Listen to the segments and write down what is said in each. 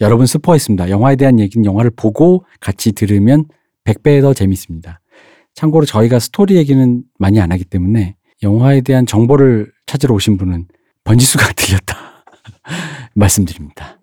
여러분 스포했습니다. 영화에 대한 얘기는 영화를 보고 같이 들으면 100배 더 재밌습니다. 참고로 저희가 스토리 얘기는 많이 안 하기 때문에 영화에 대한 정보를 찾으러 오신 분은 번지수가 들렸다. 말씀드립니다.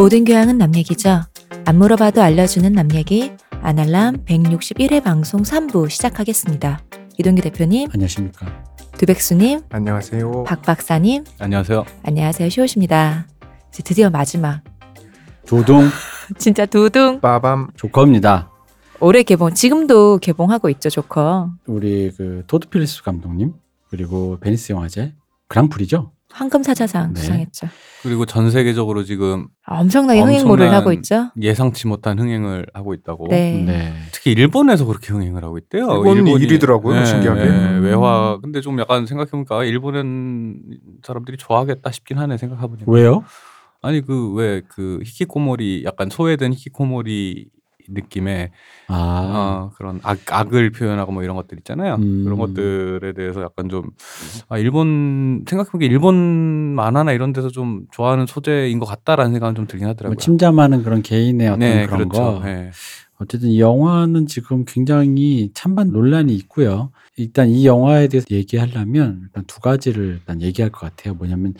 모든 교양은 남 얘기죠. 안 물어봐도 알려주는 남 얘기 아날람 161회 방송 3부 시작하겠습니다. 이동규 대표님, 안녕하십니까. 두백수님, 안녕하세요. 박 박사님, 안녕하세요. 안녕하세요. 쇼우십니다. 이제 드디어 마지막. 조동 진짜 두둥. 빠밤. 조커입니다. 올해 개봉, 지금도 개봉하고 있죠, 조커. 우리 그 토드 필립스 감독님 그리고 베니스 영화제 그랑프리죠. 황금 사자상 네. 수상했죠. 그리고 전 세계적으로 지금 엄청나게 흥행몰을 엄청난 하고 있죠. 예상치 못한 흥행을 하고 있다고. 네. 네. 특히 일본에서 그렇게 흥행을 하고 있대요. 일본이 일위더라고요, 신기하게. 네, 외화. 근데 좀 약간 생각해보니까 일본은 사람들이 좋아하겠다 싶긴 하네 생각해보니까. 왜요? 아니 그 왜그 히키코모리 약간 소외된 히키코모리 느낌의 아, 어, 그런 악, 악을 표현하고 뭐 이런 것들 있잖아요. 음. 그런 것들에 대해서 약간 좀 아, 일본 생각해보니까 일본 만화나 이런 데서 좀 좋아하는 소재인 것 같다라는 생각은 좀 들긴 뭐 하더라고요. 침잠하는 그런 개인의 어떤 네, 그런 그렇죠. 거. 네. 어쨌든 이 영화는 지금 굉장히 찬반 논란이 있고요. 일단 이 영화에 대해서 얘기하려면 일단 두 가지를 일단 얘기할 것 같아요. 뭐냐면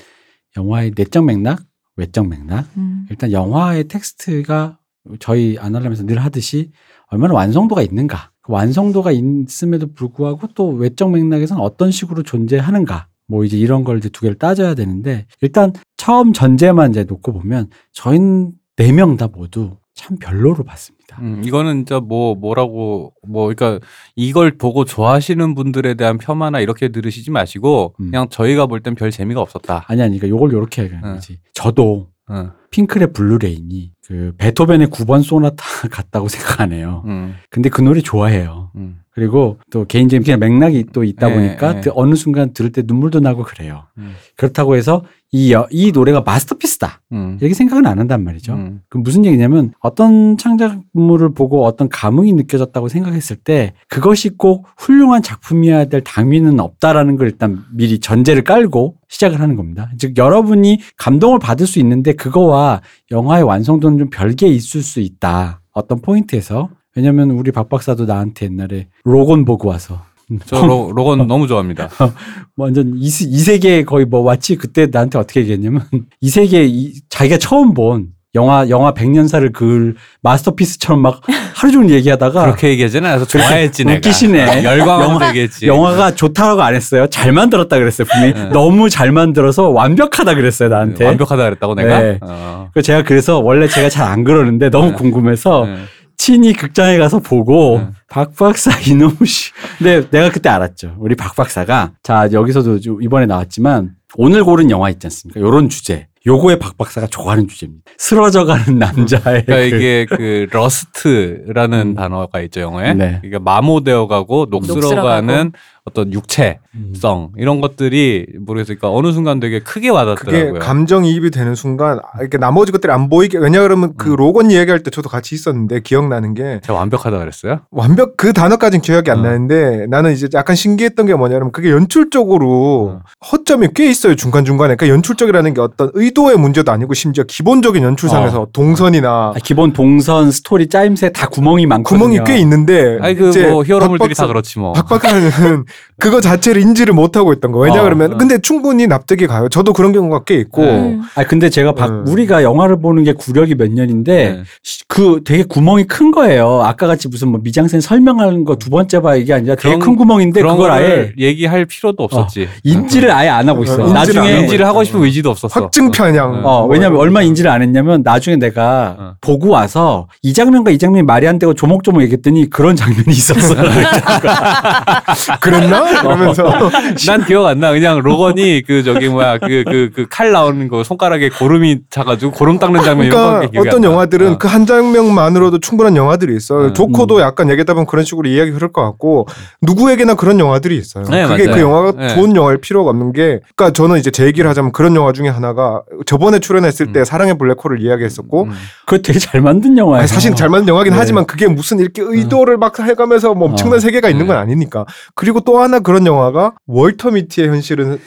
영화의 내적 맥락, 외적 맥락. 음. 일단 영화의 텍스트가 저희 아날람에서 늘 하듯이 얼마나 완성도가 있는가. 그 완성도가 있음에도 불구하고 또 외적 맥락에서는 어떤 식으로 존재하는가. 뭐 이제 이런 걸 이제 두 개를 따져야 되는데 일단 처음 전제만 이제 놓고 보면 저희는 네명 다 모두 참 별로로 봤습니다. 음, 이거는 진짜 뭐 뭐라고 뭐 그러니까 이걸 보고 좋아하시는 분들에 대한 폄하나 이렇게 들으시지 마시고 음. 그냥 저희가 볼 땐 별 재미가 없었다. 아니 아니 그러니까 요걸 요렇게 얘기하는 응. 거지. 저도 응, 핑클의 블루레인이 그 베토벤의 9번 소나타 같다고 생각하네요. 응, 근데 그 노래 좋아해요. 응. 그리고 또 개인적인 그냥 맥락이 또 있다 네, 보니까 네. 드- 어느 순간 들을 때 눈물도 나고 그래요. 음. 그렇다고 해서 이, 여- 이 노래가 masterpiece다. 응. 이렇게 생각은 안 한단 말이죠. 음. 그 무슨 얘기냐면 어떤 창작물을 보고 어떤 감흥이 느껴졌다고 생각했을 때 그것이 꼭 훌륭한 작품이어야 될 당위는 없다라는 걸 일단 미리 전제를 깔고 시작을 하는 겁니다. 즉 여러분이 감동을 받을 수 있는데 그거와 영화의 완성도는 좀 별개 있을 수 있다. 어떤 포인트에서 왜냐면 우리 박 박사도 나한테 옛날에 로건 보고 와서 저 로, 로건 너무 좋아합니다. 완전 이, 세- 이 세계 거의 뭐 마치 그때 나한테 어떻게 얘기했냐면 이 세계 이, 자기가 처음 본 영화 영화 백년사를 그 마스터피스처럼 막 하루 종일 얘기하다가 그렇게 얘기하지는 않아서 좋아했지 내가. 웃기시네. 열광하면서 영화- 얘기했지. 영화가 좋다라고 안 했어요. 잘 만들었다 그랬어요. 분명히 네. 너무 잘 만들어서 완벽하다 그랬어요 나한테. 완벽하다 그랬다고 내가. 네. 어. 그 제가 그래서 원래 제가 잘 안 그러는데 너무 네. 궁금해서 네. 친히 극장에 가서 보고 네. 박 박사 이놈 씨. 근데 내가 그때 알았죠. 우리 박 박사가 자 여기서도 좀 이번에 나왔지만 오늘 고른 영화 있지 않습니까? 요런 주제. 요거에 박 박사가 좋아하는 주제입니다. 쓰러져가는 남자의 그러니까 그- 이게 그 rust라는 음. 단어가 있죠 영어에. 네. 이게 마모되어가고 녹슬어가는 녹슬어가고. 어떤 육체성 음. 이런 것들이 모르겠어요. 그러니까 어느 순간 되게 크게 그게 와닿더라고요. 감정이입이 되는 순간 아, 이렇게 나머지 것들이 안 보이게 왜냐 그러면 그 음. 로건 이야기할 때 저도 같이 있었는데 기억나는 게 제가 완벽하다 그랬어요. 완벽 그 단어까지는 기억이 안 어. 나는데 나는 이제 약간 신기했던 게 뭐냐면 그게 연출적으로 어. 허점이 꽤 있어요 중간 중간에 그러니까 연출적이라는 게 어떤 의도의 문제도 아니고 심지어 기본적인 연출상에서 동선이나 아, 기본 동선 스토리 짜임새 다 구멍이 많거든요. 구멍이 꽤 있는데 아니 그 이제 뭐 히어로물들이 다 그렇지 뭐. 박박사는 그거 자체를 인지를 못 하고 있던 거. 왜냐 어, 그러면 어. 근데 충분히 납득이 가요. 저도 그런 경우가 꽤 있고. 네. 음. 아 근데 제가 박 음. 우리가 영화를 보는 게 구력이 몇 년인데 네. 시- 그 되게 구멍이 큰 거예요. 아까 같이 무슨 뭐 미장센 설명하는 거 두 번째 봐 이게 아니라 되게 그런- 큰 구멍인데 그런 그걸 아예 얘기할 필요도 없었지. 인지를 아예 안 하고 있어. 어, 인지를 나중에 인지를 하고. 싶은 의지도 없었어. 확증 편향. 어, 뭐 왜냐면 얼마 거. 인지를 안 했냐면 나중에 내가 어. 보고 와서 이 장면과 이 장면이 말이 안 되고 조목조목 얘기했더니 그런 장면이 있었어. 그랬 나 맞나? 그러면서 난 기억 안 나. 그냥 로건이 그 저기 뭐야 그 그 그 칼 나오는 거 손가락에 고름이 차가지고 고름 닦는 장면 이런 그러니까 거밖에 기억이 어떤 안 나. 영화들은 어. 그한 장면만으로도 충분한 영화들이 있어요. 음. 조커도 약간 얘기하다 보면 그런 식으로 이야기 흐를 것 같고 누구에게나 그런 영화들이 있어요. 네, 그게 맞아요. 그 영화가 네. 좋은 영화일 필요가 없는 게 그러니까 저는 이제 제 얘기를 하자면 그런 영화 중에 하나가 저번에 출연했을 때 음. 사랑의 블랙홀을 이야기했었고 음. 그거 되게 잘 만든 영화예요. 사실 잘 만든 영화긴 네. 하지만 그게 무슨 이렇게 의도를 막 해가면서 뭐 엄청난 어. 세계가 있는 건 네. 아니니까. 그리고 또 하나 그런 영화가 월터 미티의 현실은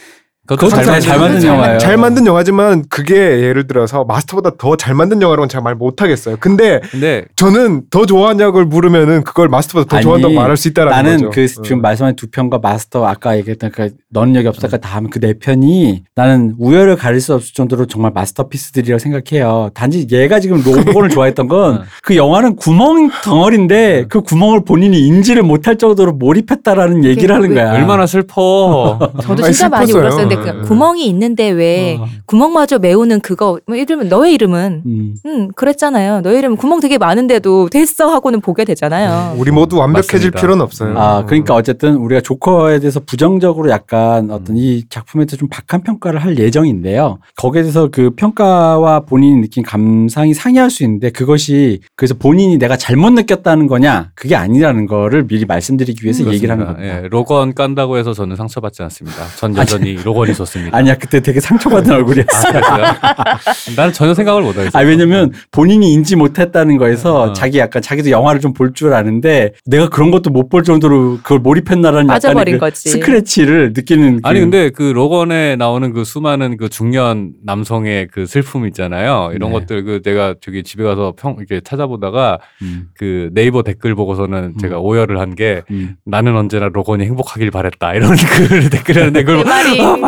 그것도 그것도 잘, 잘 만든 영화예요. 잘 만든 영화지만 그게 예를 들어서 마스터보다 더 잘 만든 영화라고는 제가 말 못하겠어요. 근데 근데 저는 더 좋아하냐고 물으면은 그걸 마스터보다 더 아니, 좋아한다고 말할 수 있다라는 나는 거죠. 그 어. 지금 말씀하신 두 편과 마스터 아까 얘기했던 그 너는 여기 없을까 다음 그 네 편이 나는 우열을 가릴 수 없을 정도로 정말 마스터피스들이라고 생각해요. 단지 얘가 지금 로건을 좋아했던 건 어. 그 영화는 구멍 덩어리인데 그 구멍을 본인이 인지를 못할 정도로 몰입했다라는 얘기를 하는 왜- 거야. 얼마나 슬퍼. 저도 진짜 많이 슬펐어요. 울었었는데 네. 그 구멍이 있는데 왜 어. 구멍마저 메우는 그거 뭐 이러면 너의 이름은 음. 음 그랬잖아요. 너의 이름은 구멍 되게 많은데도 됐어 하고는 보게 되잖아요. 우리 모두 완벽해질 맞습니다. 필요는 없어요. 아, 그러니까 어쨌든 우리가 조커에 대해서 부정적으로 약간 음. 어떤 이 작품에 대해서 좀 박한 평가를 할 예정인데요. 거기에 대해서 그 평가와 본인이 느낀 감상이 상이할 수 있는데 그것이 그래서 본인이 내가 잘못 느꼈다는 거냐 그게 아니라는 거를 미리 말씀드리기 위해서 얘기를 하는 겁니다. 예, 로건 깐다고 해서 저는 상처받지 않습니다. 전 여전히 로건 이 좋습니다. 아니야 그때 되게 상처받은 얼굴이었어. 아, 그랬어요? 나는 전혀 생각을 못 하겠어요. 아 왜냐면 본인이 인지 못했다는 거에서 어. 자기 약간 자기도 영화를 좀 볼 줄 아는데 내가 그런 것도 못 볼 정도로 그걸 몰입했나라는 약간의 그. 스크래치를 느끼는 아니 그- 근데 그 로건에 나오는 그 수많은 그 중년 남성의 그 슬픔 있잖아요. 이런 네. 것들 그 내가 저기 집에 가서 평 이렇게 찾아보다가 음, 그 네이버 댓글 보고서는 제가 오열을 한게 음. 나는 언제나 로건이 행복하길 바랬다 이런 그 댓글이었는데 그걸 그말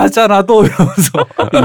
이아 맞아 나도 이러면서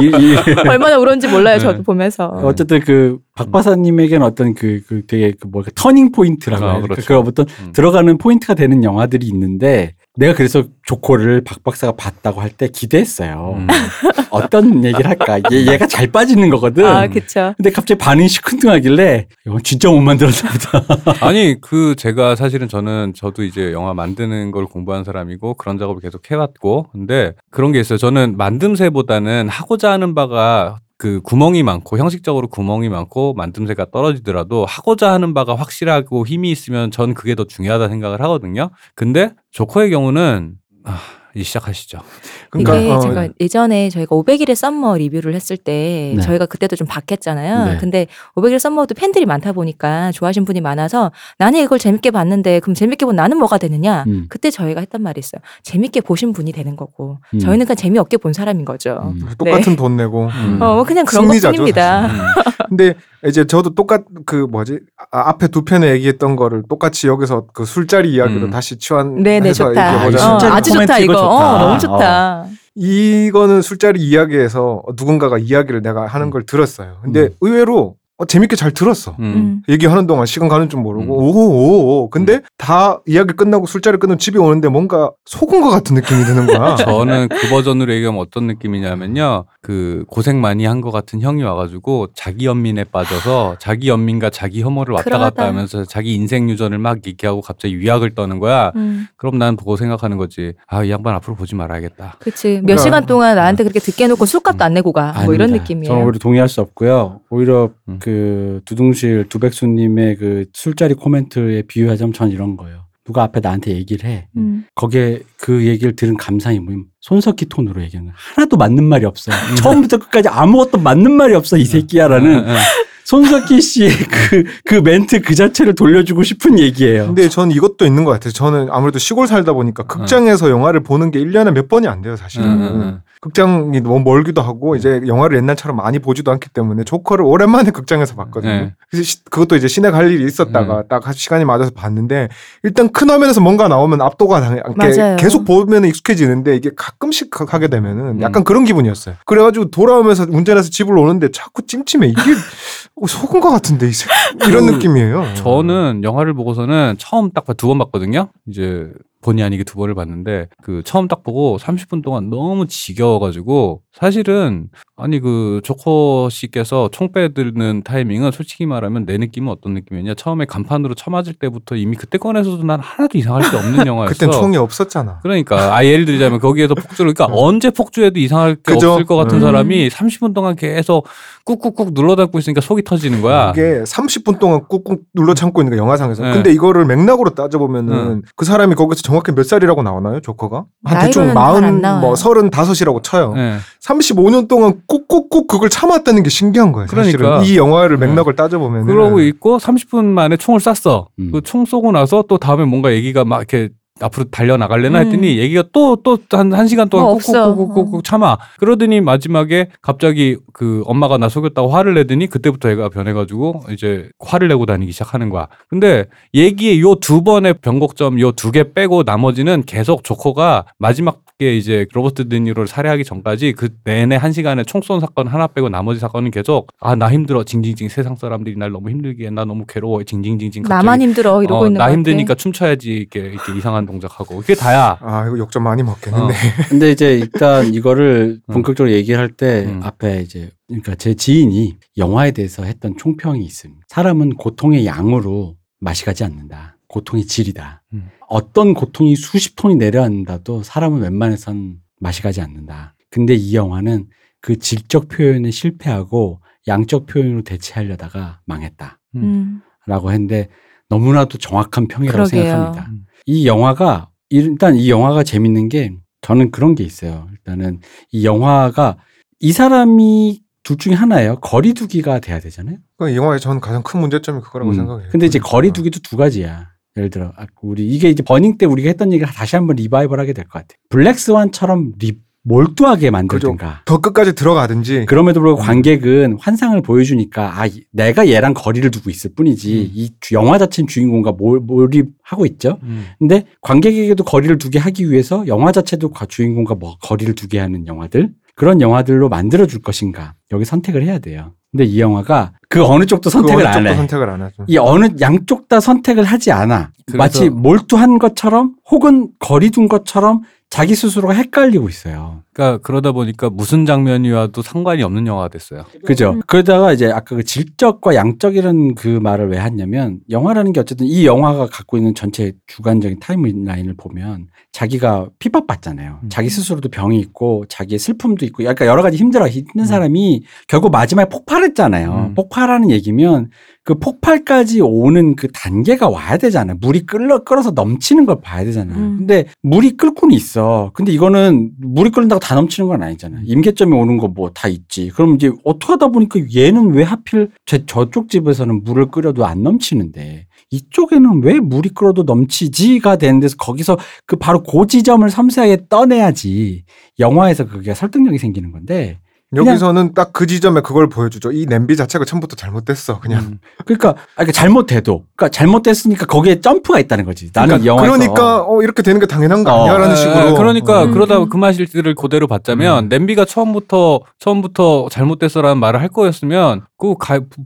이- 이- 얼마나 울었는지 몰라요. 네. 저도 보면서. 어쨌든 그 박 박사님에게는 어떤 그, 그 되게 그 뭐랄까 터닝 포인트라고 아? 그렇죠. 그 어떤 음. 들어가는 포인트가 되는 영화들이 있는데 내가 그래서 조커를 박 박사가 봤다고 할 때 기대했어요. 음. 어떤 얘기를 할까? 얘, 얘가 잘 빠지는 거거든. 아 그쵸. 근데 갑자기 반응이 시큰둥하길래 이건 진짜 못 만들었나 보다. 아니 그 제가 사실은 저는 저도 이제 영화 만드는 걸 공부한 사람이고 그런 작업을 계속 해왔고 근데 그런 게 있어요. 저는 만듦새보다는 하고자 하는 바가 그 구멍이 많고 형식적으로 구멍이 많고 만듦새가 떨어지더라도 하고자 하는 바가 확실하고 힘이 있으면 전 그게 더 중요하다 생각을 하거든요. 근데 조커의 경우는 아, 이 시작하시죠. 그러니까 이게 어, 제가 예전에 저희가 500일의 썸머 리뷰를 했을 때 네. 저희가 그때도 좀 바뀌었잖아요. 네. 근데 500일 썸머도 팬들이 많다 보니까 좋아하시는 분이 많아서 나는 이걸 재밌게 봤는데 그럼 재밌게 본 나는 뭐가 되느냐? 음. 그때 저희가 했던 말이 있어요. 재밌게 보신 분이 되는 거고 음. 저희는 그냥 재미없게 본 사람인 거죠. 음. 똑같은 돈 내고. 음. 어, 뭐 그냥 그런 것뿐입니다. 음. 근데 이제 저도 똑같 그 뭐지 아, 앞에 두 편에 얘기했던 거를 똑같이 여기서 그 술자리 이야기로 음. 다시 치환해서 네네 좋다. 아, 어, 아주 좋다 이거. 좋다. 어, 너무 좋다. 이거는 술자리 이야기에서 누군가가 이야기를 내가 하는 걸 들었어요. 근데 음. 의외로 어, 재밌게 잘 들었어. 음. 음. 얘기하는 동안 시간 가는 줄 모르고 음. 오오오 근데 다 이야기 끝나고 술자리 끝나고 집에 오는데 뭔가 속은 것 같은 느낌이 드는 거야. 저는 그 버전으로 얘기하면 어떤 느낌이냐면요. 그 고생 많이 한 것 같은 형이 와가지고 자기 연민에 빠져서 자기 연민과 자기 혐오를 왔다 갔다 그러다. 하면서 자기 인생 유전을 막 얘기하고 갑자기 위약을 떠는 거야. 음, 그럼 난 보고 생각하는 거지. 아, 이 양반 앞으로 보지 말아야겠다. 그치. 몇 그러니까- 시간 동안 나한테 그렇게 듣게 해놓고 술값도 안 내고 가. 뭐 이런 아닙니다. 느낌이에요. 저는 오히려 동의할 수 없고요. 오히려 음. 그 두둥실 두백수님의 그 술자리 코멘트에 비유하자면 전 이런 거예요. 누가 앞에 나한테 얘기를 해. 음. 거기에 그 얘기를 들은 감상이 뭐냐면 손석희 톤으로 얘기하는. 하나도 맞는 말이 없어. 처음부터 끝까지 아무것도 맞는 말이 없어 이 새끼야라는 응, 응. 손석희 씨의 그, 그 멘트 그 자체를 돌려주고 싶은 얘기예요. 근데 저는 이것도 있는 것 같아요. 저는 아무래도 시골 살다 보니까 극장에서 영화를 보는 게 1년에 몇 번이 안 돼요, 사실은. 응, 응, 응. 극장이 너무 멀기도 하고 이제 영화를 옛날처럼 많이 보지도 않기 때문에 조커를 오랜만에 극장에서 봤거든요. 네. 그래서 시- 그것도 이제 시내 갈 일이 있었다가 딱 시간이 맞아서 봤는데 일단 큰 화면에서 뭔가 나오면 압도가 당해. 계속 보면 익숙해지는데 이게 가끔씩 가- 하게 되면은 음. 약간 그런 기분이었어요. 그래가지고 돌아오면서 운전해서 집을 오는데 자꾸 찜찜해 이게 어, 속은 것 같은데 이 새- 이런 그 느낌이에요. 저는 영화를 보고서는 처음 딱 두 번 봤거든요. 이제 본의 아니게 두 번을 봤는데 그 처음 딱 보고 30분 동안 너무 지겨워가지고 사실은 아니 그 조커 씨께서 총 빼드는 타이밍은 솔직히 말하면 내 느낌은 어떤 느낌이었냐 처음에 간판으로 쳐맞을 때부터 이미 그때 꺼내서도 난 하나도 이상할 게 없는 영화였어. 그땐 총이 없었잖아. 그러니까 아 예를 들자면 거기에서 폭주를 그러니까 언제 폭주해도 이상할 게 그죠? 없을 것 같은 음. 사람이 30분 동안 계속 꾹꾹꾹 눌러 담고 있으니까 속이 터지는 거야. 이게 30분 동안 꾹꾹 눌러 참고 있는 거 영화상에서. 네. 근데 이거를 맥락으로 따져보면은 그 사람이 거기서 정확히 몇 살이라고 나오나요, 조커가? 한 대충 나이로는 잘안 마흔, 나와요. 뭐 서른 다섯이라고 쳐요. 네. 35년 동안 꾹꾹꾹 그걸 참았다는 게 신기한 거예요. 사실은 그러니까. 이 영화를 네. 맥락을 따져보면 그러고 있고 30분 만에 총을 쐈어. 음. 그총 쏘고 나서 또 다음에 뭔가 얘기가 막 이렇게 앞으로 달려 나갈래나 음. 했더니 얘기가 또 또 한 한 시간 동안 뭐 없어. 꾹꾹꾹꾹꾹 참아. 그러더니 마지막에 갑자기 그 엄마가 나 속였다고 화를 내더니 그때부터 애가 변해가지고 이제 화를 내고 다니기 시작하는 거야. 근데 얘기의 요 두 번의 변곡점 요 두 개 빼고 나머지는 계속 조커가 마지막에 이제 로버트 드니로를 살해하기 전까지 그 내내 한 시간에 총쏜 사건 하나 빼고 나머지 사건은 계속 아 나 힘들어 징징징 세상 사람들이 날 너무 힘들게 해. 나 너무 괴로워 징징징징 나만 힘들어 이러고 어, 있는 나것 힘드니까. 춤춰야지 이렇게, 이렇게 이상한 동작하고 그게 다야. 아 이거 욕좀 많이 먹겠는데. 어. 근데 이제 일단 이거를 음. 본격적으로 얘기할 때 음. 앞에 이제 그러니까 제 지인이 영화에 대해서 했던 총평이 있습니다. 사람은 고통의 양으로 맛이 가지 않는다. 고통의 질이다. 음. 어떤 고통이 수십 톤이 내려앉는다도 사람은 웬만해선 맛이 가지 않는다. 근데 이 영화는 그 질적 표현에 실패하고 양적 표현으로 대체하려다가 망했다. 음. 라고 했는데 너무나도 정확한 평이라고 그러게요. 생각합니다. 음. 이 영화가 일단 이 영화가 재밌는 게 저는 그런 게 있어요. 일단은 이 영화가 이 사람이 둘 중에 하나예요. 거리두기가 돼야 되잖아요. 그 영화의 전 가장 큰 문제점이 그거라고 음. 생각해요. 근데 이제 그러니까. 거리두기도 두 가지야. 예를 들어 아, 우리 이게 이제 버닝 때 우리가 했던 얘기를 다시 한번 리바이벌하게 될 것 같아요. 블랙스완처럼 리, 몰두하게 만들든가. 더 끝까지 들어가든지 그럼에도 불구하고 음. 관객은 환상을 보여주니까 아 이- 내가 얘랑 거리를 두고 있을 뿐이지 음. 이 주- 영화 자체는 주인공과 몰, 몰입하고 있죠. 음. 근데 관객에게도 거리를 두게 하기 위해서 영화 자체도 과- 주인공과 뭐 거리를 두게 하는 영화들 그런 영화들로 만들어 줄 것인가 여기 선택을 해야 돼요. 근데 이 영화가 그 어느 쪽도 그 선택을 어느 안 쪽도 해. 선택을 안 하죠. 이 어느 양쪽 다 선택을 하지 않아. 마치 몰두한 것처럼 혹은 거리둔 것처럼 자기 스스로가 헷갈리고 있어요. 그러니까 그러다 보니까 무슨 장면이 와도 상관이 없는 영화가 됐어요. 그죠? 그러다가 이제 아까 그 질적과 양적이라는 그 말을 왜 했냐면 영화라는 게 어쨌든 이 영화가 갖고 있는 전체 주관적인 타임라인을 보면 자기가 핍박받잖아요. 음. 자기 스스로도 병이 있고 자기의 슬픔도 있고 약간 여러 가지 힘들어 힘든 사람이 결국 마지막에 폭발했잖아요. 음. 폭발하는 얘기면 그 폭발까지 오는 그 단계가 와야 되잖아요. 물이 끓어 끓어서 넘치는 걸 봐야 되잖아요. 음. 근데 물이 끓고는 있어. 근데 이거는 물이 끓는다고 다 넘치는 건 아니잖아요. 임계점이 오는 거 뭐 다 있지. 그럼 이제 어떻게 하다 보니까 얘는 왜 하필 제 저쪽 집에서는 물을 끓여도 안 넘치는데 이쪽에는 왜 물이 끓어도 넘치지가 되는 데서 거기서 그 바로 그 지점을 섬세하게 떠내야지 영화에서 그게 설득력이 생기는 건데 여기서는 딱 그 지점에 그걸 보여주죠. 이 냄비 자체가 처음부터 잘못됐어. 그냥. 음. 그러니까, 아, 그러니까 잘못돼도 그러니까 잘못됐으니까 거기에 점프가 있다는 거지. 나는 그러니까, 영화에서 그러니까 어, 이렇게 되는 게 당연한 거 어. 아니야라는 예, 식으로. 그러니까 음. 그러다 그 마실들을 그대로 봤자면 음. 냄비가 처음부터 처음부터 잘못됐어라는 말을 할 거였으면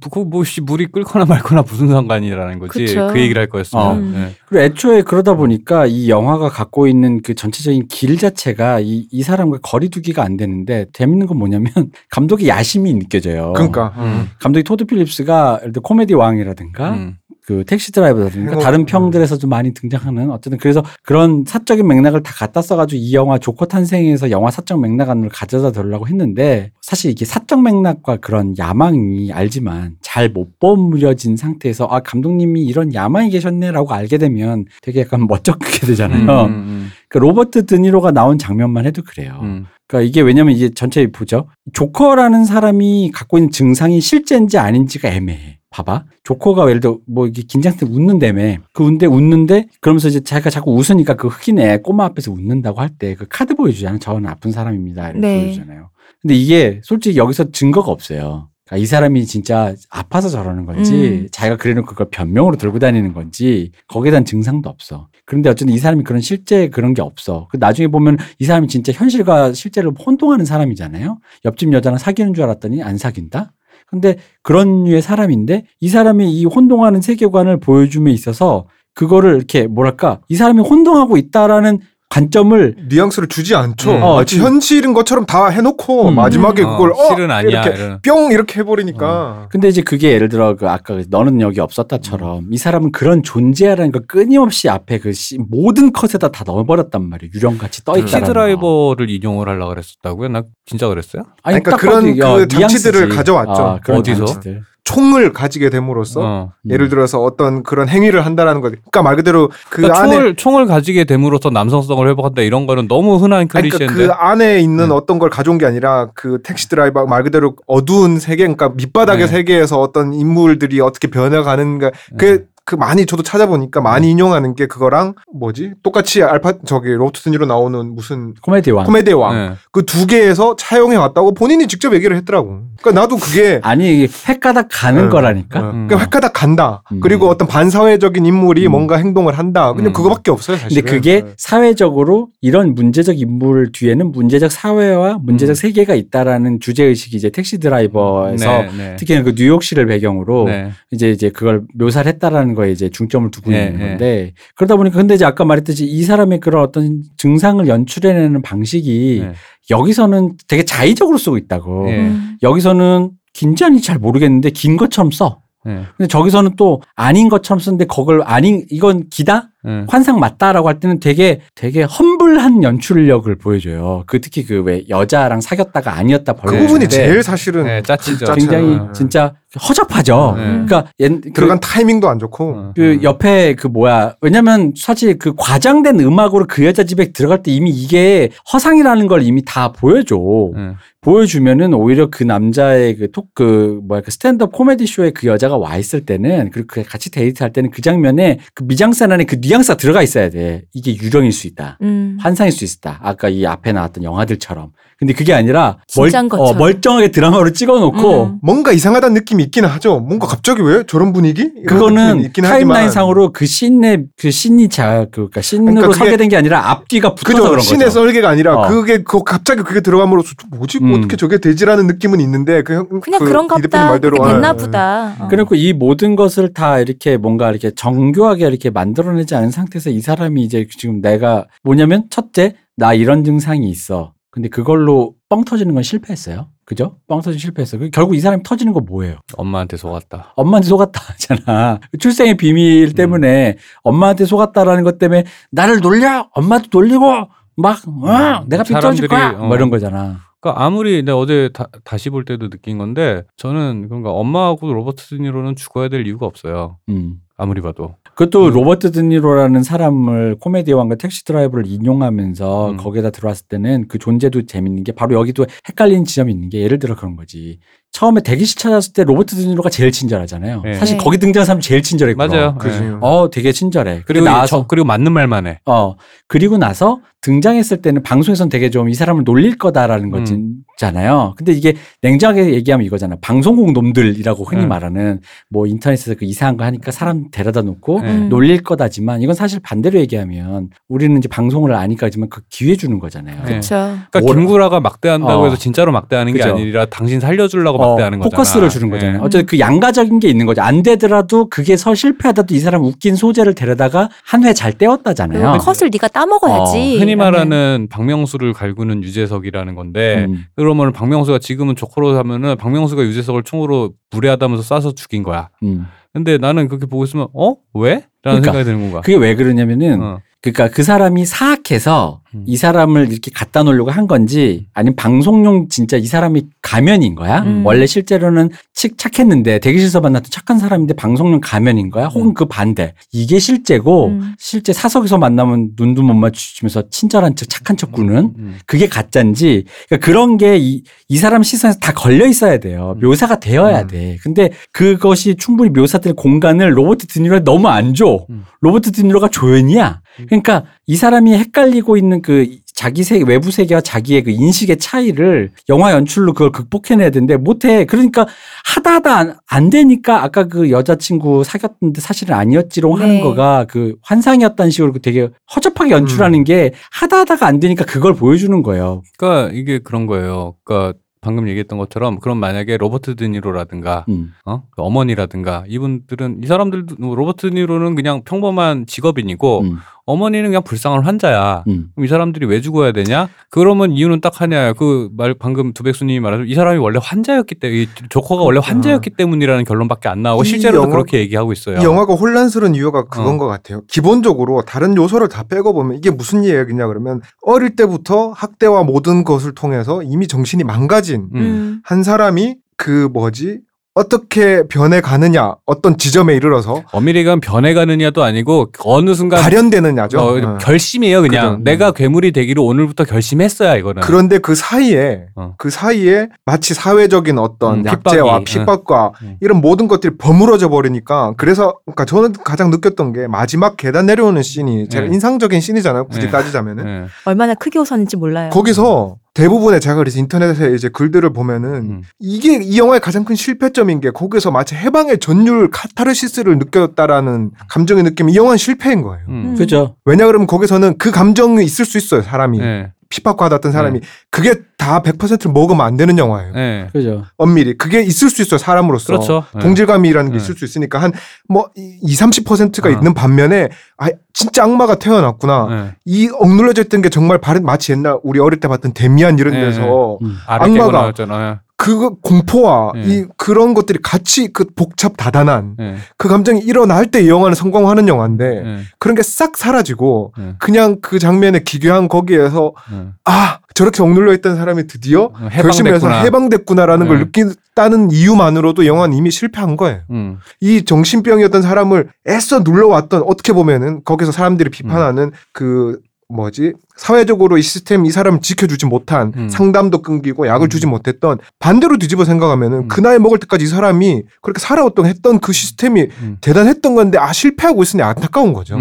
그그뭐씨 물이 끓거나 말거나 무슨 상관이라는 거지 그쵸. 그 얘기를 할 거였으면. 어. 네. 그리고 애초에 그러다 보니까 이 영화가 갖고 있는 그 전체적인 길 자체가 이, 이 사람과 거리두기가 안 되는데 재밌는 건 뭐냐면 감독의 야심이 느껴져요. 그러니까. 음. 감독이 토드 필립스가 예를 들어 코미디 왕이라든가 음. 그 택시 드라이버라든가. 다른 평들에서도 많이 등장하는 어쨌든 그래서 그런 사적인 맥락을 다 갖다 써가지고 이 영화 조커 탄생에서 영화사적 맥락 안으로 가져다 들으려고 했는데 사실 이게 사적 맥락과 그런 야망이 알지만 잘 못 버무려진 상태에서 아 감독님이 이런 야망이 계셨네라고 알게 되면 되게 약간 멋쩍게 되잖아요. 음, 음, 그 로버트 드니로가 나온 장면만 해도 그래요. 음. 그러니까 이게 왜냐면 이게 전체 보죠. 조커라는 사람이 갖고 있는 증상이 실제인지 아닌지가 애매해. 봐봐. 조커가 예를 들어 뭐 이게 긴장 때 웃는다며. 그 웃는데 웃는데 그러면서 이제 자기가 자꾸 웃으니까 그 흑인 애 꼬마 앞에서 웃는다고 할 때 그 카드 보여주잖아요. 저는 아픈 사람입니다. 이렇게 네. 보여주잖아요. 근데 이게 솔직히 여기서 증거가 없어요. 그러니까 이 사람이 진짜 아파서 저러는 건지 음. 자기가 그래놓고 그걸 변명으로 들고 다니는 건지 거기에 대한 증상도 없어. 그런데 어쨌든 이 사람이 그런 실제 그런 게 없어. 그 나중에 보면 이 사람이 진짜 현실과 실제를 혼동하는 사람이잖아요. 옆집 여자랑 사귀는 줄 알았더니 안 사귄다. 근데 그런 류의 사람인데 이 사람이 이 혼동하는 세계관을 보여줌에 있어서 그거를 이렇게 뭐랄까 이 사람이 혼동하고 있다라는 관점을 뉘앙스를 주지 않죠. 음. 어, 마치 그- 현실인 것처럼 다 해놓고 음. 마지막에 그걸 어, 실은 아니야. 이렇게 이런. 뿅 이렇게 해버리니까 근데 이제 그게 예를 들어 그 아까 그 너는 여기 없었다처럼 이 사람은 그런 존재라는 걸 끊임없이 앞에 그 시- 모든 컷에다 다 넣어버렸단 말이에요. 유령같이 떠 음. 있다는 택시 드라이버를 인용을 하려고 그랬었다고요? 나 진짜 그랬어요? 아니, 그러니까 딱 그런 그 어, 장치들을. 가져왔죠. 아, 그런 어디서? 장치들. 총을 가지게 됨으로써 어. 예를 들어서 어떤 그런 행위를 한다라는 거. 그러니까 말 그대로 그 그러니까 안에 총을 총을 가지게 됨으로써 남성성을 회복한다 이런 거는 너무 흔한 아니, 클리셰인데. 그러니까 그 안에 있는 네. 어떤 걸 가져온 게 아니라 그 택시 드라이버 말 그대로 어두운 세계, 그러니까 밑바닥의 네. 세계에서 어떤 인물들이 어떻게 변해가는가. 그, 그 많이 저도 찾아보니까 많이 인용하는 게 그거랑 뭐지? 똑같이 알파 저기 로버트 드니로 나오는 무슨 코미디 왕. 코미디의 왕. 네. 그두 개에서 차용해 왔다고 본인이 직접 얘기를 했더라고. 그러니까 나도 그게 아니 횟가닥 가는 네. 거라니까. 어, 음. 그러니까 획가닥 간다. 음. 그리고 어떤 반사회적인 인물이 음. 뭔가 행동을 한다. 그냥 음. 그거밖에 없어요, 사실. 근데 그게 사회적으로 이런 문제적 인물 뒤에는 문제적 사회와 문제적 음. 세계가 있다라는 주제 의식이 이제 택시 드라이버에서 네, 네. 특히 그 뉴욕시를 배경으로 네. 이제 이제 그걸 묘사를 했다라는 거에 이제 중점을 두고 네, 있는 네. 건데 그러다 보니까 근데 이제 아까 말했듯이 이 사람의 그런 어떤 증상을 연출해내는 방식이 네. 여기서는 되게 자의적으로 쓰고 있다고. 네. 음. 여기서는 긴지 잘 모르겠는데 긴 것처럼 써. 네. 근데 저기서는 또 아닌 것처럼 쓰는데 그걸 아닌 이건 기다 네. 환상 맞다라고 할 때는 되게 되게 험불한 연출력을 보여줘요. 그 특히 그 왜 여자랑 사귀었다가 아니었다 그 네. 부분이 제일 사실은 네, 짜치죠. 굉장히 네. 진짜 허접하죠. 네. 그러니까 옛, 그, 들어간 타이밍도 안 좋고. 어. 그 옆에 그 뭐야 왜냐면 사실 그 과장된 음악으로 그 여자 집에 들어갈 때 이미 이게 허상이라는 걸 이미 다 보여줘. 네. 보여주면은 오히려 그 남자의 그 톡 그 뭐야 그 스탠드업 코미디 쇼에 그 여자가 와 있을 때는 그리고 그 같이 데이트할 때는 그 장면에 그 미장센 안에 그 뉘앙스가 들어가 있어야 돼. 이게 유령일 수 있다. 음. 환상일 수 있다. 아까 이 앞에 나왔던 영화들처럼. 근데 그게 아니라 멀, 어, 것처럼. 멀쩡하게 드라마로 찍어놓고 음. 뭔가 이상하다는 느낌이 있긴 하죠. 뭔가 갑자기 왜 저런 분위기? 그거는 있긴 타임라인 하지만. 상으로 그 씬의 그 씬이 자 그러니까 씬으로 그러니까 그게- 설계된 게 아니라 앞뒤가 붙어서 그죠. 그런 신의 거죠. 설계가 아니라 어. 그게 그 갑자기 그게 들어감으로써 뭐지 음. 어떻게 저게 되지라는 느낌은 있는데 그 형- 그냥 그 그, 런가 이 대표님 보다. 말대로 그렇게 됐나 아, 보다. 어. 그리고 이 모든 것을 다 이렇게 뭔가 이렇게 정교하게 이렇게 만들어내지 않은 상태에서 이 사람이 이제 지금 내가 뭐냐면 첫째 나 이런 증상이 있어. 근데 그걸로 뻥 터지는 건 실패했어요. 그죠? 뻥 터지 실패했어. 그 결국 이 사람이 터지는 거 뭐예요? 엄마한테 속았다. 엄마한테 속았다 하잖아. 출생의 비밀 때문에 엄마한테 속았다라는 것 때문에 나를 놀려? 엄마도 놀리고 막 어, 내가 삐뚤어질 거야. 어. 뭐 이런 거잖아. 그러니까 아무리 내가 어제 다시 볼 때도 느낀 건데 저는 그러니까 엄마하고 로버트 드니로는 죽어야 될 이유가 없어요. 음. 아무리 봐도. 그것도 음. 로버트 드니로라는 사람을 코미디 왕과 택시 드라이버를 인용하면서 음. 거기에다 들어왔을 때는 그 존재도 재밌는 게 바로 여기도 헷갈리는 지점이 있는 게 예를 들어 그런 거지. 처음에 대기실 찾았을 때 로버트 드니로가 제일 친절하잖아요. 네. 사실 네. 거기 등장한 사람이 제일 친절했고. 맞아요. 그지. 네. 어, 되게 친절해. 그리고 나서 저, 그리고 맞는 말만 해. 어 그리고 나서 등장했을 때는 방송에선 되게 좀 이 사람을 놀릴 거다라는 음. 거잖아요. 근데 이게 냉정하게 얘기하면 이거잖아. 방송국 놈들이라고 흔히 음. 말하는 뭐 인터넷에서 그 이상한 거 하니까 사람 데려다 놓고 네. 음. 놀릴 거다지만 이건 사실 반대로 얘기하면 우리는 이제 방송을 아니까 하지만 그 기회 주는 거잖아요. 네. 그렇죠. 그러니까 뭘- 김구라가 막대한다고 어. 해서 진짜로 막대하는 게 그죠. 아니라 당신 살려주려고 어, 막대하는 거잖아. 포커스를 주는 거잖아요. 네. 어쨌든 그 양가적인 게 있는 거죠. 안 되더라도 그게 서 실패하다도 이 사람 웃긴 소재를 데려다가 한 회잘 그리고 떼었다잖아요. 컷을 네가 따먹어야지. 어, 흔히 말하는 박명수를 갈구는 유재석이라는 건데 음. 그러면 박명수가 지금은 조커로 하면은 박명수가 유재석을 총으로 무례하다면서 쏴서 죽인 거야. 음. 근데 나는 그렇게 보고 있으면 어 왜? 라는 그러니까. 생각이 드는 거야. 그게 왜 그러냐면은 어. 그러니까 그 사람이 사악해서 음. 이 사람을 이렇게 갖다 놓으려고 한 건지 아니면 방송용 진짜 이 사람이 가면인 거야? 음. 원래 실제로는 칙 착했는데 대기실에서 만났던 착한 사람인데 방송용 가면인 거야? 혹은 음. 그 반대. 이게 실제고 음. 실제 사석에서 만나면 눈도 못 맞추면서 친절한 척 착한 척 구는 음. 그게 가짜인지 그러니까 그런 게이 이 사람 시선에서 다 걸려 있어야 돼요. 음. 묘사가 되어야 음. 돼. 근데 그것이 충분히 묘사될 공간을 로버트 드니로에 너무 안 줘. 음. 로버트 드니로가 조연이야. 음. 그러니까 이 사람이 헷갈리고 있는 그 자기 세 외부 세계와 자기의 그 인식의 차이를 영화 연출로 그걸 극복해내야 되는데 못해. 그러니까 하다 하다 안, 안 되니까 아까 그 여자친구 사귀었는데 사실은 아니었지롱 하는 네. 거가 그 환상이었다는 식으로 그 되게 허접하게 연출하는 게 하다 하다가 안 되니까 그걸 보여주는 거예요. 그러니까 이게 그런 거예요. 그러니까 방금 얘기했던 것처럼 그럼 만약에 로버트 드니로라든가 음. 어? 그 어머니라든가 이분들은 이 사람들도 뭐 로버트 드니로는 그냥 평범한 직업인이고 음. 어머니는 그냥 불쌍한 환자야. 음. 그럼 이 사람들이 왜 죽어야 되냐? 그러면 이유는 딱 하냐. 그 말 방금 두백수님이 말하신 이 사람이 원래 환자였기 때문에 이 조커가 원래 환자였기 때문이라는 결론밖에 안 나오고 이 실제로도 영화- 그렇게 얘기하고 있어요. 이 영화가 혼란스러운 이유가 그건 어. 것 같아요. 기본적으로 다른 요소를 다 빼고 보면 이게 무슨 얘기냐 그러면 어릴 때부터 학대와 모든 것을 통해서 이미 정신이 망가진 음. 음. 한 사람이 그 뭐지 어떻게 변해가느냐 어떤 지점에 이르러서 어미리가 변해가느냐도 아니고 어느 순간 발현되느냐죠. 어, 어. 결심이에요 그냥 그죠. 내가 괴물이 되기를 오늘부터 결심했어야 이거는 그런데 그 사이에 어. 그 사이에 마치 사회적인 어떤 음, 약제와 핍박이, 핍박과 음. 이런 모든 것들이 버무러져 버리니까 그래서 그러니까 저는 가장 느꼈던 게 마지막 계단 내려오는 씬이 제일 네. 인상적인 씬이잖아요. 굳이 네. 따지자면은 네. 얼마나 크게 웃었는지 몰라요. 거기서 대부분의 제가 그래서 인터넷에 이제 글들을 보면은 음. 이게 이 영화의 가장 큰 실패점인 게 거기서 마치 해방의 전율 카타르시스를 느꼈다라는 감정의 느낌이 이 영화는 실패인 거예요. 음. 음. 그죠. 왜냐 그러면 거기서는 그 감정이 있을 수 있어요 사람이 네. 핍박받았던 사람이 그게 다 100%를 먹으면 안 되는 영화예요. 네. 그죠. 엄밀히 그게 있을 수 있어요 사람으로서 그렇죠. 네. 동질감이라는 게 네. 있을 수 있으니까 한 뭐 2, 30%가 어. 있는 반면에 아 진짜 악마가 태어났구나. 네. 이 억눌러져 있던 게 정말 바른 마치 옛날 우리 어릴 때 봤던 데미안 이런 네. 데서 음. 아래 악마가-. 그 공포와 네. 이 그런 것들이 같이 그 복잡 다단한 네. 그 감정이 일어날 때 이 영화는 성공하는 영화인데 네. 그런 게 싹 사라지고 네. 그냥 그 장면에 기괴한 거기에서 네. 아 저렇게 억눌려 있던 사람이 드디어 어, 결심해서 해방됐구나. 해방됐구나라는 걸 네. 느낀다는 이유만으로도 영화는 이미 실패한 거예요. 음. 이 정신병이었던 사람을 애써 눌러왔던 어떻게 보면은 거기서 사람들이 비판하는 음. 그 뭐지 사회적으로 이 시스템 이 사람을 지켜주지 못한 음. 상담도 끊기고 약을 음. 주지 못했던 반대로 뒤집어 생각하면은 음. 그 나이 먹을 때까지 이 사람이 그렇게 살아왔던 했던 그 시스템이 음. 대단했던 건데 아 실패하고 있으니 안타까운 거죠.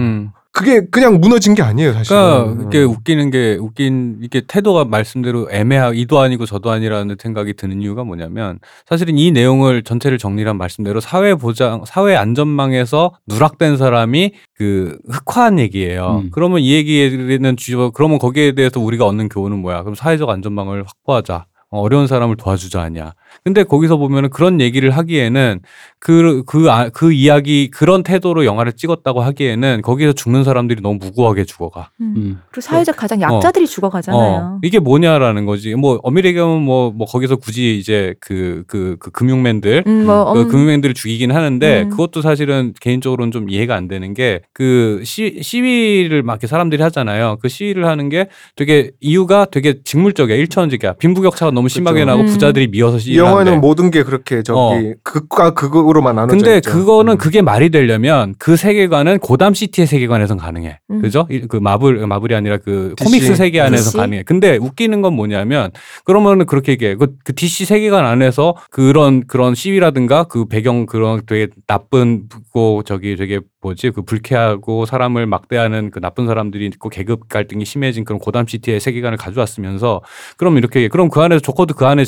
음. 그게 그냥 무너진 게 아니에요 사실. 그러니까 이게 웃기는 게 웃긴 이게 태도가 말씀대로 애매하 이도 아니고 저도 아니라는 생각이 드는 이유가 뭐냐면 사실은 이 내용을 전체를 정리한 말씀대로 사회 보장 사회 안전망에서 누락된 사람이 그 흑화한 얘기예요. 음. 그러면 이 얘기는 주저 그러면 거기에 대해서 우리가 얻는 교훈은 뭐야? 그럼 사회적 안전망을 확보하자. 어, 어려운 사람을 도와주자 아니야. 근데 거기서 보면은 그런 얘기를 하기에는 그, 그, 아, 그 이야기, 그런 태도로 영화를 찍었다고 하기에는 거기서 죽는 사람들이 너무 무고하게 죽어가. 음. 음. 그리고 사회적 가장 약자들이 죽어가잖아요. 어, 이게 뭐냐라는 거지. 뭐, 엄밀하게 하면 뭐, 뭐, 거기서 굳이 이제 그, 그, 그 금융맨들, 음, 뭐, 그 음, 금융맨들을 죽이긴 하는데 음. 그것도 사실은 개인적으로는 좀 이해가 안 되는 게 그 시위를 막 이렇게 사람들이 하잖아요. 그 시위를 하는 게 되게 이유가 되게 직물적이야. 일차원적이야. 빈부격차가 너무 심하게 그렇죠. 나고 음. 부자들이 미워서 이 시위를 영화는 하는데. 모든 게 그렇게 저기 어. 극과 극으로만 나눠져 근데 있죠. 그거는 음. 그게 말이 되려면 그 세계관은 고담 시티의 세계관에선 가능해. 음. 그죠? 이- 그 마블 마블이 아니라 그 DC. 코믹스 세계 안에서 DC? 가능해. 근데 웃기는 건 뭐냐면 그러면은 그렇게 얘기해. 그, 그 DC 세계관 안에서 그런 그런 시위라든가 그 배경 그런 되게 나쁜 고 저기 되게 뭐지 그 불쾌하고 사람을 막대하는 그 나쁜 사람들이 있고 계급 갈등이 심해진 그런 고담 시티의 세계관을 가져왔으면서 그럼 이렇게. 그럼 그 안에서 조커도 그 안에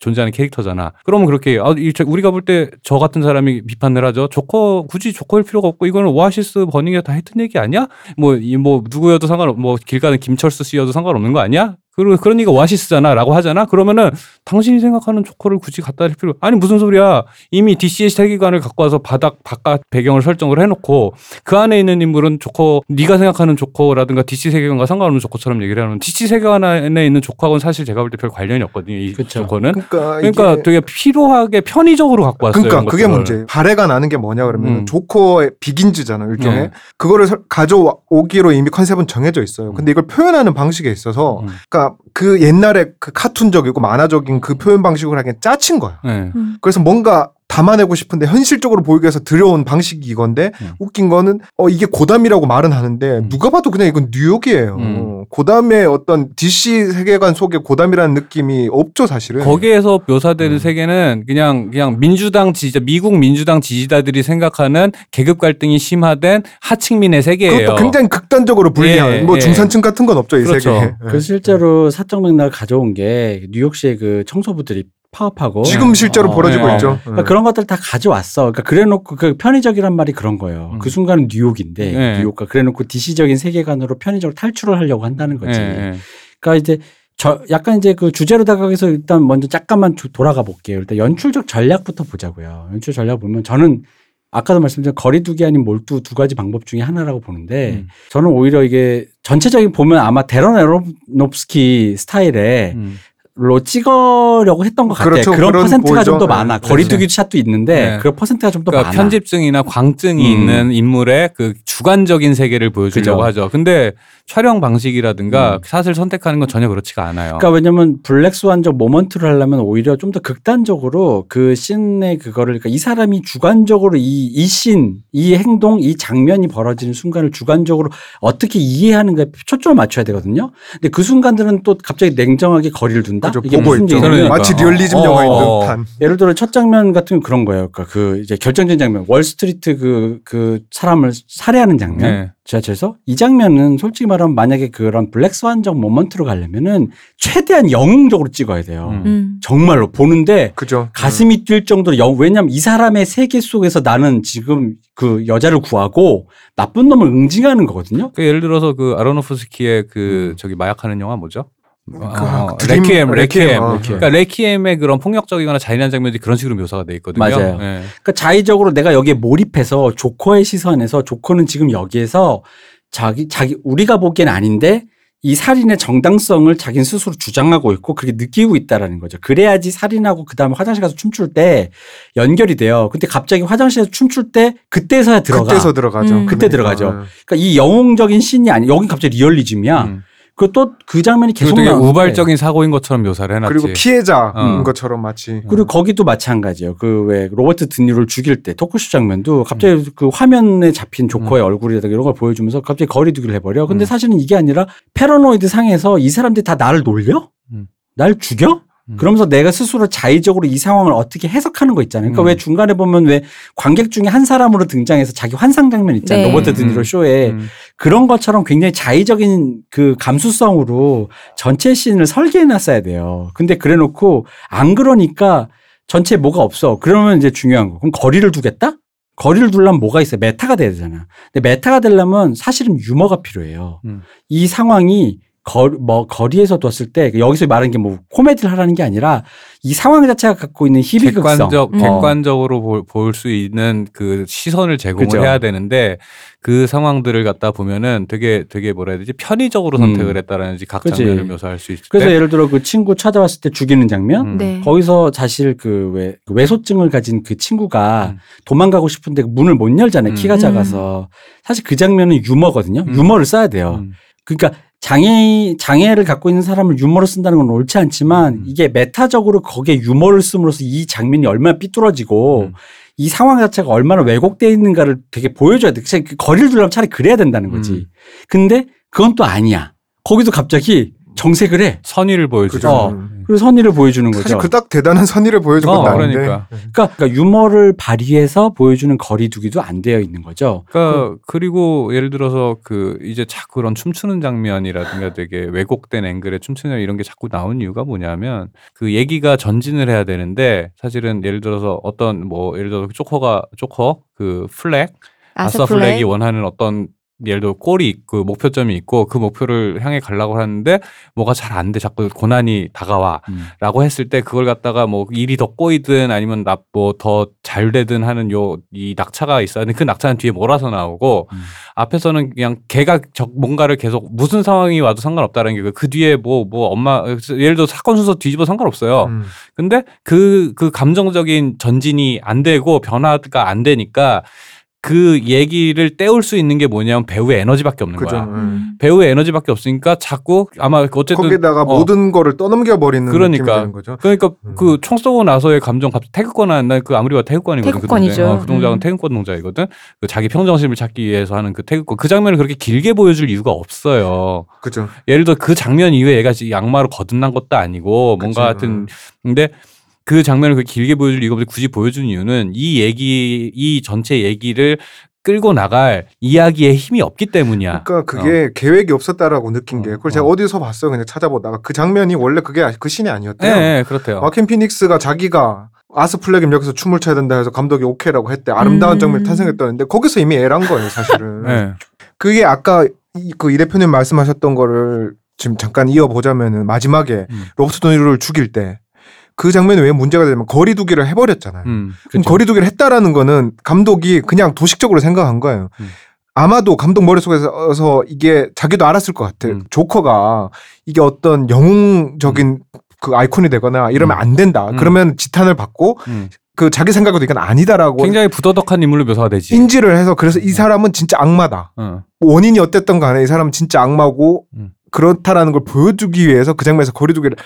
존재하는 캐릭터잖아. 그러면 그렇게. 아, 우리가 볼 때 저 같은 사람이 비판을 하죠. 조커 굳이 조커일 필요가 없고 이거는 오아시스 버닝에 다 했던 얘기 아니야? 뭐이뭐 누구여도 상관없 뭐길 가는 김철수 씨여도 상관없는 거 아니야? 그리고 그런 얘기가 오아시스잖아 라고 하잖아. 그러면은 당신이 생각하는 조커를 굳이 갖다 댈 필요 아니 무슨 소리야? 이미 DC의 세계관을 갖고 와서 바닥 바깥 배경을 설정을 해놓고 그 안에 있는 인물은 조커 네가 생각하는 조커라든가 DC 세계관과 상관없는 조커처럼 얘기를 하면 DC 세계관 안에 있는 조커하고는 사실 제가 볼 때 별 관련이 없거든요. 이 그쵸. 조커는. 그러니까 그러니까 이게 되게 필요하게 편의적으로 갖고 왔어요. 그러니까 그게 것들을. 문제. 발해가 나는 게 뭐냐 그러면 음. 조커의 비긴즈잖아 일종의 네. 그거를 설- 가져오기로 이미 컨셉은 정해져 있어요. 근데 이걸 표현하는 방식에 있어서 음. 그러니까 그 옛날에 그 카툰적이고 만화적인 그 표현 방식을 하기엔 짜친 거야. 네. 음. 그래서 뭔가 담아내고 싶은데 현실적으로 보이기 위해서 들여온 방식이 이건데 음. 웃긴 거는 어 이게 고담이라고 말은 하는데 음. 누가 봐도 그냥 이건 뉴욕이에요. 음. 고담의 어떤 DC 세계관 속에 고담이라는 느낌이 없죠 사실은. 거기에서 묘사되는 음. 세계는 그냥 그냥 민주당 지지자 미국 민주당 지지자들이 생각하는 계급 갈등이 심화된 하층민의 세계예요. 그것도 굉장히 극단적으로 분리한 예, 뭐 예. 중산층 같은 건 없죠 이 그렇죠. 세계에. 그 실제로 사적 맥락을 가져온 게 뉴욕시의 그 청소부들이 파업하고 지금 실제로 어, 벌어지고 네. 있죠. 그러니까 그런 것들 다 가져왔어. 그러니까 그래놓고 그 편의적이란 말이 그런 거예요. 음. 그 순간은 뉴욕인데 네. 뉴욕과 그래놓고 DC적인 세계관으로 편의적으로 탈출을 하려고 한다는 거지. 예, 예. 그러니까 이제 저 약간 이제 그 주제로 다가가서 일단 먼저 잠깐만 조- 돌아가 볼게요. 일단 연출적 전략부터 보자고요. 연출 전략 보면 저는 아까도 말씀드린 거리두기 아닌 몰두 두 가지 방법 중에 하나라고 보는데 음. 저는 오히려 이게 전체적인 보면 아마 데런 에로노프스키 스타일의 음. 로 찍으려고 했던 것 같아요. 그렇죠. 그런 그런 퍼센트가 좀 더. 많아. 네. 거리두기 샷도 있는데 네. 그 퍼센트가 좀더 그러니까 많아. 편집증이나 광증이 음. 있는 인물의 그 주관적인 세계를 보여주려고 그죠. 하죠. 근데 촬영 방식이라든가 음. 샷을 선택하는 건 전혀 그렇지가 않아요. 그러니까 왜냐면 블랙스완적 moment를 하려면 오히려 좀 더 극단적으로 그 씬의 그거를 그러니까 이 사람이 주관적으로 이 이 씬, 이 행동, 이 장면이 벌어지는 순간을 주관적으로 어떻게 이해하는가에 초점을 맞춰야 되거든요. 근데 그 순간들은 또 갑자기 냉정하게 거리를 둔다. 그죠. 이게 보고 무슨 있죠. 얘기냐면 그러니까. 마치 리얼리즘 어, 영화인 어, 듯한. 예를 들어 첫 장면 같은 건 그런 거예요. 그러니까 그 이제 결정적인 장면, 월스트리트 그, 그 사람을 살해하는 장면. 네. 지하철에서 이 장면은 솔직히 말하면 만약에 그런 블랙스완적 moment로 가려면은 최대한 영웅적으로 찍어야 돼요. 음. 음. 정말로 보는데 그죠. 가슴이 뛸 정도로 영, 왜냐면 이 사람의 세계 속에서 나는 지금 그 여자를 구하고 나쁜 놈을 응징하는 거거든요. 그 예를 들어서 그 아로노프스키의 그 음. 저기 마약하는 영화 뭐죠? 그 어, 드림- 레퀴엠, 레퀴엠. 어, 레퀴엠. 그러니까 레퀴엠의 그런 폭력적이거나 잔인한 장면들이 그런 식으로 묘사가 돼 있거든요. 맞아요. 예. 그러니까 자의적으로 내가 여기에 몰입해서 조커의 시선에서 조커는 지금 여기에서 자기 자기 우리가 보기엔 아닌데 이 살인의 정당성을 자기는 스스로 주장하고 있고 그렇게 느끼고 있다라는 거죠. 그래야지 살인하고 그다음에 화장실 가서 춤출 때 연결이 돼요. 근데 갑자기 화장실에서 춤출 때 그때서야 들어가. 그때서 들어가죠. 음. 그때 들어가죠. 그러니까 이 영웅적인 신이 아니 여긴 갑자기 리얼리즘이야. 음. 그또그 장면이 그리고 계속 되게 나오는데 우발적인 사고인 것처럼 묘사를 해놨지. 그리고 피해자인 어. 것처럼 마치. 그리고 거기도 마찬가지예요. 그 왜 로버트 드니로를 죽일 때 토크쇼 장면도 갑자기 음. 그 화면에 잡힌 조커의 얼굴이라든가 이런 걸 보여주면서 갑자기 거리두기를 해버려. 근데 음. 사실은 이게 아니라 paranoid 상에서 이 사람들이 다 나를 놀려? 음. 날 죽여? 음. 그러면서 내가 스스로 자의적으로 이 상황을 어떻게 해석하는 거 있잖아요. 그러니까 음. 왜 중간에 보면 왜 관객 중에 한 사람으로 등장해서 자기 환상 장면 있잖아요. 네. 로버트 드니로 음. 쇼에 음. 그런 것처럼 굉장히 자의적인 그 감수성으로 전체 씬을 설계해 놨어야 돼요. 근데 그래 놓고 안 그러니까 전체 뭐가 없어. 그러면 이제 중요한 거. 그럼 거리를 두겠다? 거리를 두려면 뭐가 있어요? meta가 돼야 되잖아. 근데 meta가 되려면 사실은 유머가 필요해요. 음. 이 상황이 거, 뭐 거리에서 뒀을 때 여기서 말하는 게 뭐 코미디를 하라는 게 아니라 이 상황 자체가 갖고 있는 희비극성. 객관적 음. 객관적으로 볼 수 있는 그 시선을 제공을 그죠. 해야 되는데 그 상황들을 갖다 보면은 되게 되게 뭐라 해야 되지 편의적으로 음. 선택을 했다라는지 각 그치. 장면을 묘사할 수 있을 그래서 때 예를 들어 그 친구 찾아왔을 때 죽이는 장면 음. 네. 거기서 사실 그 왜 왜소증을 가진 그 친구가 음. 도망가고 싶은데 문을 못 열잖아요. 음. 키가 음. 작아서. 사실 그 장면은 유머거든요. 음. 유머를 써야 돼요. 음. 그러니까 장애 장애를 갖고 있는 사람을 유머로 쓴다는 건 옳지 않지만 음. 이게 메타적으로 거기에 유머를 씀으로써 이 장면이 얼마나 삐뚤어지고 음. 이 상황 자체가 얼마나 왜곡되어 있는가를 되게 보여줘야 돼. 그 거리를 두려면 차라리 그래야 된다는 거지. 음. 근데 그건 또 아니야. 거기도 갑자기 정색을 해. 선의를 보여주죠. 어. 음. 그리고 선의를 보여주는 거죠. 사실 그닥 대단한 선의를 보여준 어, 건 아닌데. 그러니까. 그러니까, 그러니까 유머를 발휘해서 보여주는 거리두기도 안 되어 있는 거죠. 그러니까 그리고 예를 들어서 그 이제 자꾸 그런 춤추는 장면이라든가 되게 왜곡된 앵글의 춤추는 이런 게 자꾸 나오는 이유가 뭐냐면 그 얘기가 전진을 해야 되는데 사실은 예를 들어서 어떤 뭐 예를 들어서 조커가 조커 그 플렉 아서 플렉이 플렉. 원하는 어떤 예를 들어 골이 있고 목표점이 있고 그 목표를 향해 가려고 하는데 뭐가 잘 안 돼 자꾸 고난이 다가와라고 했을 때 그걸 갖다가 뭐 일이 더 꼬이든 아니면 나 뭐 더 잘 되든 하는 요 이 낙차가 있어야 하는데 그 낙차는 뒤에 몰아서 나오고 음. 앞에서는 그냥 걔가 적 뭔가를 계속 무슨 상황이 와도 상관없다는 게그 뒤에 뭐뭐 엄마 예를 들어 사건 순서 뒤집어 상관없어요. 음. 근데 그, 그 감정적인 전진이 안 되고 변화가 안 되니까 그 얘기를 때울 수 있는 게 뭐냐면 배우의 에너지밖에 없는 그죠. 거야. 음. 배우의 에너지밖에 없으니까 자꾸 아마 어쨌든 거기다가 어, 모든 거를 떠넘겨 버리는 그러니까. 느낌이 되는 거죠. 그러니까 음. 그총 쏘고 나서의 감정 갑자기 태극권 난그 아무리 봐도 태극권이거든. 태극권이죠. 그, 동작. 어, 그 동작은 음. 태극권 동작이거든. 그 자기 평정심을 찾기 위해서 하는 그 태극권 그 장면을 그렇게 길게 보여줄 이유가 없어요. 그죠. 예를 들어 그 장면 이후에 얘가 양마로 거듭난 것도 아니고 뭔가 그치. 하여튼 음. 근데 그 장면을 그 길게 보여줄 이유가 굳이 보여준 이유는 이 얘기 이 전체 얘기를 끌고 나갈 이야기에 힘이 없기 때문이야. 그러니까 그게 계획이 없었다라고 느낀 게 그걸 어. 제가 어 디서 봤어요. 그냥 찾아보다가 그 장면이 원래 그게 아- 그 신이 예, 아니었대요. 네, 그렇대요. 마킨 피닉스가 자기가 아스 플래금 여기서 춤을 춰야 된다 해서 감독이 오케이라고 했대. 아름다운 음. 장면이 탄생했다는데 거기서 이미 애란 거예요, 사실은. 네. 그게 아까 이, 그이 대표님 말씀하셨던 거를 지금 잠깐 이어보자면은 마지막에 음. 로버트 도니로를 죽일 때 그 장면이 왜 문제가 되냐면 거리두기를 해버렸잖아요. 음. 그럼. 거리두기를 했다라는 거는 감독이 그냥 도식적으로 생각한 거예요. 음. 아마도 감독 머릿속에서 이게 자기도 알았을 것 같아. 음. 조커가 이게 어떤 영웅적인 그 아이콘이 되거나 이러면 음. 안 된다. 음. 그러면 지탄을 받고 음. 그 자기 생각으로 이건 아니다라고 굉장히 부도덕한 인물로 묘사가 되지. 인지를 해서 그래서 이 사람은 진짜 악마다. 어. 원인이 어땠던 간에 이 사람은 진짜 악마고 음. 그렇다라는 걸 보여주기 위해서 그 장면에서 거리두기를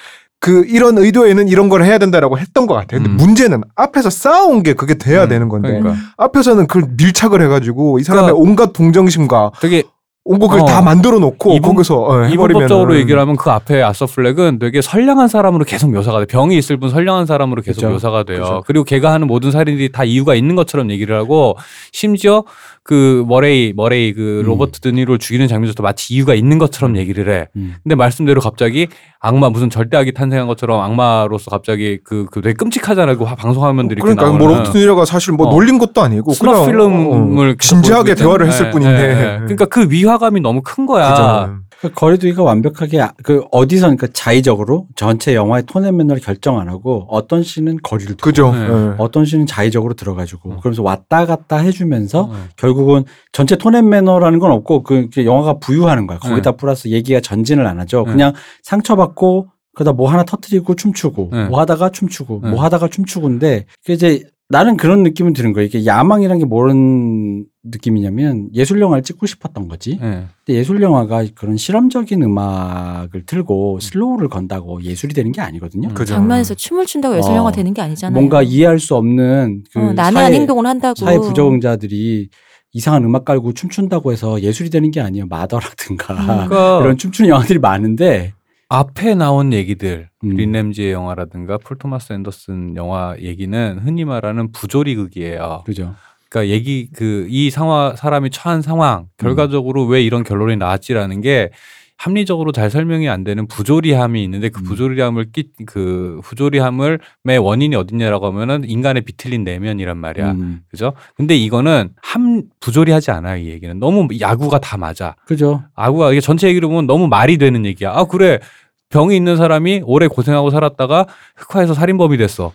그 이런 의도에는 이런 걸 해야 된다라고 했던 것 같아요. 근데 음. 문제는 앞에서 싸운 게 그게 돼야 음, 되는 건데 그러니까. 앞에서는 그걸 밀착을 해가지고 이 사람의 그러니까 온갖 동정심과 되게 온 것을 어. 다 만들어 놓고 이분- 거기서 어, 해버리면 이분법적으로 얘기를 하면 그 앞에 아서 플렉은 되게 선량한 사람으로 계속 묘사가 돼. 병이 있을 뿐 선량한 사람으로 계속 그죠. 묘사가 돼요. 그죠. 그리고 걔가 하는 모든 살인들이 다 이유가 있는 것처럼 얘기를 하고 심지어 그 머레이 머레이 그 음. 로버트 드니로를 죽이는 장면에서도 마치 이유가 있는 것처럼 얘기를 해. 음. 근데 말씀대로 갑자기 악마 무슨 절대악이 탄생한 것처럼 악마로서 갑자기 그, 그 되게 끔찍하잖아요. 그 화- 방송 화면들이 그러니까 뭐. 로버트 드니로가 사실 뭐 어. 놀린 것도 아니고 그냥, 필름을 어, 진지하게 계속 대화를 했을 때문에. 뿐인데 예, 예. 그러니까 그 위화감이 너무 큰 거야. 그죠. 그 거리두기가 완벽하게 아- 그 어디서 그러니까 자의적으로 전체 영화의 tone and manner를 결정 안 하고 어떤 씬은 거리를 두고 그죠. 네. 예. 어떤 씬은 자의적으로 들어가지고 어. 그러면서 왔다 갔다 해주면서 어. 결국은 전체 tone and manner라는 건 없고 그 영화가 부유하는 거야. 거기다 플러스 얘기가 전진을 안 하죠. 네. 그냥 상처받고 그러다 뭐 하나 터트리고 춤추고 네. 뭐 하다가 춤추고 네. 뭐 하다가 춤추고인데 그 이제 나는 그런 느낌은 드는 거예요. 이게 야망이란 게 뭐런 느낌이냐면 예술 영화를 찍고 싶었던 거지. 예. 근데 예술 영화가 그런 실험적인 음악을 틀고 slow를 건다고 예술이 되는 게 아니거든요. 음. 그죠. 장면에서 춤을 춘다고 예술 어. 영화 되는 게 아니잖아요. 뭔가 이해할 수 없는 그 어, 난해한 사회, 행동을 한다고. 사회 부적응자들이 이상한 음악 깔고 춤춘다고 해서 예술이 되는 게 아니에요. 마더라든가 음. 그러니까 이런 춤추는 영화들이 많은데 앞에 나온 얘기들 음. 린 램지의 영화라든가 폴 토마스 앤더슨 영화 얘기는 흔히 말하는 부조리극이에요. 그죠. 그러니까 얘기 그 이 상황 사람이 처한 상황 결과적으로 왜 이런 결론이 나왔지라는 게 합리적으로 잘 설명이 안 되는 부조리함이 있는데 그 음. 부조리함을 끼 그 부조리함을의 원인이 어딨냐라고 하면은 인간의 비틀린 내면이란 말이야. 음. 그죠? 근데 이거는 함 부조리하지 않아요, 이 얘기는. 너무 야구가 다 맞아. 그죠. 아구가 이게 전체 얘기로 보면 너무 말이 되는 얘기야. 아 그래 병이 있는 사람이 오래 고생하고 살았다가 흑화해서 살인범이 됐어.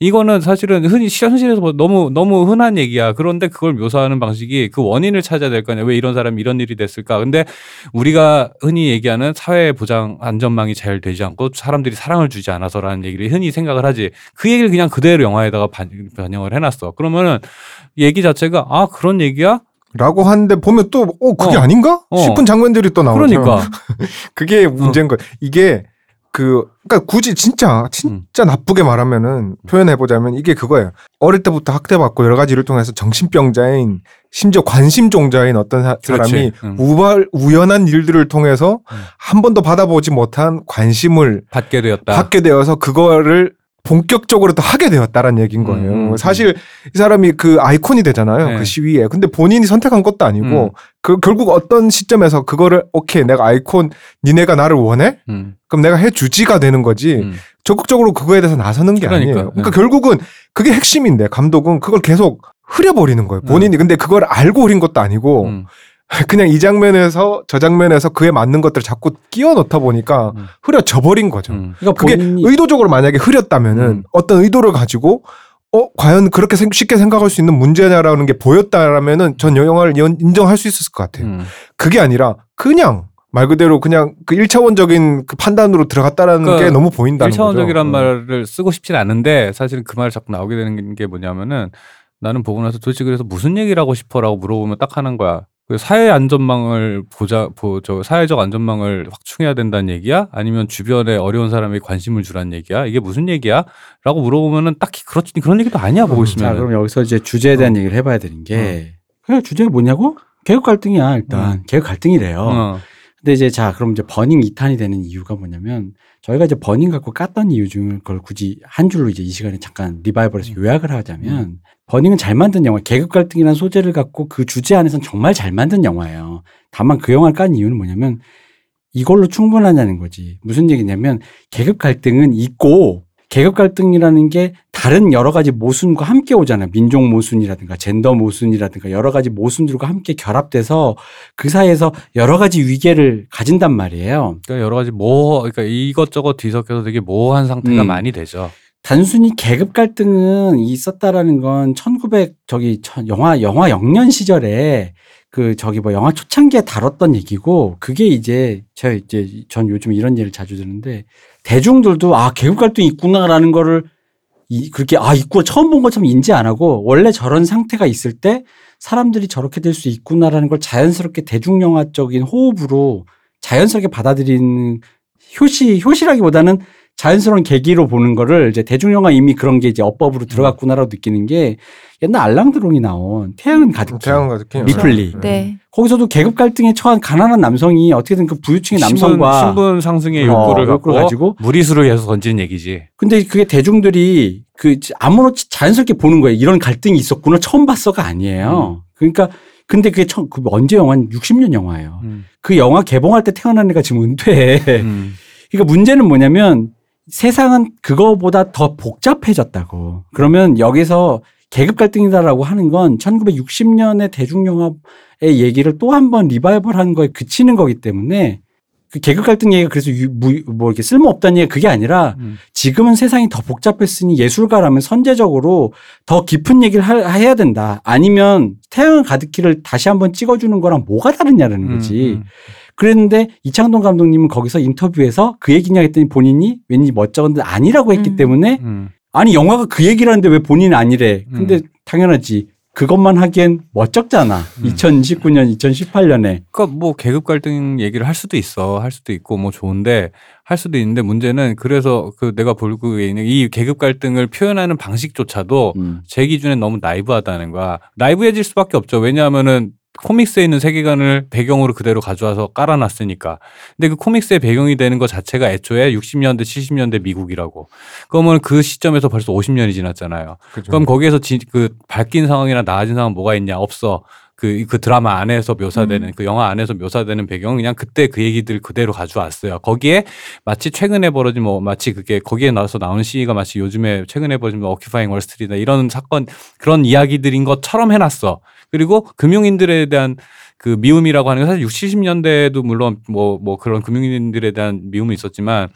이거는 사실은 흔히 현실에서 뭐 너무 너무 흔한 얘기야. 그런데 그걸 묘사하는 방식이 그 원인을 찾아야 될거 아니야. 왜 이런 사람이 이런 일이 됐을까? 근데 우리가 흔히 얘기하는 사회 보장 안전망이 잘 되지 않고 사람들이 사랑을 주지 않아서라는 얘기를 흔히 생각을 하지. 그 얘기를 그냥 그대로 영화에다가 반- 반영을 해놨어. 그러면은 얘기 자체가 아 그런 얘기야? 라고 하는데 보면 또, 어, 그게 어. 아닌가? 어. 싶은 장면들이 또 나오죠. 그러니까 그게 문제인 거예요. 이게 그, 그러니까 굳이 진짜, 진짜 나쁘게 말하면은 표현해보자면 이게 그거예요. 어릴 때부터 학대받고 여러 가지 일을 통해서 정신병자인 심지어 관심종자인 어떤 사. 람이 응. 우발, 우연한 일들을 통해서 음. 한 번도 받아보지 못한 관심을 받게 되었다. 받게 되어서 그거를 본격적으로 또 하게 되었다라는 얘기인 거예요. 음, 음, 사실 이 사람이 그 아이콘이 되잖아요. 네. 그 시위에. 근데 본인이 선택한 것도 아니고 음. 그 결국 어떤 시점에서 그거를 오케이 내가 아이콘 니네가 나를 원해? 음, 그럼 내가 해주지가 되는 거지. 음. 적극적으로 그거에 대해서 나서는 게 그러니까, 아니에요. 그러니까 네. 결국은 그게 핵심인데 감독은 그걸 계속 흐려버리는 거예요. 본인이 근데 그걸 알고 흐린 것도 아니고 음. 그냥 이 장면에서 저 장면에서 그에 맞는 것들을 자꾸 끼워 넣다 보니까 음. 흐려져 버린 거죠. 음. 그러니까 그게 본인이 의도적으로 만약에 흐렸다면은 음. 어떤 의도를 가지고 어 과연 그렇게 생- 쉽게 생각할 수 있는 문제냐라는 게 보였다라면은 전 영화를 연- 인정할 수 있었을 것 같아요. 음. 그게 아니라 그냥 말 그대로 그냥 그 1차원적인 그 판단으로 들어갔다라는 그러니까 게 너무 보인다는 거죠. 1차원적이란 어. 말을 쓰고 싶진 않은데 사실은 그 말이 자꾸 나오게 되는 게 뭐냐면은 나는 보고 나서 도대체 그래서 무슨 얘기를 하고 싶어라고 물어보면 딱 하는 거야. 그 사회 안전망을 보자, 보, 저 사회적 안전망을 확충해야 된다는 얘기야? 아니면 주변에 어려운 사람에게 관심을 주라는 얘기야? 이게 무슨 얘기야? 라고 물어보면은 딱히 그렇지 그런 얘기도 아니야 보고 자, 있으면. 그럼 여기서 이제 주제에 대한 어. 얘기를 해 봐야 되는 게그 주제가 뭐냐고? 개혁 갈등이야 일단 개혁 갈등이래요. 어. 근데 이제 자 그럼 이제 버닝 2탄이 되는 이유가 뭐냐면 저희가 이제 버닝 갖고 깠던 이유 중 그걸 굳이 한 줄로 이제 이 시간에 잠깐 리바이벌해서 요약을 하자면 버닝은 잘 만든 영화 계급 갈등이라는 소재를 갖고 그 주제 안에서는 정말 잘 만든 영화예요. 다만 그 영화를 깐 이유는 뭐냐면 이걸로 충분하냐는 거지. 무슨 얘기냐면 계급 갈등은 있고 계급 갈등이라는 게 다른 여러 가지 모순과 함께 오잖아요. 민족 모순이라든가 젠더 모순이라든가 여러 가지 모순들과 함께 결합돼서 그 사이에서 여러 가지 위계를 가진단 말이에요. 그러니까 여러 가지 모 그러니까 이것저것 뒤섞여서 되게 모호한 상태가 음. 많이 되죠. 단순히 계급 갈등은 있었다라는 건 1900 저기 천- 영화 영화 영년 시절에 그 저기 뭐 영화 초창기에 다뤘던 얘기고 그게 이제 제가 이제 전 요즘 이런 얘기를 자주 듣는데 대중들도 아 계급 갈등이 있구나라는 거를 이 그렇게 아 있구나 처음 본 것처럼 인지 안 하고 원래 저런 상태가 있을 때 사람들이 저렇게 될 수 있구나라는 걸 자연스럽게 대중 영화적인 호흡으로 자연스럽게 받아들이는 효시 효시라기보다는 자연스러운 계기로 보는 거를 이제 대중 영화 이미 그런 게 이제 어법으로 들어갔구나라고 느끼는 게 옛날 알랑드롱이 나온 태양은 가득히 태양 가득히 리플리. 네. 거기서도 계급 갈등에 처한 가난한 남성이 어떻게든 그 부유층의 남성과 신분, 상승의 어, 욕구를 갖고 욕구를 가지고 무리수를 계속 던지는 얘기지. 근데 그게 대중들이 그 아무렇지 자연스럽게 보는 거예요. 이런 갈등이 있었구나 처음 봤어가 아니에요. 그러니까 근데 그게 처음 그 언제 영화 60년 영화예요. 음. 그 영화 개봉할 때 태어난 애가 지금 은퇴해. 음. 그러니까 문제는 뭐냐면 세상은 그거보다 더 복잡해졌다고. 그러면 여기서 계급 갈등이다라고 하는 건 1960년의 대중영화의 얘기를 또 한 번 리바이벌한 거에 그치는 거기 때문에 그 계급 갈등 얘기가 그래서 유, 뭐 이렇게 쓸모없다는 얘기가 그게 아니라 음. 지금은 세상이 더 복잡했으니 예술가라면 선제적으로 더 깊은 얘기를 하- 해야 된다. 아니면 태양을 가득히를 다시 한번 찍어주는 거랑 뭐가 다르냐라는 거지. 음, 음. 그랬는데 이창동 감독님은 거기서 인터뷰에서 그 얘기냐 했더니 본인이 왠지 멋쩍은데 아니라고 했기 음. 때문에 음. 아니 영화가 그 얘기를 하는데 왜 본인은 아니래. 근데 음. 당연하지. 그것만 하기엔 멋쩍잖아. 음. 2019년, 2018년에. 그러니까 뭐 계급 갈등 얘기를 할 수도 있어, 할 수도 있고 뭐 좋은데 할 수도 있는데 문제는 그래서 그 내가 볼고 있는 이 계급 갈등을 표현하는 방식조차도 음. 제 기준엔 너무 나이브하다는 거야. 나이브해질 수밖에 없죠. 왜냐하면은 코믹스에 있는 세계관을 배경으로 그대로 가져와서 깔아놨으니까. 근데 그 코믹스의 배경이 되는 것 자체가 애초에 60년대, 70년대 미국이라고. 그러면 그 시점에서 벌써 50년이 지났잖아요. 그죠. 그럼 거기에서 지, 그 밝긴 상황이나 나아진 상황 뭐가 있냐? 없어. 그, 그 드라마 안에서 묘사되는, 그 영화 안에서 묘사되는 배경은 그냥 그때 그 얘기들 그대로 가져왔어요. 거기에 마치 최근에 벌어진 뭐 마치 그게 거기에 나와서 나오는 시위가 마치 요즘에 최근에 벌어진 뭐 어큐파잉 월스트리트나 이런 사건 그런 이야기들인 것처럼 해놨어. 그리고 금융인들에 대한 그 미움이라고 하는 게 사실 60, 70년대에도 물론 뭐, 뭐 그런 금융인들에 대한 미움이 있었지만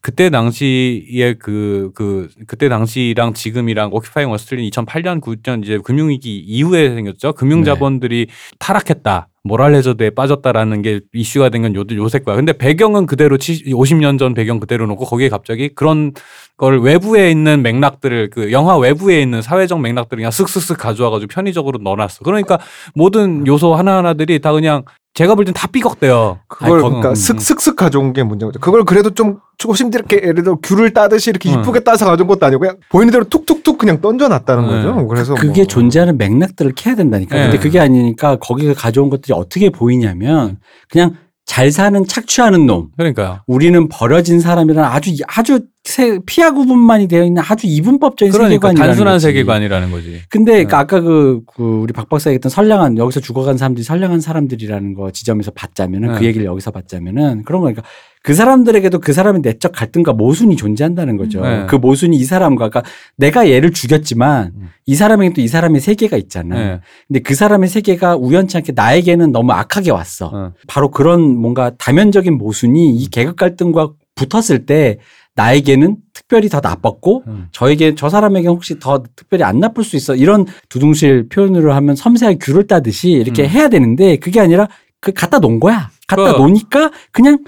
그때 당시에 그, 그, 그때 당시랑 지금이랑 오큐파잉 월스트리트 2008년, 9년 이제 금융위기 이후에 생겼죠. 금융자본들이 타락했다. 모랄 해저드에 빠졌다라는 게 이슈가 된 건 요새 거야. 근데 배경은 그대로 70, 50년 전 배경 그대로 놓고 거기에 갑자기 그런 걸 외부에 있는 맥락들을 그 영화 외부에 있는 사회적 맥락들을 그냥 쓱쓱쓱 가져와가지고 편의적으로 넣어놨어. 그러니까 모든 요소 하나하나들이 다 그냥 제가 볼 땐 다 삐걱대요. 그걸 아니, 그러니까 음, 슥슥슥 가져온 게 문제인 거죠. 그걸 그래도 좀 조금 이렇게 예를 들어 귤을 따듯이 이렇게 음. 이쁘게 따서 가져온 것도 아니고 그냥 보이는 대로 툭툭툭 그냥 던져놨다는 네. 거죠. 그래서 그게 뭐 존재하는 맥락들을 캐야 된다니까. 네. 근데 그게 아니니까 거기서 가져온 것들이 어떻게 보이냐면 그냥 잘 사는 착취하는 놈. 그러니까요. 우리는 버려진 사람이라는 아주 아주 세- 피하 구분만이 되어 있는 아주 이분법적인 그러니까 세계관이라는 단순한 거지. 세계관이라는 거지. 근데 그 아까 그, 그 우리 박 박사가 했던 선량한 여기서 죽어간 사람들이 선량한 사람들이라는 거 지점에서 받자면은 그 네. 얘기를 여기서 받자면은 그런 거니까 그 사람들에게도 그 사람의 내적 갈등과 모순이 존재한다는 거죠. 네. 그 모순이 이 사람과 그러니까 내가 얘를 죽였지만 음. 이 사람에게 또 이 사람의 세계가 있잖아. 네. 근데 그 사람의 세계가 우연치 않게 나에게는 너무 악하게 왔어. 어. 바로 그런 뭔가 다면적인 모순이 이 계급 갈등과 붙었을 때 나에게는 특별히 더 나빴고 음. 저에게 저 사람에게 혹시 더 특별히 안 나쁠 수 있어 이런 두둥실 표현으로 하면 섬세하게 귤을 따듯이 이렇게 음. 해야 되는데 그게 아니라 그 갖다 놓은 거야 갖다 그- 놓으니까 그냥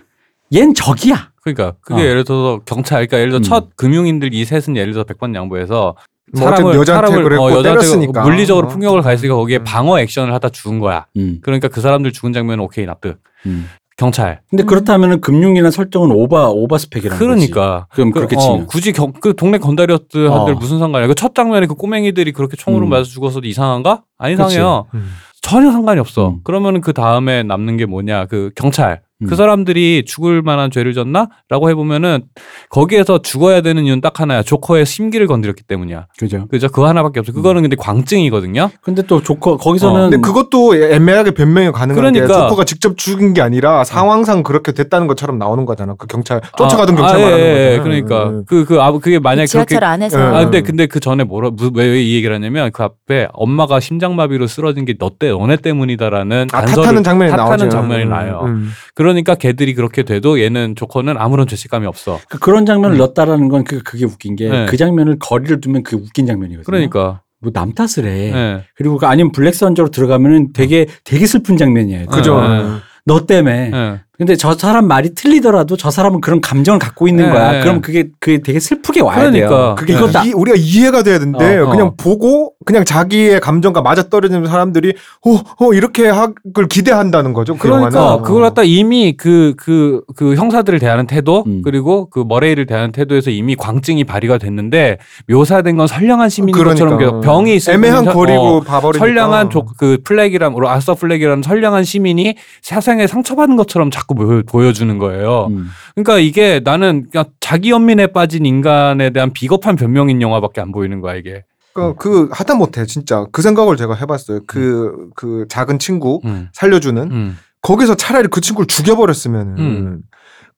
얜 적이야 그러니까 그게 어. 예를 들어서 경찰, 그러니까 예를 들어 음. 첫 금융인들 이 셋은 예를 들어 백번 양보해서 뭐 어쨌든 여자한테 그랬고 여자한테 때렸으니까. 물리적으로 어. 폭력을 가했으니까 거기에 음. 방어 액션을 하다 죽은 거야. 음, 그러니까 그 사람들 죽은 장면은 오케이 납득. 음. 경찰. 근데 음. 그렇다면은 금융이나 설정은 오바 오바 스펙이라는 거지 그러니까 그럼 그, 그렇게 어, 치면 굳이 경, 그 동네 건달이었들 어. 한들 무슨 상관이야? 그 첫 장면에 그 꼬맹이들이 그렇게 총으로 음. 맞아 죽어서도 이상한가? 안. 이상해요. 음. 전혀 상관이 없어. 음. 그러면은 그 다음에 남는 게 뭐냐? 그 경찰. 음. 그 사람들이 죽을 만한 죄를 졌나라고 해보면은 거기에서 죽어야 되는 이유는 딱 하나야. 조커의 심기를 건드렸기 때문이야. 그죠. 그죠? 그거 하나밖에 없어. 그거는 근데 광증이거든요. 근데 또 조커 거기서는 어, 근데 그것도 애매하게 변명이 가능한 그러니까. 게 조커가 직접 죽인 게 아니라 상황상 그렇게 됐다는 것처럼 나오는 거잖아. 그 경찰 쫓아가던 아, 경찰 아, 예, 말하는 예, 거잖아. 그러니까 음. 그그 아, 그게 만약 지하철 그렇게 안에서 예. 아 근데 근데 그 전에 뭐라 왜이 얘기를 하냐면 그 앞에 엄마가 심장마비로 쓰러진 게 너 때 너네 때문이다라는 아, 단서를 탓하는 장면이 탓하는 나오죠. 장면이 음, 나요. 음. 그러니까 걔들이 그렇게 돼도 얘는 조커는 아무런 죄책감이 없어. 그 그런 장면을 넣었다라는 건 그, 그게 웃긴 게그 네. 장면을 거리를 두면 그게 웃긴 장면이거든요. 그러니까 뭐 남 탓을 해. 예. 그리고 그 아니면 블랙 선저로 들어가면은 되게 되게 슬픈 장면이에요. 그죠. 네. 음. 너 때문에. 예. 근데 저 사람 말이 틀리더라도 저 사람은 그런 감정을 갖고 있는 네, 거야. 네. 그럼 그게 그게 되게 슬프게 와야 돼요. 그러니까. 그게 이거 다 이, 우리가 이해가 돼야 되는데 어, 어. 그냥 보고 그냥 자기의 감정과 맞아 떨어지는 사람들이 어, 어 이렇게 학을 기대한다는 거죠. 그 그러니까 영화는. 그걸 갖다 이미 그그 그 형사들을 대하는 태도 음. 그리고 그 머레이를 대하는 태도에서 이미 광증이 발휘가 됐는데 묘사된 건 선량한 시민인 것처럼 그러니까. 계속 병이 있을 애매한 거리고 어, 봐버리니까 선량한 조, 그 플렉이란 아서 플렉이라는 선량한 시민이 세상에 상처받는 것처럼 자꾸 보여, 주는 거예요. 음. 그러니까 이게 나는 그냥 자기 연민에 빠진 인간에 대한 비겁한 변명인 영화밖에 안 보이는 거야 이게. 그, 그 하다 못해 진짜 그 생각을 제가 해봤어요. 그그 작은 친구 음. 살려주는 음. 거기서 차라리 그 친구를 죽여버렸으면 음.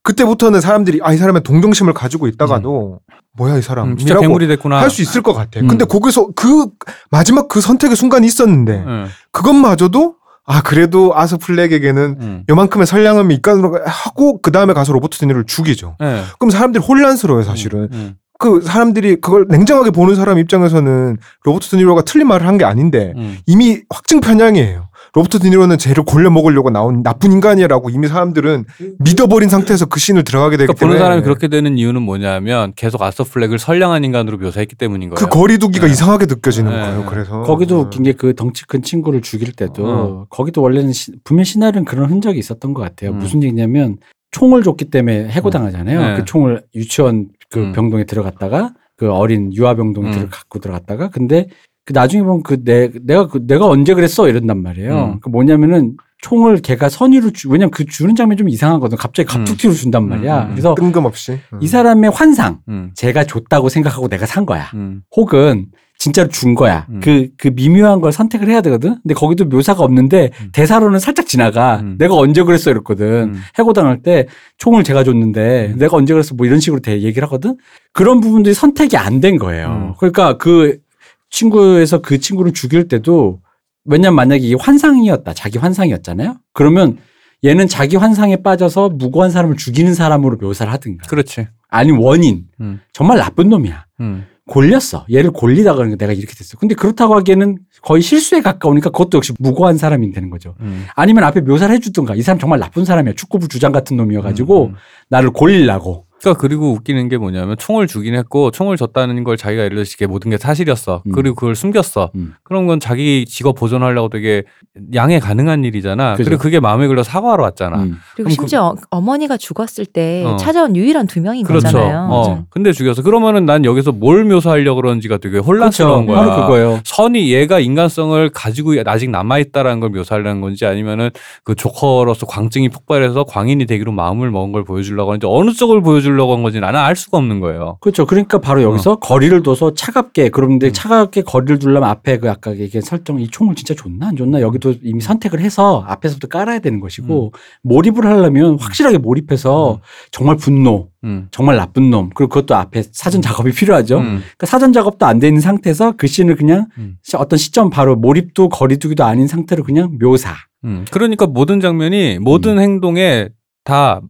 그때부터는 사람들이 아 이 사람의 동정심을 가지고 있다가도 뭐야 이 사람 음, 진짜 괴물이 됐구나. 할 수 있을 것 같아. 음. 근데 거기서 그 마지막 그 선택의 순간이 있었는데 음. 그것마저도 아 그래도 아스 플렉에게는 음. 요만큼의 선량함이 있다는 하고 그 다음에 가서 로버트 드니를 죽이죠. 예. 그럼 사람들이 혼란스러워요 사실은. 음. 그 사람들이 그걸 냉정하게 보는 사람 입장에서는 로버트 드니로가 틀린 말을 한 게 아닌데 음. 이미 확증 편향이에요. 로버트 드니로는 쟤를 골려 먹으려고 나온 나쁜 인간이라고 이미 사람들은 믿어버린 상태에서 그 씬을 들어가게 되기 그러니까 때문에 보는 사람이 그렇게 되는 이유는 뭐냐면 계속 아서 플렉을 선량한 인간으로 묘사했기 때문인 거예요. 그 거리두기가 네. 이상하게 느껴지는 네. 거예요. 그래서 거기도 웃긴 게 그 덩치 큰 친구를 죽일 때도 어. 거기도 원래는 시, 분명 시나리오는 그런 흔적이 있었던 것 같아요. 음. 무슨 얘기냐면 총을 줬기 때문에 해고당하잖아요. 네. 그 총을 유치원 그 음. 병동에 들어갔다가 그 어린 유아병동에 음. 갖고 들어갔다가 근데 그 나중에 보면 그 내 내가 그 내가 언제 그랬어 이런단 말이에요. 음. 그 뭐냐면은 총을 걔가 선의로 주, 왜냐면 그 주는 장면이 좀 이상하거든. 갑자기 갑툭튀로 준단 말이야. 음, 음. 그래서 뜬금없이 음. 이 사람의 환상, 음. 제가 줬다고 생각하고 내가 산 거야. 음. 혹은 진짜로 준 거야. 음. 그, 그 미묘한 걸 선택을 해야 되거든. 근데 거기도 묘사가 없는데 음. 대사로는 살짝 지나가. 음. 내가 언제 그랬어 이랬거든. 음. 해고 당할 때 총을 제가 줬는데 음. 내가 언제 그랬어 뭐 이런 식으로 대 얘기를 하거든. 그런 부분들이 선택이 안 된 거예요. 음. 그러니까 그 친구에서 그 친구를 죽일 때도 왜냐면 만약에 이게 환상이었다. 자기 환상이었잖아요. 그러면 얘는 자기 환상에 빠져서 무고한 사람을 죽이는 사람으로 묘사를 하든가. 그렇지. 아니면 원인. 음. 정말 나쁜 놈이야. 음. 골렸어. 얘를 골리다가 그러니까 내가 이렇게 됐어. 근데 그렇다고 하기에는 거의 실수에 가까우니까 그것도 역시 무고한 사람이 되는 거죠. 음. 아니면 앞에 묘사를 해주든가 이 사람 정말 나쁜 사람이야. 축구부 주장 같은 놈이어가지고 음. 나를 골리려고. 그러니까 그리고 웃기는 게 뭐냐면 총을 주긴 했고 총을 줬다는 걸 자기가 예를 들어서 이게 모든 게 사실이었어. 음. 그리고 그걸 숨겼어. 음. 그런 건 자기 직업 보존하려고 되게 양해 가능한 일이잖아. 그죠. 그리고 그게 마음에 걸려 사과하러 왔잖아. 음. 그리고 그럼 심지어 어, 어머니가 죽었을 때 어. 찾아온 유일한 두 명인 그렇죠. 거잖아요. 어. 근데 죽여서 그러면은 난 여기서 뭘 묘사하려고 그러는지가 되게 혼란스러운 거야. 그렇죠. 바로 그거예요. 선이 얘가 인간성을 가지고 아직 남아 있다라는 걸 묘사하려는 건지 아니면은 그 조커로서 광증이 폭발해서 광인이 되기로 마음을 먹은 걸 보여주려고 하는지 어느 쪽을 보여주 려고 한 건지 나는 알 수가 없는 거예요. 그렇죠. 그러니까 바로 여기서 거리를 둬서 차갑게 그런데 음. 차갑게 거리를 두려면 앞에 그 아까 얘기한 설정 이 총을 진짜 줬나 안 줬나 여기도 이미 선택을 해서 앞에서부터 깔아야 되는 것이고 몰입을 하려면 확실하게 몰입해서 음. 정말 분노 음. 정말 나쁜 놈 그리고 그것도 앞에 사전 작업이 필요하죠. 음. 그러니까 사전 작업도 안 돼 있는 상태에서 그 씬을 그냥 음. 시- 어떤 시점 바로 몰입도 거리두기도 아닌 상태로 그냥 묘사. 음. 그러니까 모든 장면이 모든 행동에 다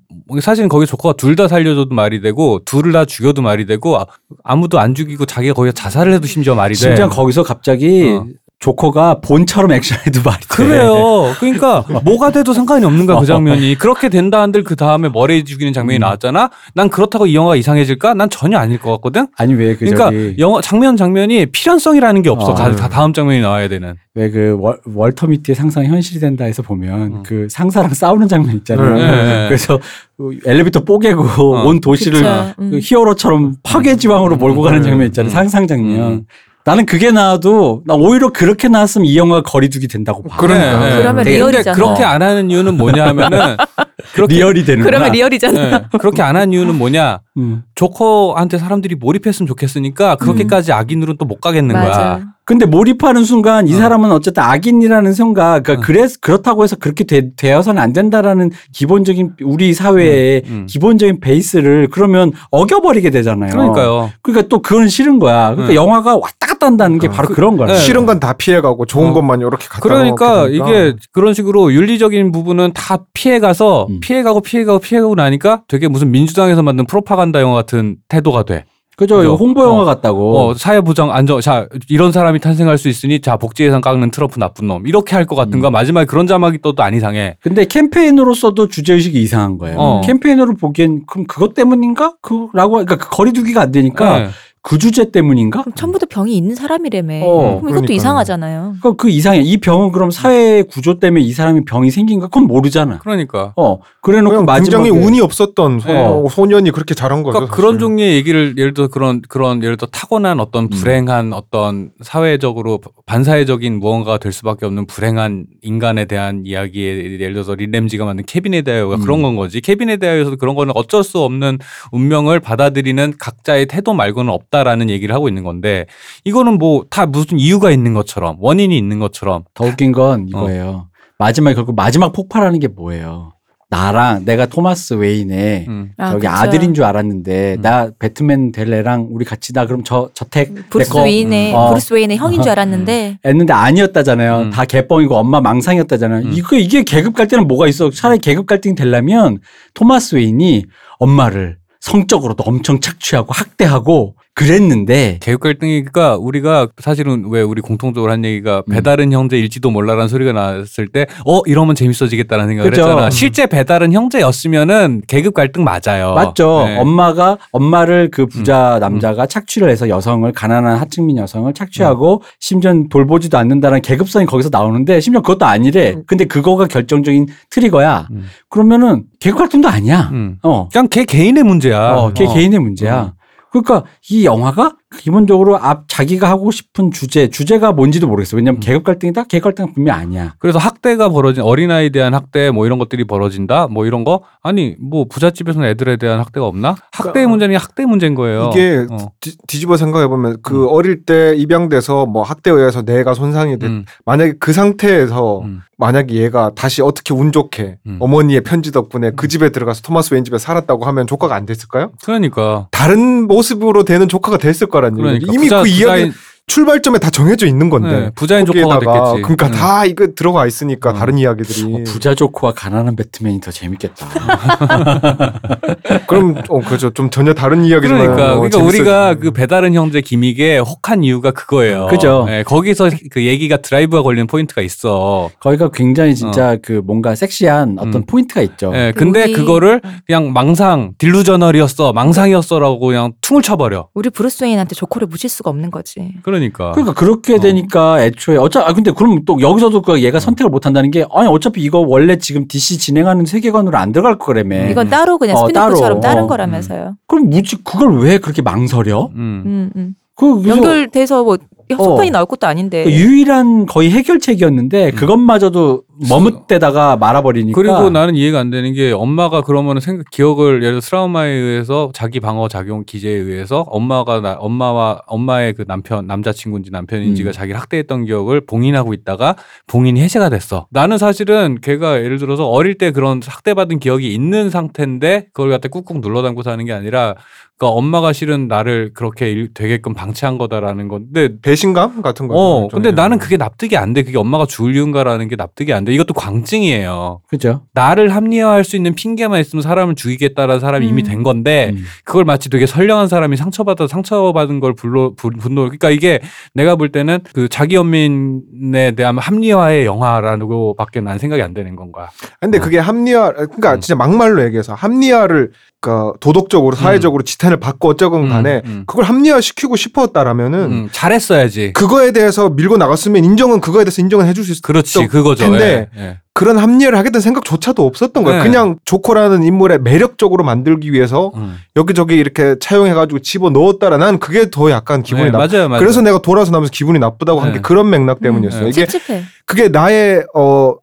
사실 거기 조커가 둘 다 살려줘도 말이 되고 둘을 다 죽여도 말이 되고 아- 아무도 안 죽이고 자기가 거기서 자살을 해도 심지어 말이 돼. 심지어 거기서 갑자기 어. 조커가 본처럼 액션해도 말이 돼. 그래요. 그러니까 뭐가 돼도 상관이 없는 거야 어. 그 장면이. 그렇게 된다 한들 그 다음에 머레이 죽이는 장면이 음. 나왔잖아. 난 그렇다고 이 영화가 이상해질까? 난 전혀 아닐 것 같거든. 아니 왜 그 그러니까 저기 영화 장면 장면이 필연성이라는 게 없어. 어. 다, 다 다음 장면이 나와야 되는. 왜 그 월터 미티의 상상이 현실이 된다 해서 보면 음. 그 상사랑 싸우는 장면 있잖아요. 네. 그래서 그 엘리베이터 뽀개고 어. 온 도시를 그쵸. 음. 그 히어로처럼 파괴 지경으로 음. 몰고 가는 음. 장면 있잖아요. 음. 상상 장면. 음. 나는 그게 나와도 나 오히려 그렇게 나왔으면 이 영화가 거리두기 된다고 봐. 그러니까. 네, 네. 그러면 real이잖아. 그렇게 안 하는 이유는 뭐냐 하면은 그렇게 real이 되는구나. 그러면 real이잖아요. 네, 그렇게 안한 이유는 뭐냐? 음. 조커한테 사람들이 몰입했으면 좋겠으니까 그렇게까지 악인으로는 또 못 가겠는 거야. 근데 몰입하는 순간 이 어. 사람은 어 쨌든 악인이라는 생각, 그러니까 어. 그래 그렇다고 해서 그렇게 되, 되어서는 안 된다라는 기본적인 우리 사회의 음, 음. 기본적인 베이스를 그러면 어겨버리게 되잖아요. 그러니까요. 그러니까 또 그건 싫은 거야. 그러니까 네. 영화가 왔다 갔다 한다는 게 어, 바로 그- 그, 런 거야. 네. 싫은 건 다 피해가고 좋은 어. 것만 이렇게 갖다 그러니까. 이게 그런 식으로 윤리적인 부분은 다 피해가서 음. 피해가고 피해가고 피해가고 나니까 되게 무슨 민주당에서 만든 프로파간다 영화 같은 태도가 돼. 그죠? 그죠? 홍보 영화 어. 같다고. 어, 사회부정 안정, 자, 이런 사람이 탄생할 수 있으니, 자, 복지 예산 깎는 트럼프 나쁜 놈. 이렇게 할 것 같은 음. 거 마지막에 그런 자막이 떠도 안 이상해. 근데 캠페인으로서도 주제 의식이 이상한 거예요. 어. 캠페인으로 보기엔 그럼 그것 때문인가? 그, 라고, 그러니까 그 거리두기가 안 되니까 네. 그 주제 때문인가? 그럼 처음부터 병이 있는 사람이라며. 어, 그럼 이것도 그러니까요. 이상하잖아요. 그, 그 이상해. 이 병은 그럼 사회 구조 때문에 이 사람이 병이 생긴가? 그건 모르잖아. 그러니까. 어, 그래 놓고 그냥 굉장히 마지막에 운이 없었던 소, 네. 소년이 그렇게 잘한 거죠. 그러니까 그런 사실. 종류의 얘기를 예를 들어 그런 그런 예를 들어 타고난 어떤 불행한 어떤 사회적으로 반사회적인 무언가가 될 수밖에 없는 불행한 인간에 대한 이야기에 예를 들어서 린램지가 만든 케빈에 대하여가 음. 그런 건 거지 케빈에 대하여서도 그런 거는 어쩔 수 없는 운명을 받아들이는 각자의 태도 말고는 없다 라는 얘기를 하고 있는 건데 이거는 뭐 다 무슨 이유가 있는 것처럼 원인이 있는 것처럼 더 웃긴 건 이거예요. 마지막에 결국 마지막 폭발하는 게 뭐예요? 나랑 내가 토마스 웨인의 음. 아, 저기 그쵸. 아들인 줄 알았는데 음. 나 배트맨 될 애랑 우리 같이 나 그럼 저 저택 브루스 웨인의 어. 브루스 웨인의 형인 줄 알았는데 했는데 아니었다잖아요. 음. 다 개뻥이고 엄마 망상이었다잖아요. 음. 이거 이게 계급 갈등은 뭐가 있어? 차라리 계급 갈등이 되려면 토마스 웨인이 엄마를 성적으로도 엄청 착취하고 학대하고 그랬는데 계급 갈등이니까 우리가 사실은 왜 우리 공통적으로 한 얘기가 음. 배다른 형제일지도 몰라라는 소리가 나왔을 때 어 이러면 재밌어지겠다는 생각을 그죠. 했잖아. 실제 배다른 형제였으면은 계급 갈등 맞아요. 맞죠. 네. 엄마가 엄마를 그 부자 남자가 착취를 해서 여성을 가난한 하층민 여성을 착취하고 심지어 돌보지도 않는다는 계급성이 거기서 나오는데 심지어 그것도 아니래. 근데 그거가 결정적인 트리거야. 음. 그러면은 계급 갈등도 아니야. 음. 어. 그냥 걔 개인의 문제야. 어, 걔 어. 개인의 문제야. 그러니까 이 영화가 기본적으로 앞 자기가 하고 싶은 주제, 주제가 뭔지도 모르겠어. 왜냐면 음. 계급 갈등이다? 계급 갈등은 분명 아니야. 그래서 학대가 벌어진 어린아이에 대한 학대 뭐 이런 것들이 벌어진다 뭐 이런 거 아니 뭐 부잣집에서는 애들에 대한 학대가 없나 학대의 그러니까 문제는 학대 문제인 거예요. 이게 어. 뒤, 뒤집어 생각해 보면 그 어릴 때 입양돼서 뭐 학대에 의해서 뇌가 손상이 됐. 음, 만약에 그 상태에서 음. 만약에 얘가 다시 어떻게 운 좋게 음. 어머니의 편지 덕분에 그 집에 들어가서 토마스 웨인 집에 살았다고 하면 조카가 안 됐을까요? 그러니까 다른 모습으로 되는 조카가 됐을 거란 얘기죠. 그러니까 이미 부자- 그 이야기 부자인- 출발점에 다 정해져 있는 건데. 네, 부자인 조커가 됐겠지. 그러니까 음. 다 이거 들어가 있으니까 음. 다른 이야기들이. 어, 부자 조커와 가난한 배트맨이 더 재밌겠다. 그럼 어 그죠 좀 전혀 다른 이야기지만 그러니까 어, 그러니까. 우리가 그 배다른 형제 gimmick에 혹한 이유가 그거예요. 그죠. 네, 거기서 그 얘기가 드라이브가 걸리는 포인트가 있어. 거기가 굉장히 진짜 그 뭔가 섹시한 어떤 어. 음. 포인트가 있죠. 예, 근데 우리- 그거를 그냥 망상, delusional이었어, 망상이었어라고 그냥 퉁을 쳐버려. 우리 브루스 웨인한테 조커를 묻힐 수가 없는 거지. 그러 니까. 그러니까 그렇게 어. 되니까 애초에 어차 아 근데 그럼 또 여기서도 그 얘가 선택을 못 한다는 게 아니 어차피 이거 원래 지금 DC 진행하는 세계관으로 안 들어갈 거라며. 이건 따로 그냥 어, 스피노프처럼 따로. 다른 어. 거라면서요. 그럼 뭐지 그걸 왜 그렇게 망설여? 음. 음, 음. 그 연결돼서 뭐 속편이 어. 나올 것도 아닌데. 그 유일한 거의 해결책이었는데 음. 그것마저도 머뭇대다가 말아버리니까. 그리고 나는 이해가 안 되는 게 엄마가 그러면은 생각 기억을 예를 들어 트라우마에 의해서 자기 방어 작용 기제에 의해서 엄마가 나, 엄마와 엄마의 그 남편 남자친구인지 남편인지가 음. 자기를 학대했던 기억을 봉인하고 있다가 봉인이 해제가 됐어. 나는 사실은 걔가 예를 들어서 어릴 때 그런 학대받은 기억이 있는 상태인데 그걸 갖다 꾹꾹 눌러담고 사는 게 아니라 그러니까 엄마가 실은 나를 그렇게 일- 되게끔 방치한 거다라는 건데 배신감 같은 거. 어 근데 나는 그게 납득이 안 돼. 그게 엄마가 죽을 이유인가라는 게 납득이 안 돼. 이것도 광증이에요. 그죠. 나를 합리화할 수 있는 핑계만 있으면 사람을 죽이겠다라는 사람이 이미 음. 된 건데 음. 그걸 마치 되게 선량한 사람이 상처받아 상처받은 걸 불러 분- 분노 그러니까 이게 내가 볼 때는 그 자기 연민에 대한 합리화의 영화라고밖에 난 생각이 안 되는 건가. 근데 그게 합리화 그러니까 음. 진짜 막말로 얘기해서 합리화를 그러니까 도덕적으로 사회적으로 지탄을 받고 어쩌건 간에 음, 음. 그걸 합리화시키고 싶었다라면은 음, 잘했어야지. 그거에 대해서 밀고 나갔으면 인정은 그거에 대해서 인정은 해줄 수 있을 그렇지 또 그거죠. 텐데 예, 예. 그런 합리화를 하겠다는 생각조차도 없었던 거야. 네. 그냥 조커라는 인물에 매력적으로 만들기 위해서 음. 여기저기 이렇게 차용해가지고 집어 넣었다라 난 그게 더 약간 기분이 네, 나. 맞아요, 맞아요. 그래서 내가 돌아서 나면서 기분이 나쁘다고 한게 네. 그런 맥락 때문이었어요. 네. 이게 찝찝해. 그게 나의 어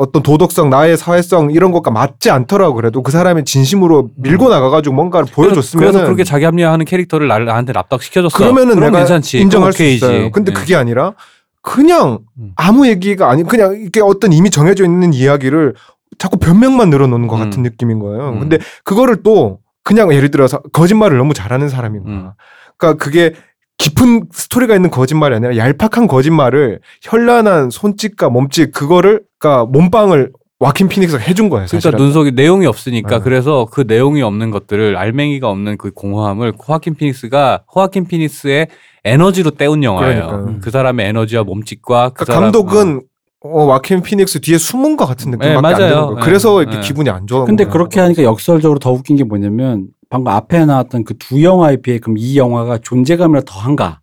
어떤 도덕성, 나의 사회성 이런 것과 맞지 않더라고 그래도 그 사람이 진심으로 밀고 나가가지고 뭔가를 보여줬으면 그래서 그렇게 자기 합리화하는 캐릭터를 나- 나한테 납득시켜줬어. 그러면은 그럼 내가 괜찮지. 인정할 수. 있어요. 근데 예. 그게 아니라 그냥 음. 아무 얘기가 아니 그냥 이게 어떤 이미 정해져 있는 이야기를 자꾸 변명만 늘어놓는 것 같은 음. 느낌인 거예요. 음. 근데 그거를 또 그냥 예를 들어서 거짓말을 너무 잘하는 사람인 거야. 음. 그러니까 그게 깊은 스토리가 있는 거짓말이 아니라 얄팍한 거짓말을 현란한 손짓과 몸짓 그거를 그러니까 몸빵을 와킨 피닉스가 해준 거예요. 그러니까 사실은. 눈속에 내용이 없으니까 네. 그래서 그 내용이 없는 것들을 알맹이가 없는 그 공허함을 호아킨 피닉스가 호아킨 피닉스의 에너지로 때운 영화예요. 그러니까요. 그 사람의 에너지와 몸짓과 그 그러니까 사람, 감독은 어, 와킨 피닉스 뒤에 숨은 것 같은 느낌밖에 네, 안 맞아요. 드는 거예요. 네. 그래서 이렇게 네. 기분이 안 좋은 근데 거예요. 그렇게 하니까 역설적으로 더 웃긴 게 뭐냐면 방금 앞에 나왔던 그 두 영화에 비해 그럼 이 영화가 존재감이라 더한가?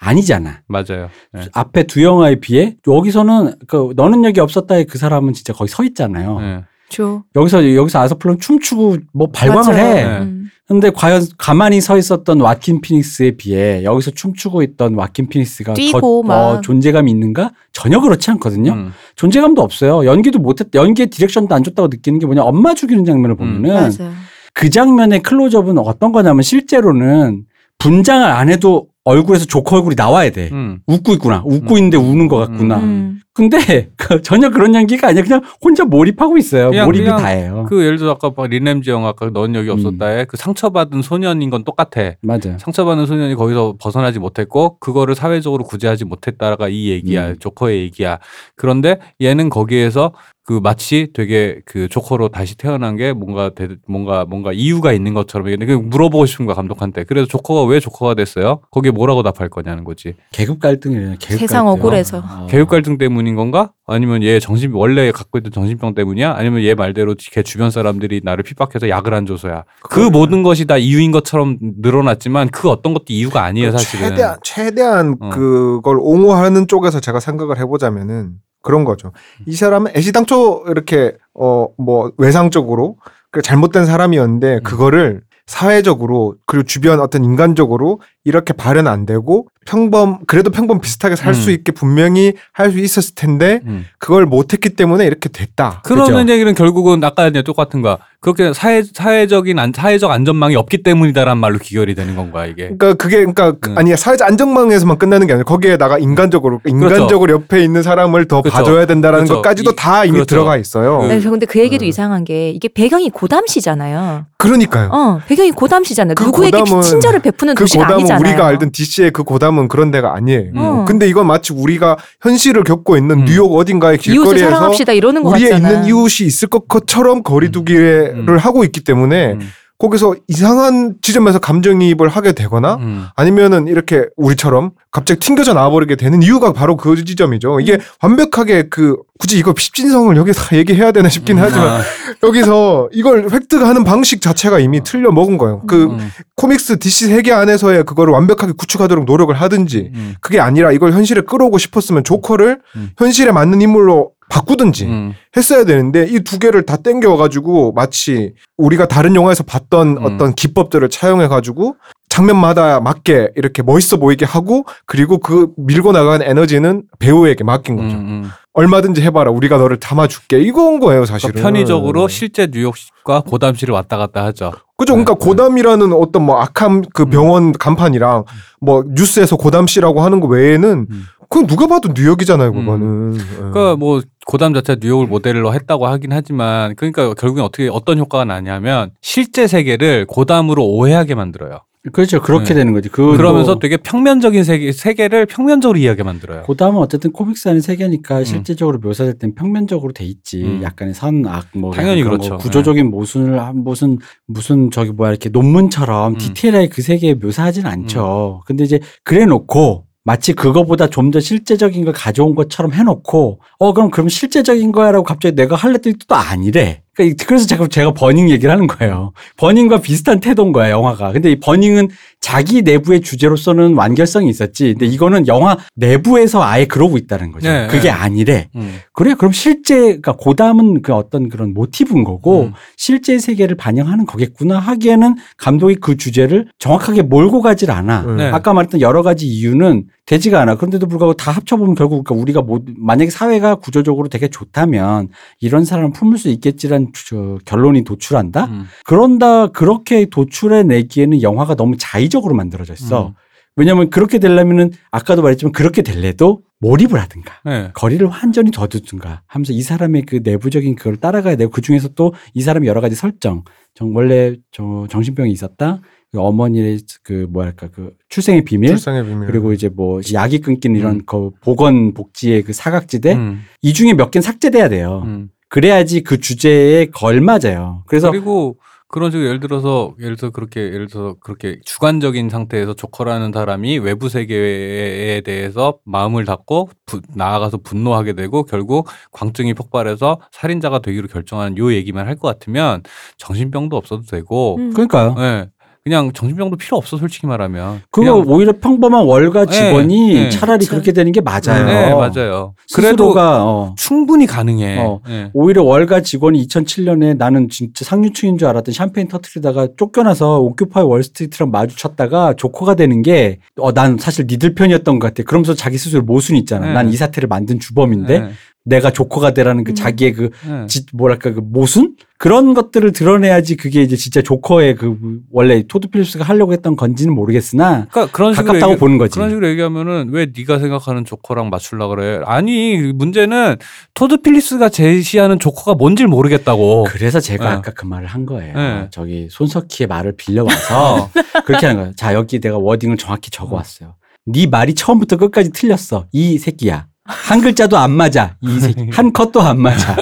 네, 아니잖아. 맞아요. 네. 앞에 두 영화에 비해 여기서는 그 너는 여기 없었다에 그 사람은 진짜 거기 서 있잖아요. 네. 죠. 여기서 여기서 아서플론 춤추고 뭐 발광을 맞아요. 해. 네. 음. 근데 과연 가만히 서 있었던 와킨 피닉스에 비해 여기서 춤추고 있던 와킨 피닉스가 뛰고 더, 막. 어, 존재감이 있는가? 전혀 그렇지 않거든요. 음. 존재감도 없어요. 연기도 못했, 연기의 디렉션도 안 좋다고 느끼는 게 뭐냐? 엄마 죽이는 장면을 보면은 맞아요. 그 장면의 클로즈업은 어떤 거냐면 실제로는 분장을 안 해도 얼굴에서 조커 얼굴이 나와야 돼. 음. 웃고 있구나. 웃고 음. 있는데 우는 것 같구나. 음. 근데 그 전혀 그런 연기가 아니라 그냥 혼자 몰입하고 있어요. 그냥- 몰입이 그냥 다예요. 그 예를 들어 아까 봐, 린램지 영화 아까 넌 여기 음. 없었다에 그 상처받은 소년인 건 똑같아. 맞아요. 상처받은 소년이 거기서 벗어나지 못했고 그거를 사회적으로 구제하지 못했다가 이 얘기야 음. 조커의 얘기야 그런데 얘는 거기에서 그 마치 되게 그 조커로 다시 태어난 게 뭔가 대, 뭔가 뭔가 이유가 있는 것처럼 얘기했는데 그 물어보고 싶은 거야 감독한테 그래서 조커가 왜 조커가 됐어요 거기에 뭐라고 답할 거냐는 거지 계급 갈등이래요. 계급 세상 갈등. 억울해서. 어. 교육 갈등 때문인 건가 아니면 얘 정신 원래 갖고 있던 정신병 때문이야 아니면 얘 말대로 걔 주변 사람들이 나를 핍박해서 약을 안 줘서야 그 모든 것이 다 이유인 것처럼 늘어났지만 그 어떤 것도 이유가 아니에요 사실은 최대한 최대한 어. 그걸 옹호하는 쪽에서 제가 생각을 해보자면은 그런 거죠. 이 사람은 애시당초 이렇게 어 뭐 외상적으로 그 잘못된 사람이었는데 그거를 사회적으로 그리고 주변 어떤 인간적으로 이렇게 발현 안 되고 평범 그래도 평범 비슷하게 살수 음. 있게 분명히 할 수 있었을 텐데 음. 그걸 못했기 때문에 이렇게 됐다. 그러는 그죠? 얘기는 결국은 아까 이제 똑같은 거야. 그렇게 사회 사회적인 안, 사회적 안전망이 없기 때문이다라는 말로 기결이 되는 건 거야 이게. 그러니까 그게 그러니까 그- 음. 아니 사회적 안정망에서만 끝나는 게 아니라 거기에다가 인간적으로 인간적으로 옆에 있는 사람을 더 그렇죠. 봐줘야 된다라는 그렇죠. 것까지도 이- 다 이미 그렇죠. 들어가 있어요. 그- 네, 저 근데 그 얘기도 음. 이상한 게 이게 배경이 고담시잖아요. 그러니까요. 어, 배경이 고담시잖아요. 그 누구에게 고담은- 친절을 베푸는 그 도시가 고담은 아니 잖아요. 우리가 알던 DC의 그 고담은 그런 데가 아니에요. 어. 근데 이건 마치 우리가 현실을 겪고 있는 음. 뉴욕 어딘가의 길거리에서 사랑합시다 이러는 것 우리의. 있는 이웃이 있을 것처럼 거리두기를 음. 하고 있기 때문에 음, 거기서 이상한 지점에서 감정이입을 하게 되거나 음. 아니면은 이렇게 우리처럼 갑자기 튕겨져 나와버리게 되는 이유가 바로 그 지점이죠. 이게 완벽하게 그 굳이 이거 십진성을 여기서 다 얘기해야 되나 싶긴 하지만 아, 여기서 이걸 획득하는 방식 자체가 이미 틀려 먹은 거예요. 그 음, 코믹스 DC 세계 안에서의 그거를 완벽하게 구축하도록 노력을 하든지 음, 그게 아니라 이걸 현실에 끌어오고 싶었으면 조커를 음. 현실에 맞는 인물로 바꾸든지 음. 했어야 되는데 이 두 개를 다 땡겨가지고 마치 우리가 다른 영화에서 봤던 음. 어떤 기법들을 차용해가지고 장면마다 맞게 이렇게 멋있어 보이게 하고 그리고 그 밀고 나간 에너지는 배우에게 맡긴 거죠. 음, 음. 얼마든지 해봐라. 우리가 너를 담아줄게. 이건 거예요, 사실은. 그러니까 편의적으로 실제 뉴욕과 고담시를 왔다 갔다 하죠. 그죠? 그러니까 네, 네. 고담이라는 어떤 뭐 악함 그 음. 병원 간판이랑 뭐 뉴스에서 고담씨라고 하는 거 외에는 음. 그건 누가 봐도 뉴욕이잖아요, 그거는. 예. 그러니까 뭐 고담 자체 뉴욕을 모델로 했다고 하긴 하지만 그러니까 결국엔 어떻게 어떤 효과가 나냐면 실제 세계를 고담으로 오해하게 만들어요. 그렇죠. 그렇게 네. 되는 거지. 그 그러면서 뭐 되게 평면적인 세계 세계를 평면적으로 이해하게 만들어요. 고담은 어쨌든 코믹스 안의 세계니까 실제적으로 묘사될 땐 평면적으로 돼 있지. 음. 약간의 선악 뭐 당연히 그렇죠. 거 구조적인 모순을 한 무슨 무슨 저기 뭐야 이렇게 논문처럼 음. 디테일하게 그 세계에 묘사하진 않죠. 근데 이제 그래 놓고 마치 그거보다 좀 더 실제적인 걸 가져온 것처럼 해놓고 어 그럼 그럼 실제적인 거야라고 갑자기 내가 할랬더니 또 아니래. 그러니까 그래서 제가 제가 버닝 얘기를 하는 거예요. 버닝과 비슷한 태도인 거야 영화가. 근데 이 버닝은 자기 내부의 주제로서는 완결성이 있었지. 근데 이거는 영화 내부에서 아예 그러고 있다는 거죠. 네, 그게 네. 아니래. 음. 그래 그럼 실제 그러니까 고담은 그 어떤 그런 모티브인 거고 음. 실제 세계를 반영하는 거겠구나 하기에는 감독이 그 주제를 정확하게 몰고 가질 않아. 음. 네. 아까 말했던 여러 가지 이유는 되지가 않아. 그런데도 불구하고 다 합쳐보면 결국 그러니까 우리가 뭐 만약에 사회가 구조적으로 되게 좋다면 이런 사람을 품을 수 있겠지 란저 결론이 도출한다. 음. 그런다 그렇게 도출해 내기에는 영화가 너무 자의적으로 만들어져 있어. 음. 왜냐하면 그렇게 되려면은 아까도 말했지만 그렇게 될래도 몰입을 하든가 네. 거리를 완전히 더 두든가 하면서 이 사람의 그 내부적인 그걸 따라가야 되고 그 중에서 또 이 사람의 여러 가지 설정 정 원래 저 정신병이 있었다 그 어머니의 그 뭐랄까 그 출생의 비밀 출생의 비밀. 그리고 이제 뭐 약이 끊기는 이런 그 보건 복지의 그 사각지대 음. 이 중에 몇 개는 삭제돼야 돼요. 음. 그래야지 그 주제에 걸맞아요. 그래서 그리고 그런 식으로 예를 들어서 예를 들어서 그렇게 예를 들어서 그렇게 주관적인 상태에서 조커라는 사람이 외부 세계에 대해서 마음을 닫고 부- 나아가서 분노하게 되고 결국 광증이 폭발해서 살인자가 되기로 결정하는 요 얘기만 할 것 같으면 정신병도 없어도 되고 음. 그러니까요. 예. 그냥 정신병도 필요 없어 솔직히 말하면 그거 오히려 평범한 월가 네, 직원이 네. 차라리 그쵸. 그렇게 되는 게 맞아요. 네, 맞아요. 그래도 스스로가 어, 충분히 가능해. 어. 예. 오히려 월가 직원이 2007년에 나는 진짜 상류층인 줄 알았던 샴페인 터트리다가 쫓겨나서 오큐파이 월스트리트랑 마주쳤다가 조커가 되는 게, 어, 난 사실 니들 편이었던 것 같아. 그러면서 자기 스스로 모순이 있잖아. 네. 난이 사태를 만든 주범인데 예. 내가 조커가 되라는 그 음. 자기의 그, 예. 지- 뭐랄까, 그 모순? 그런 것들을 드러내야지 그게 이제 진짜 조커의 그 원래 토드 필립스가 하려고 했던 건지는 모르겠으나 그러니까 그런 식으로 가깝다고 얘기- 보는 거지. 그런 식으로 얘기하면은 왜 네가 생각하는 조커랑 맞출라 그래? 아니 문제는 토드 필리스가 제시하는 조커가 뭔지를 모르겠다고. 그래서 제가 어. 아까 그 말을 한 거예요. 네. 저기 손석희의 말을 빌려와서 그렇게 하는 거예요. 자 여기 내가 워딩을 정확히 적어왔어요. 네 말이 처음부터 끝까지 틀렸어. 이 새끼야. 한 글자도 안 맞아. 한 컷도 안 맞아.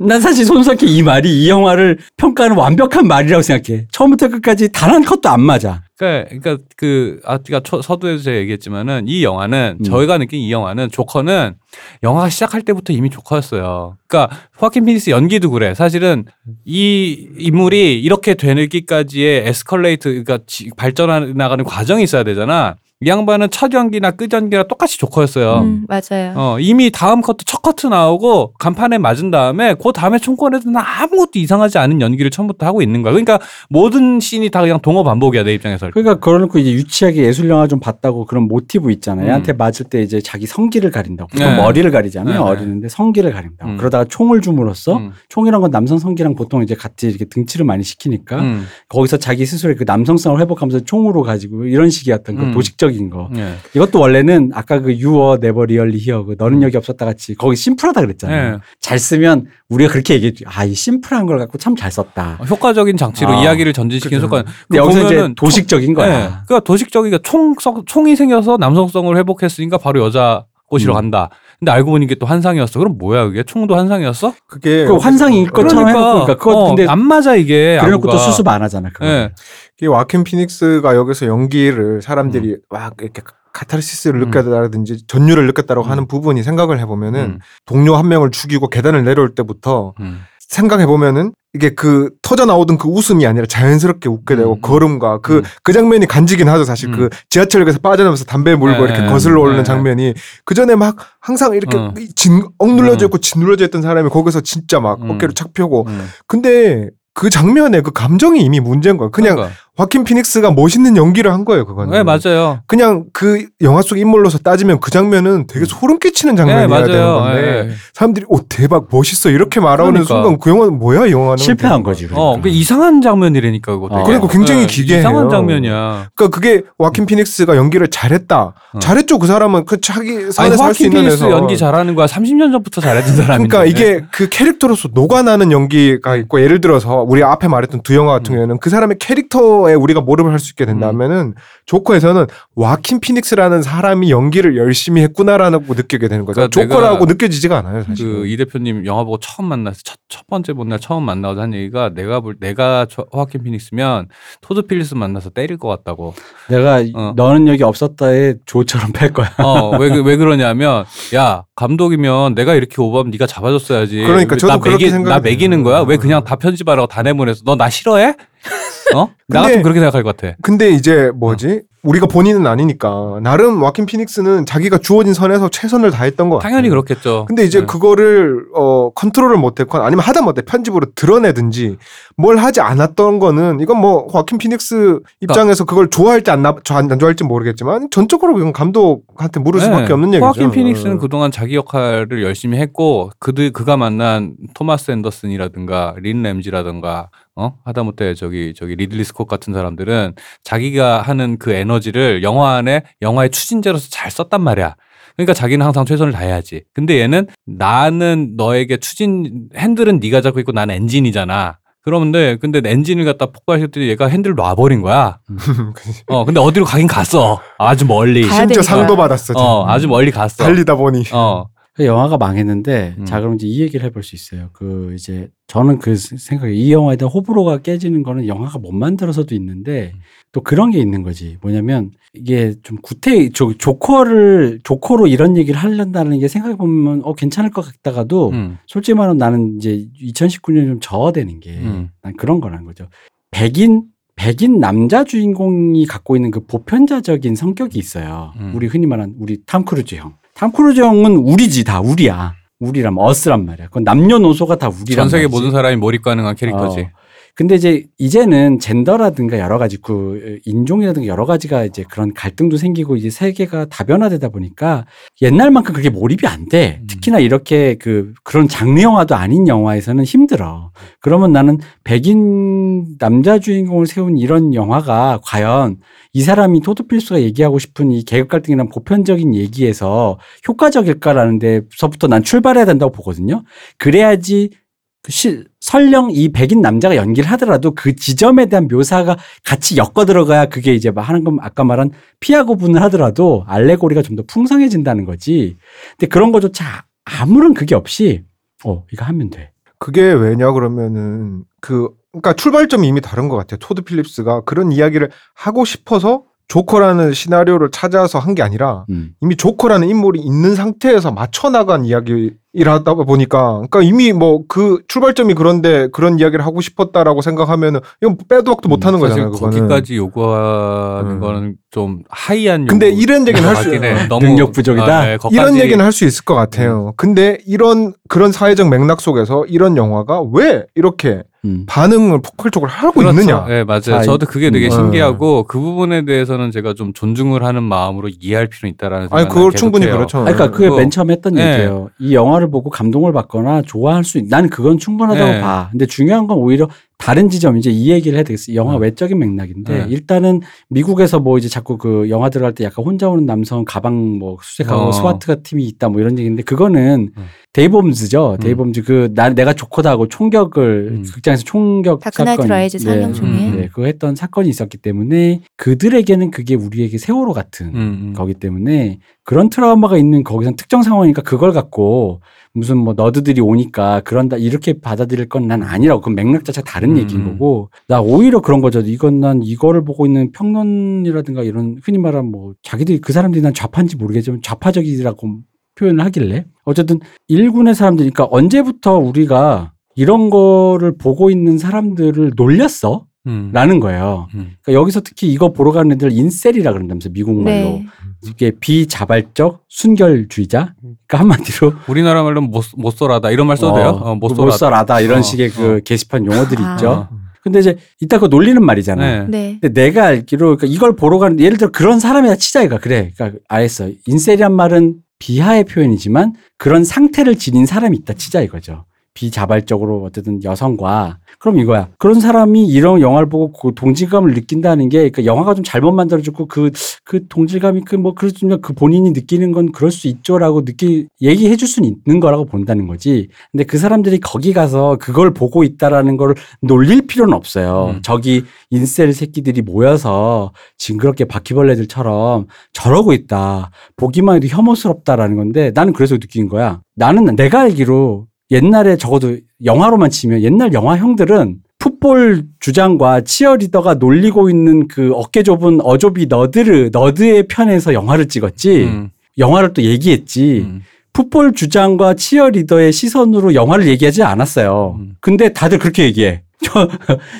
난 사실 손석희 이 말이 이 영화를 평가하는 완벽한 말이라고 생각해. 처음부터 끝까지 단 한 컷도 안 맞아. 그러니까, 그러니까 그 아까 초- 서두에서 제가 얘기했지만은 이 영화는 음. 저희가 느낀 이 영화는 조커는 영화가 시작할 때부터 이미 조커였어요. 그러니까 호아킨 피니스 연기도 그래. 사실은 이 인물이 이렇게 되기까지의 escalate 그러니까 지- 발전해 나가는 과정이 있어야 되잖아. 이 양반은 첫 연기나 끝 연기나 똑같이 조커였어요. 음, 맞아요. 어, 이미 다음 커트 첫 커트 나오고 간판에 맞은 다음에 그 다음에 총권에도 나 아무것도 이상하지 않은 연기를 처음부터 하고 있는 거야. 그러니까 모든 씬이 다 그냥 동어 반복이야 내 입장에서. 그러니까 그러놓고 이제 유치하게 예술 영화 좀 봤다고 그런 모티브 있잖아요. 음. 얘한테 맞을 때 이제 자기 성기를 가린다고. 보통 네. 머리를 가리잖아요. 네, 네. 어리는데 성기를 가린다고. 음. 그러다가 총을 줌으로써 음. 총이란 건 남성 성기랑 보통 이제 같이 이렇게 등치를 많이 시키니까 음. 거기서 자기 스스로의 그 남성성을 회복하면서 총으로 가지고 이런 식의 어떤 그 음. 도식적 인 거. 예. 이것도 원래는 아까 그 You Were Never Really Here 그 너는 여기 없었다 같이 거기 심플하다 그랬잖아요. 예. 잘 쓰면 우리가 그렇게 얘기했죠. 아, 이 심플한 걸 갖고 참 잘 썼다. 어, 효과적인 장치로 아. 이야기를 전진시키는. 효과. 근데 여기서 이제 도식적인 총- 거야. 예. 그러니까 도식적이니까 총 성- 총이 생겨서 남성성을 회복했으니까 바로 여자 꼬시러 음. 간다. 근데 알고 보니 이게 또 환상이었어. 그럼 뭐야 그게? 총도 환상이었어? 그게 그 환상일 것처럼 해놓고 그러니까 그거 어, 근데 안 맞아 이게. 그래놓고 또. 수습 안 하잖아. 그거. 예. 이게 와킨 피닉스가 여기서 연기를 사람들이 막 이렇게 카타르시스를 음. 느꼈다라든지 전율을 느꼈다라고 하는 부분이 생각을 해보면은 음. 동료 한 명을 죽이고 계단을 내려올 때부터 음. 생각해 보면은 이게 그 터져 나오던 그 웃음이 아니라 자연스럽게 웃게 되고 음. 걸음과 그그 음. 장면이 간지긴 하죠 사실 음. 그 지하철역에서 빠져나면서 담배 물고 네, 이렇게 네, 거슬러 오르는 네, 장면이 그 전에 막 항상 이렇게 어. 진 억눌려져 있고 짓눌려져 있던 사람이 거기서 진짜 막 음. 어깨를 착 펴고 음. 근데 그 장면에 그 감정이 이미 문제인 거야 그냥 그러니까. 화킨 피닉스가 멋있는 연기를 한 거예요 그거는 네 맞아요. 그냥 그 영화 속 인물로서 따지면 그 장면은 되게 소름 끼치는 네 장면이어야 되는 맞아요. 건데 예. 사람들이 오 대박 멋있어 이렇게 말하는 그러니까. 순간 그 영화는 뭐야 이 영화는 실패한 거지. 그러니까. 어, 그 이상한 장면이라니까 그거. 되게. 그러니까 굉장히 예, 기괴해요. 이상한 장면이야. 그러니까 그게 와킨 피닉스가 연기를 잘했다. 어. 잘했죠. 그 사람은 그 자기 아니 산에서 할수 호아킨 있는 피니스 데서. 연기 잘하는 거야. 30년 전부터 잘했던 사람인데. 그러니까 이게 그 캐릭터로서 녹아나는 연기가 음. 있고 예를 들어서 우리 앞에 말했던 두 영화 같은 경우에는 그 사람의 캐릭터 에 우리가 몰입을 할 수 있게 된다면은 조커에서는 와킨 피닉스라는 사람이 연기를 열심히 했구나라는 거 느끼게 되는 거죠. 그러니까 조커라고 느껴지지가 않아요, 사실. 그이 대표님 영화 보고 처음 만났을 첫, 첫 번째 본날 처음 만나서 한 얘기가 내가 볼 내가 저- 호아킨 피닉스면 토드 필립스 만나서 때릴 것 같다고. 내가 어. 너는 여기 없었다에 조처럼 팰 거야. 어왜 왜 그러냐면 야 감독이면 내가 이렇게 오버하면 네가 잡아줬어야지. 그러니까 왜 저도 나 그렇게 매기, 나 매기는. 거야? 왜 그냥 다 편집하라고 다 내보내서 너 나 싫어해? 어? 나 근데- 같으면 그렇게 생각할 것 같아. 근데 이제 뭐지? 우리가 본인은 아니니까 나름 와킨 피닉스는 자기가 주어진 선에서 최선을 다했던 것 같아요. 당연히 그렇겠죠. 근데 이제 네. 그거를 어 컨트롤을 못했거나 아니면 하다 못해 편집으로 들어내든지 뭘 하지 않았던 거는 이건 뭐 와킨 피닉스 입장에서 그걸 좋아할지 안, 나- 저- 안 좋아할지 모르겠지만 전적으로 이건 감독한테 물을 수밖에 네. 없는 얘기죠. 호아킨 피닉스는 어. 그동안 자기 역할을 열심히 했고 그들 그가 만난 토마스 앤더슨이라든가 린 램지라든가 어 하다못해 저기 저기 리들리 스콧 같은 사람들은 자기가 하는 그 에너지를 영화 안에 영화의 추진제로서 잘 썼단 말이야. 그러니까 자기는 항상 최선을 다해야지. 근데 얘는 나는 너에게 추진 핸들은 네가 잡고 있고 난 엔진이잖아. 그러는데 근데 엔진을 갖다 폭발시켰더니 얘가 핸들 놔버린 거야. 어 근데 어디로 가긴 갔어. 아주 멀리. 심지어. 상도 받았어. 어 아주 멀리 갔어. 달리다 보니 어. 그 영화가 망했는데 음. 자 그럼 이제 이 얘기를 해볼 수 있어요. 그 이제 저는 그 생각에 이 영화에 대한 호불호가 깨지는 거는 영화가 못 만들어서도 있는데 음. 또 그런 게 있는 거지. 뭐냐면 이게 좀 구태 조, 조커를 조커로 이런 얘기를 하려다는 게 생각해 보면 어 괜찮을 것 같다가도 음. 솔직히 말하면 나는 이제 2019년에 좀 저어되는 게난 음. 그런 거라는 거죠. 백인 백인 남자 주인공이 갖고 있는 그 보편자적인 성격이 있어요. 음. 우리 흔히 말하는 우리 탐 크루즈 형. 탐 크루즈 형은 우리지 다 우리야. 우리라면 us란 말이야. 그건 남녀노소가 다 우리란 전 세계 말이지. 모든 사람이 몰입 가능한 캐릭터지. 어. 근데 이제 이제는 젠더라든가 여러 가지 그 인종이라든가 여러 가지가 이제 그런 갈등도 생기고 이제 세계가 다변화되다 보니까 옛날만큼 그렇게 몰입이 안 돼. 음. 특히나 이렇게 그 그런 장르 영화도 아닌 영화에서는 힘들어. 그러면 나는 백인 남자 주인공을 세운 이런 영화가 과연 이 사람이 토드 필스가 얘기하고 싶은 이 계급 갈등이란 보편적인 얘기에서 효과적일까라는 데서부터 난 출발해야 된다고 보거든요. 그래야지 그 시, 설령 이 백인 남자가 연기를 하더라도 그 지점에 대한 묘사가 같이 엮어 들어가야 그게 이제 막 하는 건 아까 말한 피하고 분을 하더라도 알레고리가 좀 더 풍성해진다는 거지. 근데 그런 거조차 아무런 그게 없이 어 이거 하면 돼. 그게 왜냐 그러면은 그 그러니까 출발점이 이미 다른 것 같아요. 토드 필립스가 그런 이야기를 하고 싶어서 조커라는 시나리오를 찾아서 한 게 아니라 음. 이미 조커라는 인물이 있는 상태에서 맞춰 나간 이야기 이라다 보니까 그러니까 이미 뭐 그 출발점이 그런데 그런 이야기를 하고 싶었다라고 생각하면은 이건 빼도 박도 못 하는 음, 거잖아요. 그거는. 거기까지 요구하는 음. 거는 좀 하이한 요구. 근데 이런 얘기는 할 수- 같긴 해. 너무 능력 부족이다? 아, 네, 이런 얘기는 할 수 있을 것 같아요. 근데 이런 그런 사회적 맥락 속에서 이런 영화가 왜 이렇게 음. 반응을 폭발적으로 하고 그렇죠. 있느냐? 네, 맞아요. 자, 저도 그게 되게 음. 신기하고 그 부분에 대해서는 제가 좀 존중을 하는 마음으로 이해할 필요는 있다라는 아니 생각을 그걸 충분히 해요. 그렇죠. 아니, 그러니까 그게 맨 처음 했던 네. 얘기예요. 이 영화를 보고 감동을 받거나 좋아할 수 있. 난 그건 충분하다고 네. 봐. 근데 중요한 건 오히려 다른 지점 이제 이 얘기를 해야 되겠어. 영화 음. 외적인 맥락인데 네. 일단은 미국에서 뭐 이제 자꾸 그 영화 들어갈 때 약간 혼자 오는 남성 가방 뭐 수색하고 어. SWAT가 팀이 있다 뭐 이런 얘기인데 그거는 음. 데이범즈죠. 음. 데이범즈 그 나 내가 조커다 하고 총격을 음. 극장에서 총격 다크나이트 사건 라이즈 상영 네, 중에. 네, 그거 했던 사건이 있었기 때문에 그들에게는 그게 우리에게 세월호 같은 음, 음. 거기 때문에 그런 트라우마가 있는 거기선 특정 상황이니까 그걸 갖고 무슨 뭐 너드들이 오니까 그런다 이렇게 받아들일 건 난 아니라고 그 맥락 자체가 다른 음. 얘기인 거고 나 오히려 그런 거죠 이건 난 이거를 보고 있는 평론이라든가 이런 흔히 말하는 뭐 자기들이 그 사람들이 난 좌파인지 모르겠지만 좌파적이라고 표현을 하길래 어쨌든 일군의 사람들이 그러니까 언제부터 우리가 이런 거를 보고 있는 사람들을 놀렸어? 음. 라는 거예요. 음. 그러니까 여기서 특히 이거 보러 가는 애들 인셀이라 그런다면서 미국 말로. 네. 이게 비자발적 순결주의자. 그러니까 한마디로 우리나라 말로 못, 못쏠하다 이런 말 써도 돼요? 어, 못쏠하다. 못살하다 이런 어, 식의 그 어. 게시판 용어들이 아. 있죠. 근데 이제 이따 그 놀리는 말이잖아. 네. 네. 근데 내가 알기로 그러니까 이걸 보러 가는 예를 들어 그런 사람이다 치자 이가 그래. 그러니까 알았어. 인셀이란 말은 비하의 표현이지만 그런 상태를 지닌 사람이 있다 치자 이거죠. 비자발적으로 어쨌든 여성과 그럼 이거야. 그런 사람이 이런 영화를 보고 그 동질감을 느낀다는 게 그러니까 영화가 좀 잘못 만들어졌고 그, 그 동질감이 그 뭐 그렇지만 그 본인이 느끼는 건 그럴 수 있죠라고 느끼, 얘기해 줄 수는 있는 거라고 본다는 거지. 근데 그 사람들이 거기 가서 그걸 보고 있다라는 걸 놀릴 필요는 없어요. 음. 저기 인셀 새끼들이 모여서 징그럽게 바퀴벌레들처럼 저러고 있다. 보기만 해도 혐오스럽다라는 건데 나는 그래서 느낀 거야. 나는 내가 알기로 옛날에 적어도 영화로만 치면 옛날 영화 형들은 풋볼 주장과 치어리더가 놀리고 있는 그 어깨 좁은 어조비 너드르 너드의 편에서 영화를 찍었지 음, 영화를 또 얘기했지 음. 풋볼 주장과 치어리더의 시선으로 영화를 얘기하지 않았어요. 음. 근데 다들 그렇게 얘기해. 저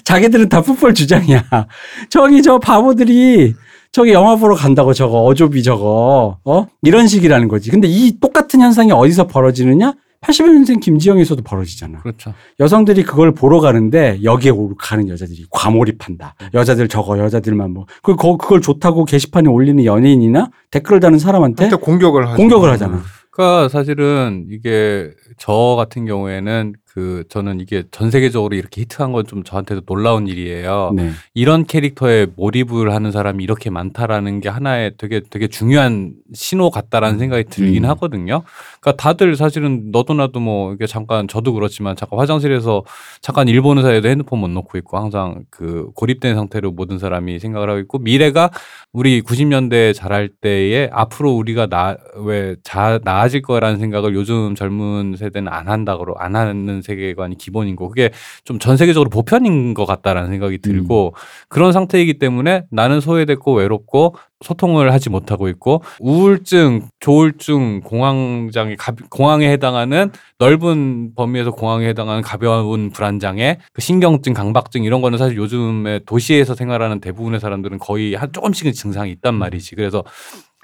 자기들은 다 풋볼 주장이야. 저기 저 바보들이 저기 영화 보러 간다고 저거 어조비 저거 어 이런 식이라는 거지. 근데 이 똑같은 현상이 어디서 벌어지느냐? 81년생 김지영에서도 벌어지잖아. 그렇죠. 여성들이 그걸 보러 가는데 여기에 오- 가는 여자들이 과몰입한다. 여자들 저거 여자들만 뭐 그, 거- 그걸 좋다고 게시판에 올리는 연예인이나 댓글을 다는 사람한테 한테 공격을. 공격을 하잖아. 그러니까 사실은 이게 저 같은 경우에는 그 저는 이게 전 세계적으로 이렇게 히트한 건 좀 저한테도 놀라운 일이에요. 네. 이런 캐릭터에 몰입을 하는 사람이 이렇게 많다라는 게 하나의 되게 되게 중요한 신호 같다라는 생각이 들긴 음. 하거든요. 그러니까 다들 사실은 너도 나도 뭐 이게 잠깐 저도 그렇지만 잠깐 화장실에서 잠깐 일 보는 사이에도 핸드폰 못 놓고 있고 항상 그 고립된 상태로 모든 사람이 생각을 하고 있고 미래가 우리 90년대 자랄 때에 앞으로 우리가 나왜 나아질 거라는 생각을 요즘 젊은 세대는 안 한다고 안 하는 세계관이 기본이고 그게 좀 전 세계적으로 보편인 것 같다라는 생각이 들고 그런 상태이기 때문에 나는 소외됐고 외롭고 소통을 하지 못하고 있고 우울증, 조울증, 공황장애, 가- 공황에 해당하는 넓은 범위에서 공황에 해당하는 가벼운 불안장애, 그 신경증, 강박증 이런 거는 사실 요즘에 도시에서 생활하는 대부분의 사람들은 거의 한 조금씩은 증상이 있단 말이지. 그래서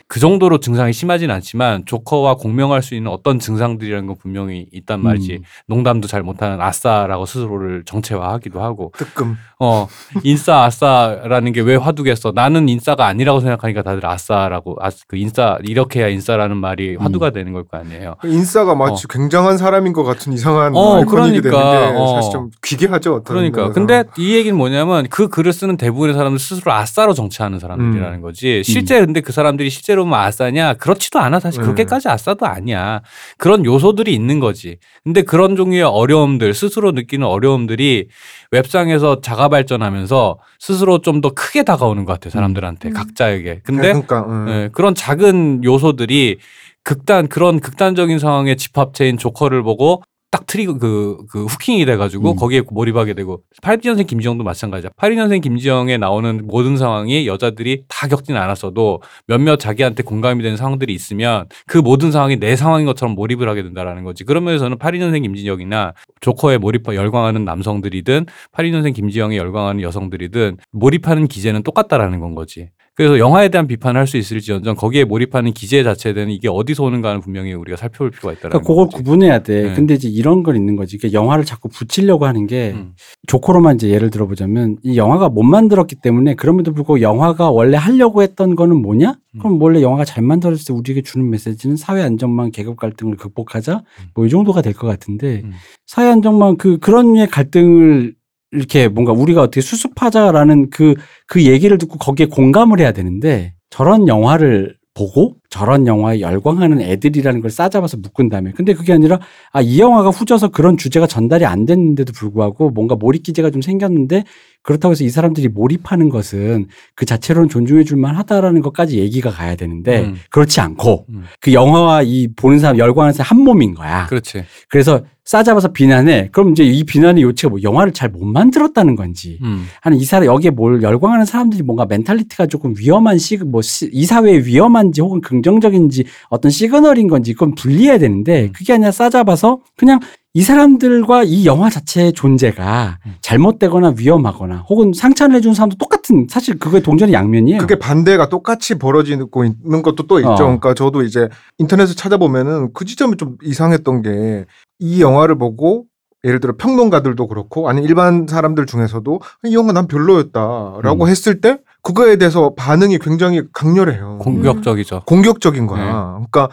그 정도로 증상이 심하진 않지만 조커와 공명할 수 있는 어떤 증상들이라는 건 분명히 있단 말이지. 음. 농담도 잘 못하는 아싸라고 스스로를 정체화하기도 하고 뜨끔. 어 인싸 아싸라는 게 왜 화두겠어? 나는 인싸가 아니라고 생각하니까 다들 아싸라고 아, 그 인싸 이렇게 해야 인싸라는 말이 화두가 되는 걸 거 아니에요. 인싸가 마치 굉장한 사람인 것 같은 이상한 어, 그러니까, 되는 게 어. 사실 좀 귀괴하죠. 어떤 그러니까. 근데 이 얘기는 뭐냐면 그 글을 쓰는 대부분의 사람들 스스로 아싸로 정치하는 사람들이라는 거지. 실제 근데 그 사람들이 실제 로 뭐 아싸냐? 그렇지도 않아 사실 음. 그렇게까지 아싸도 아니야. 그런 요소들이 있는 거지. 근데 그런 종류의 어려움들 스스로 느끼는 어려움들이 웹상에서 자가 발전하면서 스스로 좀 더 크게 다가오는 것 같아 요 사람들한테 음. 각자에게. 근데 그러니까 음. 예, 그런 작은 요소들이 극단 그런 극단적인 상황의 집합체인 조커를 보고 딱 트리거 그, 그 후킹이 돼가지고 음. 거기에 몰입하게 되고 82년생 김지영도 마찬가지야. 82년생 김지영에 나오는 모든 상황이 여자들이 다 겪진 않았어도 몇몇 자기한테 공감이 되는 상황들이 있으면 그 모든 상황이 내 상황인 것처럼 몰입을 하게 된다라는 거지. 그러면서 저는 82년생 김진영이나 조커에 몰입 열광하는 남성들이든 82년생 김지영에 열광하는 여성들이든 몰입하는 기제는 똑같다라는 건 거지. 그래서 영화에 대한 비판을 할 수 있을지언정 거기에 몰입하는 기제 자체는 이게 어디서 오는가는 분명히 우리가 살펴볼 필요가 있다는 그러니까 그걸 구분해야 돼. 네. 근데 이제 이런 건 있는 거지. 그러니까 영화를 자꾸 붙이려고 하는 게 음. 조커로만 이제 예를 들어보자면 이 영화가 못 만들었기 때문에 그럼에도 불구하고 영화가 원래 하려고 했던 거는 뭐냐? 음. 그럼 원래 영화가 잘 만들었을 때 우리에게 주는 메시지는 사회 안정망, 계급 갈등을 극복하자. 뭐 이 정도가 될 것 같은데 음. 사회 안정망 그 그런 류의 갈등을 이렇게 뭔가 우리가 어떻게 수습하자라는 그 그 얘기를 듣고 거기에 공감을 해야 되는데 저런 영화를 보고 저런 영화에 열광하는 애들이라는 걸 싸잡아서 묶은 다음에 근데 그게 아니라 아 이 영화가 후져서 그런 주제가 전달이 안 됐는데도 불구하고 뭔가 몰입 기제가 좀 생겼는데 그렇다고 해서 이 사람들이 몰입하는 것은 그 자체로는 존중해 줄 만 하다라는 것까지 얘기가 가야 되는데 음. 그렇지 않고 음. 그 영화와 이 보는 사람 열광하는 사람 한 몸인 거야. 그렇지. 그래서 싸잡아서 비난해. 그럼 이제 이 비난의 요체가 뭐 영화를 잘 못 만들었다는 건지. 음. 아니 이 사람 여기에 뭘 열광하는 사람들이 뭔가 mentality가 조금 위험한 시뭐 이 사회에 위험한지 혹은 긍 정적인지 어떤 시그널인 건지 그건 분리해야 되는데 음. 그게 아니라 싸잡아서 그냥 이 사람들과 이 영화 자체의 존재가 음. 잘못되거나 위험하거나 혹은 상처를 해주는 사람도 똑같은 사실 그거의 동전의 양면이에요. 그게 반대가 똑같이 벌어지고 있는 것도 또 있죠. 어. 그러니까 저도 이제 인터넷을 찾아보면은 그 지점이 좀 이상했던 게 이 영화를 보고 예를 들어 평론가들도 그렇고 아니 일반 사람들 중에서도 이 영화 난 별로였다라고 음. 했을 때 그거에 대해서 반응이 굉장히 강렬해요. 공격적이죠. 공격적인 거야. 그러니까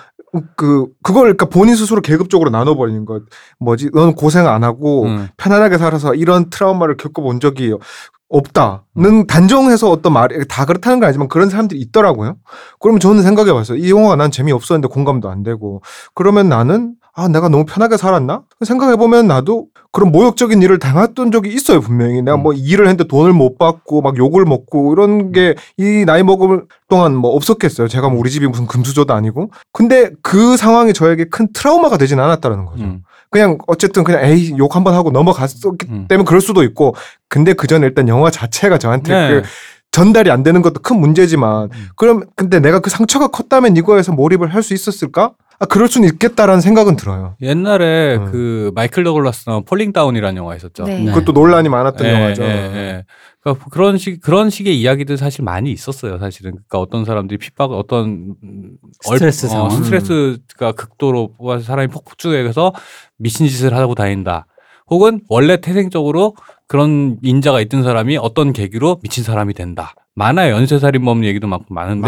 그 그걸 그러니까 본인 스스로 계급적으로 나눠버리는 것 뭐지 너는 고생 안 하고 음. 편안하게 살아서 이런 트라우마를 겪어본 적이 없다는 음. 단정해서 어떤 말이 다 그렇다는 건 아니지만 그런 사람들이 있더라고요. 그러면 저는 생각해봤어요. 이 영화가 난 재미없었는데 공감도 안 되고 그러면 나는 아 내가 너무 편하게 살았나 생각해보면 나도 그런 모욕적인 일을 당했던 적이 있어요 분명히 내가 음. 뭐 일을 했는데 돈을 못 받고 막 욕을 먹고 이런 게 이 나이 먹을 동안 뭐 없었겠어요 제가 뭐 우리 집이 무슨 금수저도 아니고 근데 그 상황이 저에게 큰 트라우마가 되진 않았다는 거죠 음. 그냥 어쨌든 그냥 에이 욕 한 번 하고 넘어갔었기 음. 때문에 그럴 수도 있고 근데 그 전에 일단 영화 자체가 저한테 네. 그 전달이 안 되는 것도 큰 문제지만 음. 그럼 근데 내가 그 상처가 컸다면 이거에서 몰입을 할 수 있었을까? 아 그럴 수는 있겠다라는 생각은 들어요. 옛날에 음. 그 마이클 더글라스 나온 Falling Down이라는 영화 있었죠. 네. 네. 그것도 논란이 많았던 예, 영화죠. 예, 예. 그러니까 그런 식 그런 식의 이야기들 사실 많이 있었어요. 사실은 그러니까 어떤 사람들이 핍박, 어떤 음, 얼- 스트레스 어, 상황. 스트레스가 극도로 뽑아서 사람이 폭주해서 미친 짓을 하고 다닌다. 혹은 원래 태생적으로 그런 인자가 있던 사람이 어떤 계기로 미친 사람이 된다. 많아요. 연쇄살인범 얘기도 많고 많은데.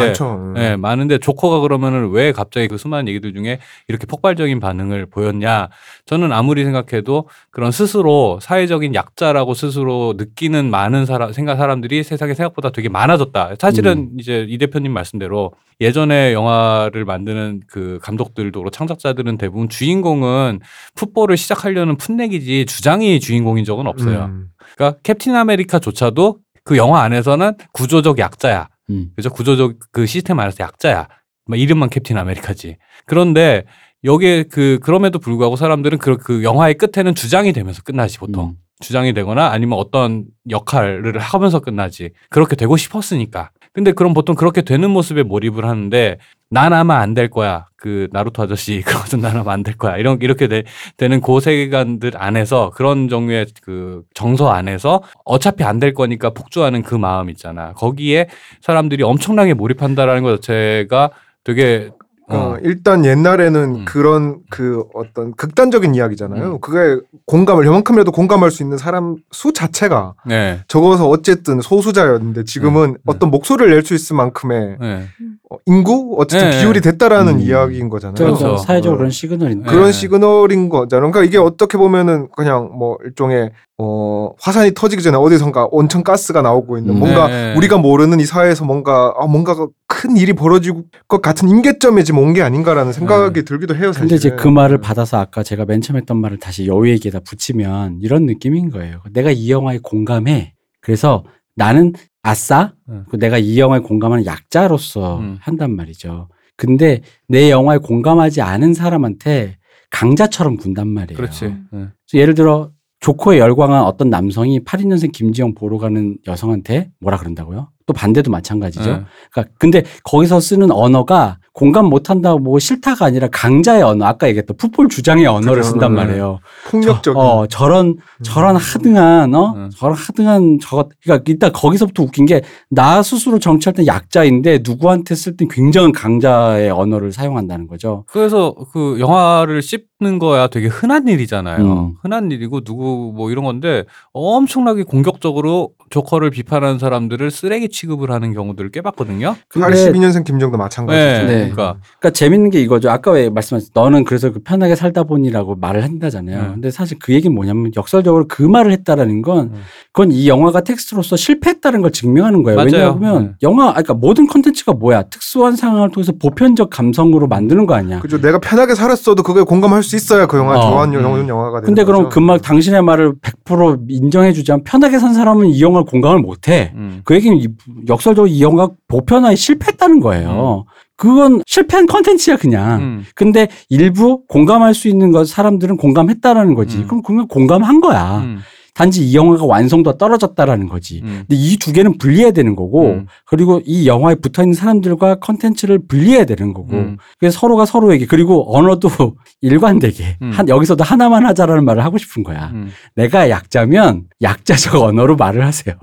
예, 많은데 조커가 그러면은 왜 갑자기 그 수많은 얘기들 중에 이렇게 폭발적인 반응을 보였냐? 저는 아무리 생각해도 그런 스스로 사회적인 약자라고 스스로 느끼는 많은 사람 생각 사람들이 세상에 생각보다 되게 많아졌다. 사실은 이제 이 대표님 말씀대로 예전에 영화를 만드는 그 감독들도 그렇고 창작자들은 대부분 주인공은 풋볼을 시작하려는 풋내기지 주장이 주인공인 적은 없어요. 음. 그러니까 캡틴 아메리카조차도 그 영화 안에서는 구조적 약자야. 음. 그죠? 구조적 그 시스템 안에서 약자야. 막 이름만 캡틴 아메리카지. 그런데 여기에 그 그럼에도 불구하고 사람들은 그, 그 영화의 끝에는 주장이 되면서 끝나지 보통. 음. 주장이 되거나 아니면 어떤 역할을 하면서 끝나지. 그렇게 되고 싶었으니까. 근데 그럼 보통 그렇게 되는 모습에 몰입을 하는데 난 아마 안 될 거야. 그 나루토 아저씨 그것은 난 아마 안 될 거야. 이런 이렇게 되, 되는 그 세계관들 안에서 그런 종류의 그 정서 안에서 어차피 안 될 거니까 폭주하는 그 마음 있잖아. 거기에 사람들이 엄청나게 몰입한다라는 것 자체가 되게 어, 어, 일단 옛날에는 음. 그런 그 어떤 극단적인 이야기잖아요. 음. 그게 공감을 요만큼이라도 공감할 수 있는 사람 수 자체가 네. 적어서 어쨌든 소수자였는데 지금은 네. 어떤 목소리를 낼 수 있을 만큼의 네. 어, 인구 어쨌든 네. 비율이 됐다라는 음. 이야기인 거잖아요. 그래서 그렇죠. 사회적으로 어. 그런 시그널인데. 그런 네. 시그널인 거잖아요. 그러니까 이게 어떻게 보면은 그냥 뭐 일종의 어 화산이 터지기 전에 어디선가 온천 가스가 나오고 있는 음. 뭔가 네. 우리가 모르는 이 사회에서 뭔가 아 뭔가 큰 일이 벌어질 것 같은 임계점에 지금 온 게 아닌가라는 생각이 들기도 해요. 사실은. 근데 이제 그 음. 말을 받아서 아까 제가 맨 처음 했던 말을 다시 여우 얘기에다 붙이면 이런 느낌인 거예요. 내가 이 영화에 공감해. 그래서 나는 아싸. 음. 그 내가 이 영화에 공감하는 약자로서 음. 한단 말이죠. 근데 내 영화에 공감하지 않은 사람한테 강자처럼 군단 말이에요. 그렇지. 네. 그래서 예를 들어 조커에 열광한 어떤 남성이 82년생 김지영 보러 가는 여성한테 뭐라 그런다고요? 또 반대도 마찬가지죠. 네. 그러니까 근데 거기서 쓰는 언어가 공감 못한다고 뭐 싫다가 아니라 강자의 언어 아까 얘기했던 풋볼 주장의 언어를 그죠. 쓴단 네. 말이에요. 폭력적인 어 저런 저런 하등한 어 음. 저런 하등한 저것 그러니까 일단 거기서부터 웃긴 게 나 스스로 정치할 땐 약자인데 누구한테 쓸 땐 굉장한 강자의 언어를 사용한다는 거죠. 그래서 그 영화를 씹 는 거야 되게 흔한 일이잖아요. 음. 흔한 일이고 누구 뭐 이런 건데 엄청나게 공격적으로 조커를 비판하는 사람들을 쓰레기 취급을 하는 경우들을 꽤 봤거든요. 근데 82년생 김정도 마찬가지죠. 네. 네. 그러니까 그러니까 재밌는 게 이거죠. 아까 왜 말씀하셨 너는 그래서 그 편하게 살다 보니라고 말을 한다잖아요. 네. 근데 사실 그 얘기는 뭐냐면 역설적으로 그 말을 했다라는 건 음. 그건 이 영화가 텍스트로서 실패했다는 걸 증명하는 거예요. 맞아요. 왜냐하면 네. 영화, 아니, 그러니까 모든 컨텐츠가 뭐야? 특수한 상황을 통해서 보편적 감성으로 만드는 거 아니야. 그죠. 내가 편하게 살았어도 그게 공감할 수 있어야 그 영화 어. 좋아하는 음. 영화 영화가 되는 근데 그럼. 그 말, 당신의 말을 100% 인정해주자면 편하게 산 사람은 이 영화를 공감을 못 해. 음. 그 얘기는 이- 역설적으로 이 영화 보편화에 실패했다는 거예요. 그건 실패한 컨텐츠야, 그냥. 음. 근데 일부 공감할 수 있는 것 사람들은 공감했다라는 거지. 음. 그럼 그냥 공감한 거야. 음. 단지 이 영화가 완성도가 떨어졌다라는 거지. 음. 근데 이 두 개는 분리해야 되는 거고, 음. 그리고 이 영화에 붙어 있는 사람들과 컨텐츠를 분리해야 되는 거고, 음. 그래서 서로가 서로에게 그리고 언어도 일관되게 음. 한 여기서도 하나만 하자라는 말을 하고 싶은 거야. 음. 내가 약자면 약자적 언어로 말을 하세요.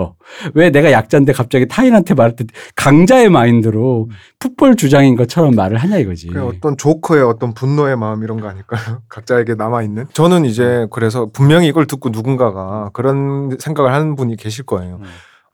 왜 내가 약자인데 갑자기 타인한테 말할 때 강자의 마인드로 풋볼 주장인 것처럼 말을 하냐 이거지. 그 어떤 조커의 어떤 분노의 마음 이런 거 아닐까요? 각자에게 남아 있는. 저는 이제 그래서 분명히 이걸 듣고 누군가가 그런 생각을 하는 분이 계실 거예요. 음.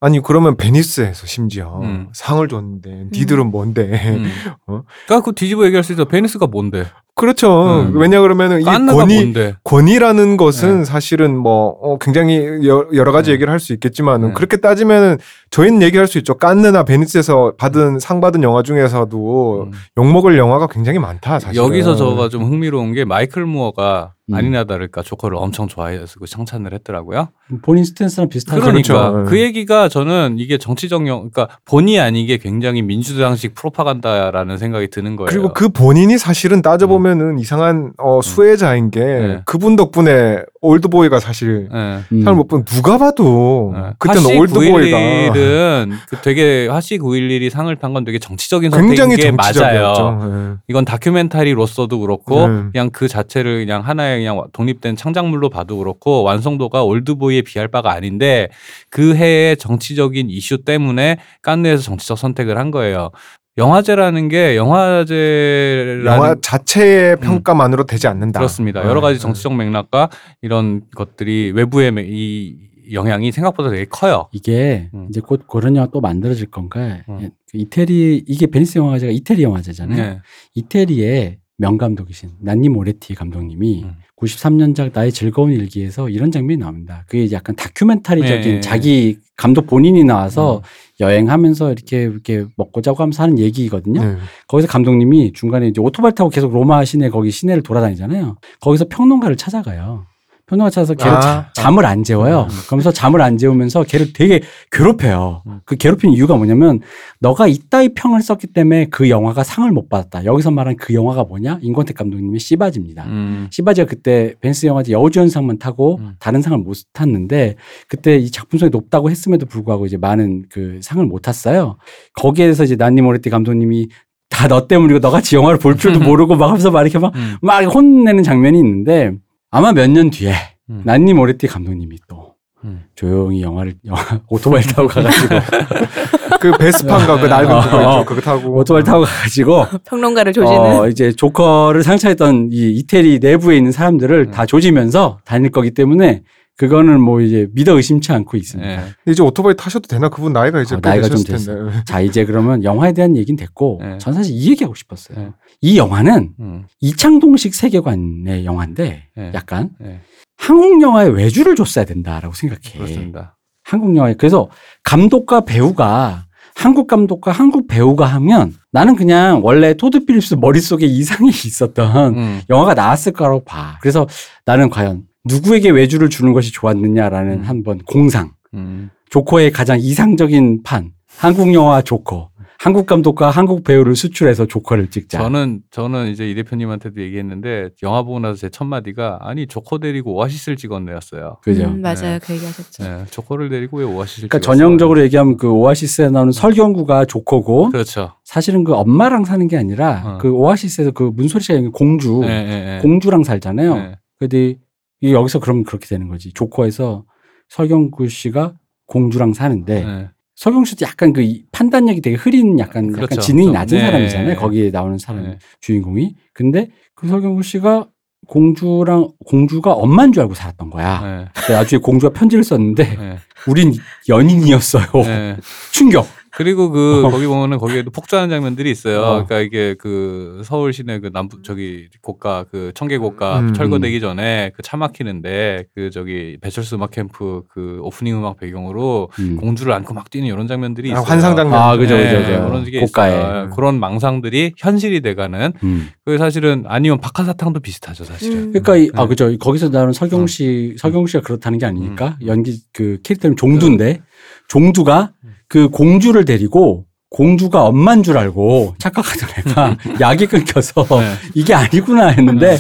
아니 그러면 베니스에서 심지어 음. 상을 줬는데 니들은 뭔데? 음. 어? 그러니까 그 뒤집어 얘기할 수 있어. 베니스가 뭔데? 그렇죠. 음. 왜냐 그러면은 이 권위 뭔데? 권위라는 것은 네. 사실은 뭐 어, 굉장히 여, 여러 가지 네. 얘기를 할 수 있겠지만은 네. 그렇게 따지면은 저희는 얘기할 수 있죠. 깐느나 베니스에서 받은 상 받은 영화 중에서도 음. 욕 먹을 영화가 굉장히 많다. 사실 여기서 저가 좀 흥미로운 게 마이클 무어가 음. 아니나 다를까 조커를 엄청 좋아해서 그 칭찬을 했더라고요. 본인 스탠스랑 비슷하죠. 그러니까 그렇죠. 그 얘기가 저는 이게 정치적 영, 그러니까 본의 아니게 굉장히 민주당식 프로파간다라는 생각이 드는 거예요. 그리고 그 본인이 사실은 따져 보면 은 이상한 어, 수혜자인 게 네. 그분 덕분에 올드보이가 사실 예. 음. 잘못본 누가 봐도 예. 그때는 올드보이가 911은 그 되게 화씨 911이 상을 탄 건 되게 정치적인 선택인 게 맞아요. 정치적이었죠. 이건 다큐멘터리로서도 그렇고 네. 그냥 그 자체를 그냥 하나의 그냥 독립된 창작물로 봐도 그렇고 완성도가 올드보이에 비할 바가 아닌데 그 해의 정치적인 이슈 때문에 깐느에서 정치적 선택을 한 거예요. 영화제라는 게 영화제라는 영화 자체의 평가만으로 되지 않는다. 그렇습니다. 네. 여러 가지 정치적 맥락과 이런 것들이 외부의 매- 이 영향이 생각보다 되게 커요. 이게 음. 이제 곧 그런 영화 또 만들어질 건가? 음. 예, 그 이태리 이게 베니스 영화제가 이태리 영화제잖아요. 네. 이태리의 명감독이신 난니 모레티 감독님이 음. 93년작 나의 즐거운 일기에서 이런 장면이 나옵니다. 그게 약간 다큐멘터리적인 네. 자기 감독 본인이 나와서 음. 여행하면서 이렇게 이렇게 먹고 자고 하면서 하는 얘기거든요. 네. 거기서 감독님이 중간에 이제 오토바이 타고 계속 로마 시내 거기 시내를 돌아다니잖아요. 거기서 평론가를 찾아가요. 평론가 찾아서 걔를 아. 자- 잠을 안 재워요. 그러면서 잠을 안 재우면서 걔를 되게 괴롭혀요. 음. 그 괴롭히는 이유가 뭐냐면 너가 이따위 평을 썼기 때문에 그 영화가 상을 못 받았다. 여기서 말한 그 영화가 뭐냐? 임권택 감독님의 씨바지입니다. 음. 씨바지가 그때 벤스 영화제 여우주연상만 타고 음. 다른 상을 못 탔는데 그때 이 작품성이 높다고 했음에도 불구하고 이제 많은 그 상을 못 탔어요. 거기에서 이제 난니 모레티 감독님이 다 너 때문이고 너같이 영화를 볼 줄도 모르고 막 하면서 막 이렇게 막, 음. 막 혼내는 장면이 있는데 아마 몇 년 뒤에 음. 난니 모레티 감독님이 또 음. 조용히 영화를 영화 오토바이 타고 가가지고 그 베스판가 그 낡은 그거 어. 있죠. 그거 타고 오토바이 타고 가가지고 평론가를 조지는 어, 이제 조커를 상처했던 이 이태리 내부에 있는 사람들을 음. 다 조지면서 다닐 거기 때문에 그거는 뭐 이제 믿어 의심치 않고 있습니다. 예. 근데 이제 오토바이 타셔도 되나? 그분 나이가 이제 어, 꽤 나이가 좀 텐데. 자 이제 그러면 영화에 대한 얘기는 됐고 네. 전 사실 이 얘기하고 싶었어요. 네. 이 영화는 음. 이창동식 세계관의 영화인데 네. 약간 예. 한국 영화에 외주를 줬어야 된다라고 생각해. 그렇습니다. 한국 영화에 그래서 감독과 배우가 한국 감독과 한국 배우가 하면 나는 그냥 원래 토드 필립스 머릿속에 이상이 있었던 음. 영화가 나왔을 거라고 봐. 그래서 나는 과연 누구에게 외주를 주는 것이 좋았느냐라는 음. 한번 공상. 음. 조커의 가장 이상적인 판. 한국 영화 조커. 한국 감독과 한국 배우를 수출해서 조커를 찍자. 저는 저는 이제 이 대표님한테도 얘기했는데 영화 보고 나서 제 첫 마디가 아니 조커 데리고 오아시스를 찍었네였어요. 그죠. 음, 맞아요. 네. 그 얘기하셨죠. 네, 조커를 데리고 왜 오아시스를 그러니까 찍었어요? 전형적으로 얘기하면 그 오아시스에 나오는 설경구가 조커고 그렇죠. 사실은 그 엄마랑 사는 게 아니라 어. 그 오아시스에서 그 문소리 씨가 있는 공주 예. 공주랑 살잖아요. 예. 근데 이 여기서 그럼 그렇게 되는 거지. 조커에서 설경구 씨가 공주랑 사는데 예. 설경구 씨도 약간 그 이- 판단력이 되게 흐린 약간 그렇죠. 약간 지능이 좀, 낮은 네. 사람이잖아요. 거기에 나오는 사람 네. 주인공이. 근데 그 설경구 씨가 공주랑 공주가 엄마인 줄 알고 살았던 거야. 예. 근데 나중에 공주가 편지를 썼는데 예. 우린 연인이었어요. 예. 충격. 그리고 그 어. 거기 보면은 거기에도 폭주하는 장면들이 있어요. 어. 그러니까 이게 그 서울 시내 그 남부 저기 고가 그 청계 고가 음. 철거되기 전에 그 차 막히는데 그 저기 배철수 음악 캠프 그 오프닝 음악 배경으로 음. 공주를 안고 막 뛰는 이런 장면들이 아, 있어요. 환상 장면. 아, 그죠, 네, 그죠, 그죠. 그런 게 고가에. 있어요. 그런 망상들이 현실이 돼가는 음. 그 사실은 아니면 박하사탕도 비슷하죠 사실은. 음. 그러니까 이, 아 네. 그죠 거기서 나오는 설경 어. 씨 설경 씨가 그렇다는 게 아니니까 음. 연기 그 캐릭터는 종두인데 종두가 그 공주를 데리고 공주가 엄만 줄 알고 착각하던 애가 약이 끊겨서 네. 이게 아니구나 했는데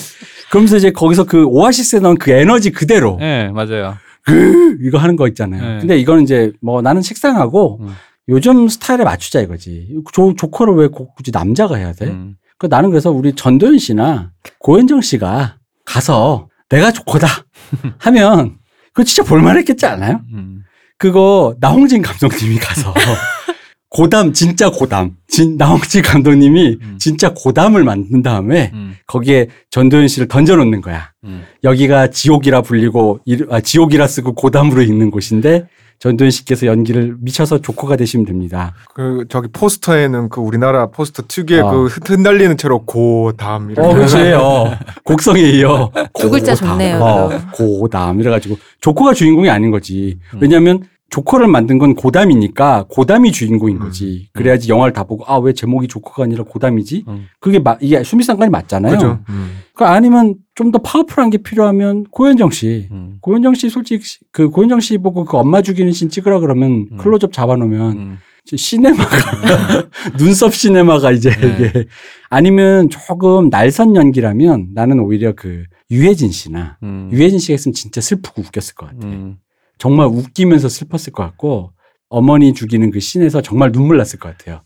그러면서 이제 거기서 그 오아시스에 나온 그 에너지 그대로 네, 맞아요. 그 이거 하는 거 있잖아요. 네. 근데 이거는 이제 뭐 나는 식상하고 음. 요즘 스타일에 맞추자 이거지. 조, 조커를 왜꼭 굳이 남자가 해야 돼? 음. 그 나는 그래서 우리 전도연 씨나 고현정 씨가 가서 내가 조커다 하면 그거 진짜 볼만했겠지 않아요? 음. 그거 나홍진 감독님이 가서 고담 진짜 고담. 진 나홍치 감독님이 음. 진짜 고담을 만든 다음에 음, 거기에 전도연 씨를 던져놓는 거야. 음. 여기가 지옥이라 불리고 이- 아, 지옥이라 쓰고 고담으로 읽는 곳인데 전도연 씨께서 연기를 미쳐서 조커가 되시면 됩니다. 그 저기 포스터에는 그 우리나라 포스터 특유의 어. 그 흩날리는 채로 고담 이렇게 어, 그렇지. 어, 곡성에 이어. 두 글자. 좋네요, 어. 고담. 이래 가지고 조커가 주인공이 아닌 거지. 음. 왜냐하면 조커를 만든 건 고담이니까 고담이 주인공인 거지. 그래야지 영화를 다 보고 아 왜 제목이 조커가 아니라 고담이지? 음. 그게 마, 이게 수미상관이 맞잖아요. 그죠. 음. 그 아니면 좀 더 파워풀한 게 필요하면 고현정 씨. 음. 고현정 씨 솔직히 그 고현정 씨 보고 그 엄마 죽이는 씬 찍으라 그러면 음. 클로즈업 잡아놓으면 음. 시네마가 눈썹 시네마가 이제 네. 이게 아니면 조금 날선 연기라면 나는 오히려 그 유해진 씨나 음. 유해진 씨가 했으면 진짜 슬프고 웃겼을 것 같아. 음. 정말 웃기면서 슬펐을 것 같고 어머니 죽이는 그 씬에서 정말 눈물 났을 것 같아요.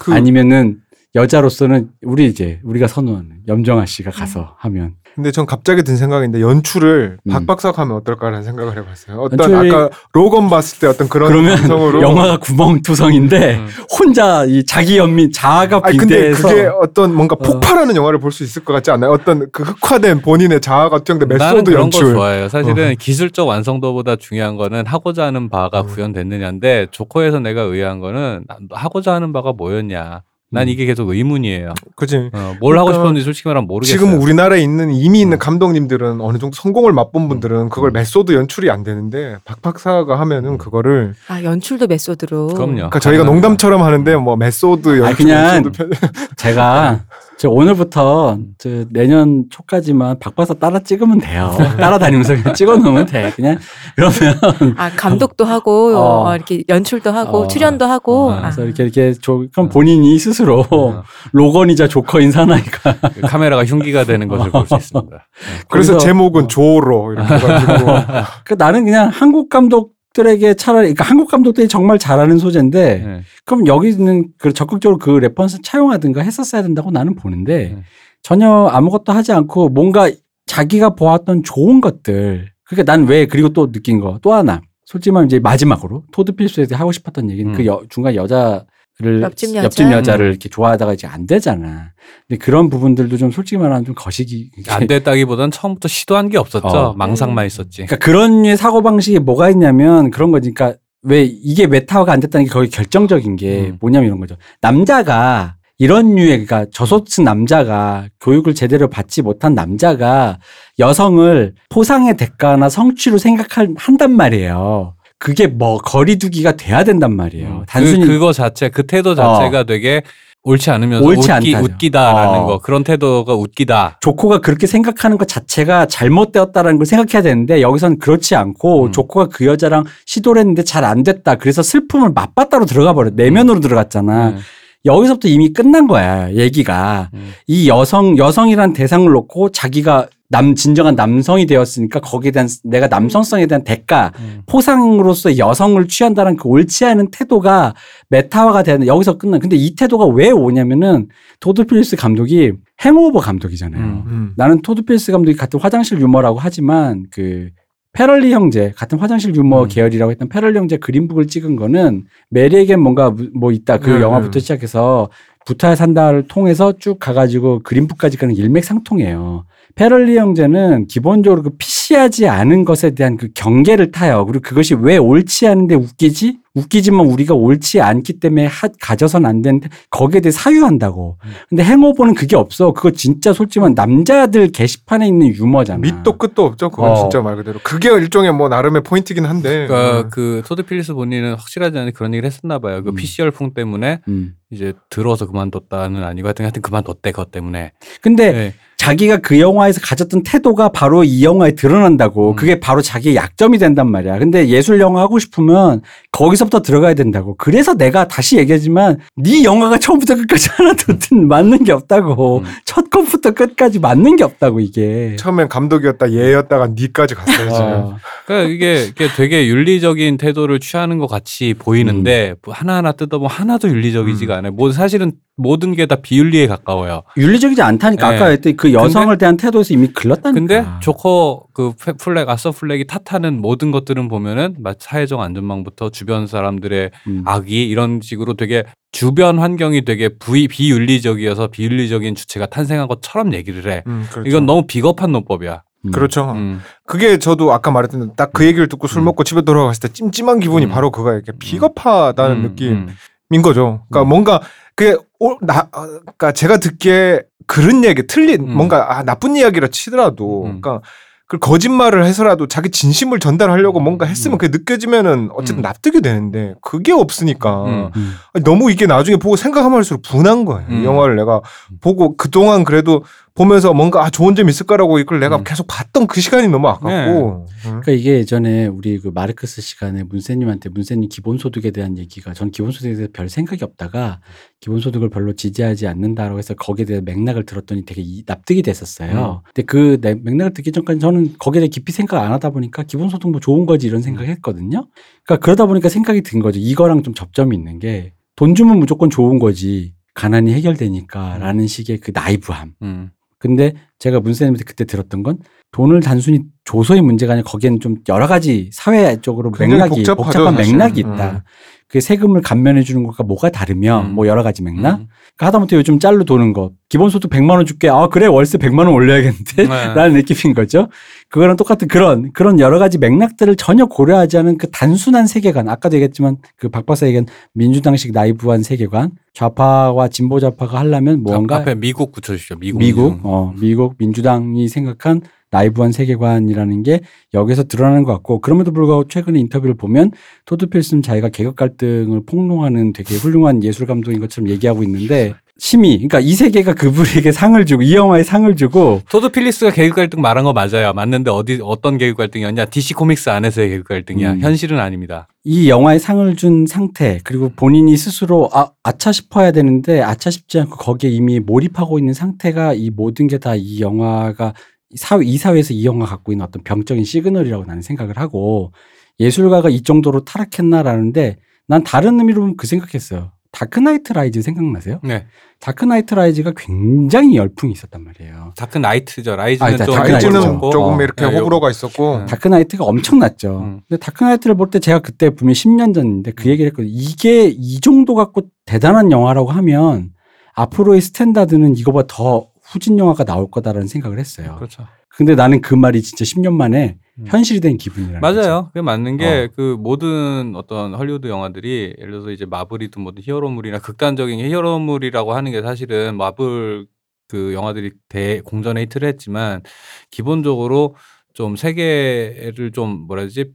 그 아니면은 여자로서는 우리 이제 우리가 선호하는 염정아 씨가 가서 하면 근데 전 갑자기 든 생각인데 연출을 음. 박박사 하면 어떨까라는 생각을 해봤어요. 어떤 아까 로건 봤을 때 어떤 그런 그러면 감성으로 영화가 구멍투성인데 음. 혼자 이 자기 연민 자아가 아니 근데 빈대해서 그게 어떤 뭔가 어. 폭발하는 영화를 볼 수 있을 것 같지 않나요? 어떤 그 흑화된 본인의 자아가 투영된 method 그런 연출. 거 좋아해요. 사실은 기술적 완성도보다 중요한 거는 하고자 하는 바가 음. 구현됐느냐인데 조커에서 내가 의아한 거는 나- 하고자 하는 바가 뭐였냐. 난 음. 이게 계속 의문이에요. 그지. 어, 뭘 하고 그러니까 싶었는지 솔직히 말하면 모르겠어요. 지금 우리나라에 있는 이미 있는 음. 감독님들은 어느 정도 성공을 맛본 분들은 그걸 음. method 연출이 안 되는데 박박사가 하면은 음. 그거를 아 연출도 method로. 그럼요. 그러니까 저희가. 농담처럼 하는데 뭐 method 연출 아니, 그냥 method 편- 제가 저 오늘부터 저 내년 초까지만 박박사 따라 찍으면 돼요. 따라다니면서 그냥 찍어놓으면 돼. 그냥 그러면 아 감독도 하고 어. 어, 이렇게 연출도 하고 어. 출연도 하고. 어, 아. 그래서 이렇게 이렇게 조, 그럼 본인이 스스로 어, 로건이자 조커인 사나이가 그 카메라가 흉기가 되는 것을 볼 수 있습니다. 그래서 거기서- 제목은 조로 이렇게 해가지고 그 나는 그냥 한국 감독 들에게 차라리 그러니까 한국 감독들이 정말 잘하는 소재인데 네. 그럼 여기 있는 그 적극적으로 그 reference 차용하든가 했었어야 된다고 나는 보는데 네. 전혀 아무것도 하지 않고 뭔가 자기가 보았던 좋은 것들 그러니까 난 왜 그리고 또 느낀 거 또 하나 솔직히 말하면 이제 마지막으로 토드 필립스에게 하고 싶었던 얘기는 음. 그 여- 중간 여자 를 옆집 여자? 여자 를 이렇게 좋아하다가 이제 안 되잖아. 근데 그런 부분들도 좀 솔직히 말하면 좀 거시기 안 됐다기보단 처음부터 시도한 게 없었죠. 어. 망상만 있었지. 그러니까 그런 류의 사고 방식이 뭐가 있냐면 그런 거지. 그러니까 왜 이게 메타화가 안 됐다는 게 거의 결정적인 게 음. 뭐냐면 이런 거죠. 남자가 이런 류의 그러니까 저소득 남자가 교육을 제대로 받지 못한 남자가 여성을 포상의 대가나 성취로 생각한단 말이에요. 그게 뭐 거리두기가 돼야 된단 말이에요. 음. 단순히 그, 그거 자체, 그 태도 자체가 되게 옳지 않으면서 옳지 웃기, 않다죠. 웃기다라는 어. 거. 그런 태도가 웃기다. 조코가 그렇게 생각하는 것 자체가 잘못되었다라는 걸 생각해야 되는데 여기서는 그렇지 않고 음. 조코가 그 여자랑 시도를 했는데 잘 안 됐다. 그래서 슬픔을 맞바따로 들어가 버려. 내면으로 들어갔잖아. 음. 여기서부터 이미 끝난 거야. 얘기가. 음. 이 여성 여성이란 대상을 놓고 자기가 남 진정한 남성이 되었으니까 거기에 대한 내가 남성성에 대한 대가 음. 포상으로서 여성을 취한다는 그 옳지 않은 태도가 메타화가 되는 여기서 끝나. 근데 이 태도가 왜 오냐면은 토드 필립스 감독이 행오버 감독이잖아요. 음. 음. 나는 토드 필립스 감독이 같은 화장실 유머라고 하지만 그 페럴리 형제 같은 화장실 유머 음. 계열이라고 했던 페럴리 형제 그린북을 찍은 거는 메리에겐 뭔가 무- 뭐 있다 그 음, 영화부터 음. 시작해서 붙어야 산다를 통해서 쭉 가가지고 그린북까지 가는 일맥상통해요. 페럴리 형제는 기본적으로 그 PC하지 않은 것에 대한 그 경계를 타요. 그리고 그것이 왜 옳지 않은데 웃기지? 웃기지만 우리가 옳지 않기 때문에 하, 가져선 안 되는데 거기에 대해 사유한다고. 음. 근데 행오버는 그게 없어. 그거 진짜 솔직히 말하면 남자들 게시판에 있는 유머잖아. 밑도 끝도 없죠. 그건 어. 진짜 말 그대로. 그게 일종의 뭐 나름의 포인트긴 한데. 그러니까 음. 그 토드 필리스 본인은 확실하지 않은 그런 얘기를 했었나 봐요. 그 음. PC 열풍 때문에 음. 이제 들어서 그만뒀다는 아니고 하여튼 하여튼 그만뒀대 그것 때문에. 근데 네. 자기가 그 영화에서 가졌던 태도가 바로 이 영화에 드러난다고. 음. 그게 바로 자기의 약점이 된단 말이야. 근데 예술 영화 하고 싶으면 거기서 부터 들어가야 된다고. 그래서 내가 다시 얘기하지만 네 영화가 처음부터 끝까지 하나도 맞는 게 없다고. 음. 첫 컷부터 끝까지 맞는 게 없다고 이게. 처음엔 감독이었다 얘였다가 니까지 갔어요 지금. 어. 그러니까 이게, 이게 되게 윤리적인 태도를 취하는 것 같이 보이는데 뭐 하나하나 뜯어보면 하나도 윤리적이지가 않아요. 뭐 사실은 모든 게 다 비윤리에 가까워요. 윤리적이지 않다니까 네. 아까 했던 그 여성을 대한 태도에서 이미 글렀다니까. 근데 조커 그 페- 플렉 아서 플렉이 탓하는 모든 것들은 보면은 막 사회적 안전망부터 주변 사람들의 음. 악의 이런 식으로 되게 주변 환경이 되게 부, 비윤리적이어서 비윤리적인 주체가 탄생한 것처럼 얘기를 해. 음, 그렇죠. 이건 너무 비겁한 논법이야. 음. 그렇죠. 음. 그게 저도 아까 말했던 딱 그 얘기를 듣고 술 음. 먹고 집에 돌아갔을 때 찜찜한 기분이 음. 바로 그거예요. 이렇게 비겁하다는 음, 느낌인 음. 거죠. 그러니까 음. 뭔가 그게 오- 나 어, 그러니까 제가 듣기에 그런 얘기 틀린 음. 뭔가 아, 나쁜 이야기라 치더라도 음. 그러니까 그 거짓말을 해서라도 자기 진심을 전달하려고 뭔가 했으면 음. 그게 느껴지면은 어쨌든 음. 납득이 되는데 그게 없으니까 음. 음. 너무 이게 나중에 보고 생각하면 할수록 분한 거예요. 이 음. 영화를 내가 보고 그동안 그래도 보면서 뭔가 아, 좋은 점 있을 거라고 이걸 내가 음. 계속 봤던 그 시간이 너무 아깝고. 음. 그러니까 이게 예전에 우리 그 마르크스 시간에 문세님한테 문세님 기본소득에 대한 얘기가 전 기본소득에 대해서 별 생각이 없다가 기본소득을 별로 지지하지 않는다라고 해서 거기에 대한 맥락을 들었더니 되게 이- 납득이 됐었어요. 근데 그 내- 맥락을 듣기 전까지 저는 거기에 대해 깊이 생각 안 하다 보니까 기본소득 뭐 좋은 거지 이런 생각 했거든요. 그러니까 그러다 보니까 생각이 든 거죠. 이거랑 좀 접점이 있는 게 돈 주면 무조건 좋은 거지 가난이 해결되니까라는 식의 그 나이브함. 음. 근데 제가 문세님한테 그때 들었던 건 돈을 단순히 줘서의 문제가 아니라 거기에는 좀 여러 가지 사회적으로 굉장히 맥락이 복잡하죠, 복잡한 사실은. 맥락이 있다. 음. 그 세금을 감면해 주는 것과 뭐가 다르면 음. 뭐 여러 가지 맥락. 음. 그러니까 하다못해 요즘 짤로 도는 거 기본소득 100만 원 줄게. 아 그래 월세 100만 원 올려야겠는데. 네. 라는 느낌인 거죠. 그거랑 똑같은 그런 그런 여러 가지 맥락들을 전혀 고려하지 않은 그 단순한 세계관. 아까도 얘기했지만 그 박 박사 얘기한 민주당식 나이브한 세계관. 좌파와 진보 좌파가 하려면 뭔가 앞에 미국 붙여주시죠. 미국. 미국, 어, 미국 민주당이 생각한 나이브한 세계관이라는 게 여기서 드러나는 것 같고 그럼에도 불구하고 최근에 인터뷰를 보면 토드 필슨 자기가 계급 갈등을 폭로하는 되게 훌륭한 예술 감독인 것처럼 얘기하고 있는데 심히 그러니까 이 세계가 그분에게 상을 주고 이 영화에 상을 주고 토드 필립스가 계급 갈등 말한 거 맞아요. 맞는데 어디 어떤 계급 갈등이었냐? DC 코믹스 안에서의 계급 갈등이야. 음. 현실은 아닙니다. 이 영화에 상을 준 상태 그리고 본인이 스스로 아, 아차 싶어야 되는데 아차 싶지 않고 거기에 이미 몰입하고 있는 상태가 이 모든 게 다 이 영화가 사회 이 사회에서 이 영화 갖고 있는 어떤 병적인 시그널이라고 나는 생각을 하고 예술가가 이 정도로 타락했나라는데 난 다른 의미로 보면 그 생각했어요. 다크나이트 라이즈 생각나세요? 네. 다크나이트 라이즈가 굉장히 열풍이 있었단 말이에요. 다크 나이트죠. 라이즈는 아, 다- 좀 다크나이트죠. 라이즈는. 조금 어. 이렇게 네, 호불호가 있었고 네. 다크나이트가 엄청났죠. 음. 근데 다크나이트를 볼 때 제가 그때 분명히 10년 전인데 그 얘기를 했거든요. 이게 이 정도 갖고 대단한 영화라고 하면 앞으로의 standard는 이거보다 더 후진 영화가 나올 거다라는 생각을 했어요. 그렇죠. 근데 나는 그 말이 진짜 10년 만에 음. 현실이 된 기분이라는. 맞아요. 그게 맞는 게 어. 그 모든 어떤 헐리우드 영화들이 예를 들어서 이제 마블이든 뭐든 히어로물이나 극단적인 히어로물이라고 하는 게 사실은 마블 그 영화들이 대 공전의 히트를 했지만 기본적으로 좀 세계를 좀 뭐라 해야지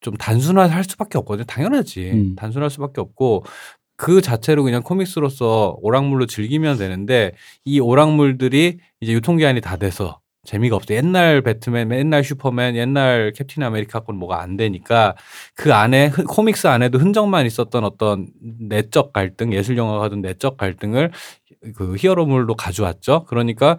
좀 단순화할 수밖에 없거든요. 당연하지. 음. 단순할 수밖에 없고 그 자체로 그냥 코믹스로서 오락물로 즐기면 되는데 이 오락물들이 이제 유통기한이 다 돼서 재미가 없어. 옛날 배트맨, 옛날 슈퍼맨, 옛날 캡틴 아메리카 건 뭐가 안 되니까 그 안에 흔- 코믹스 안에도 흔적만 있었던 어떤 내적 갈등, 예술 영화가 하던 내적 갈등을 그 히어로물로 가져왔죠. 그러니까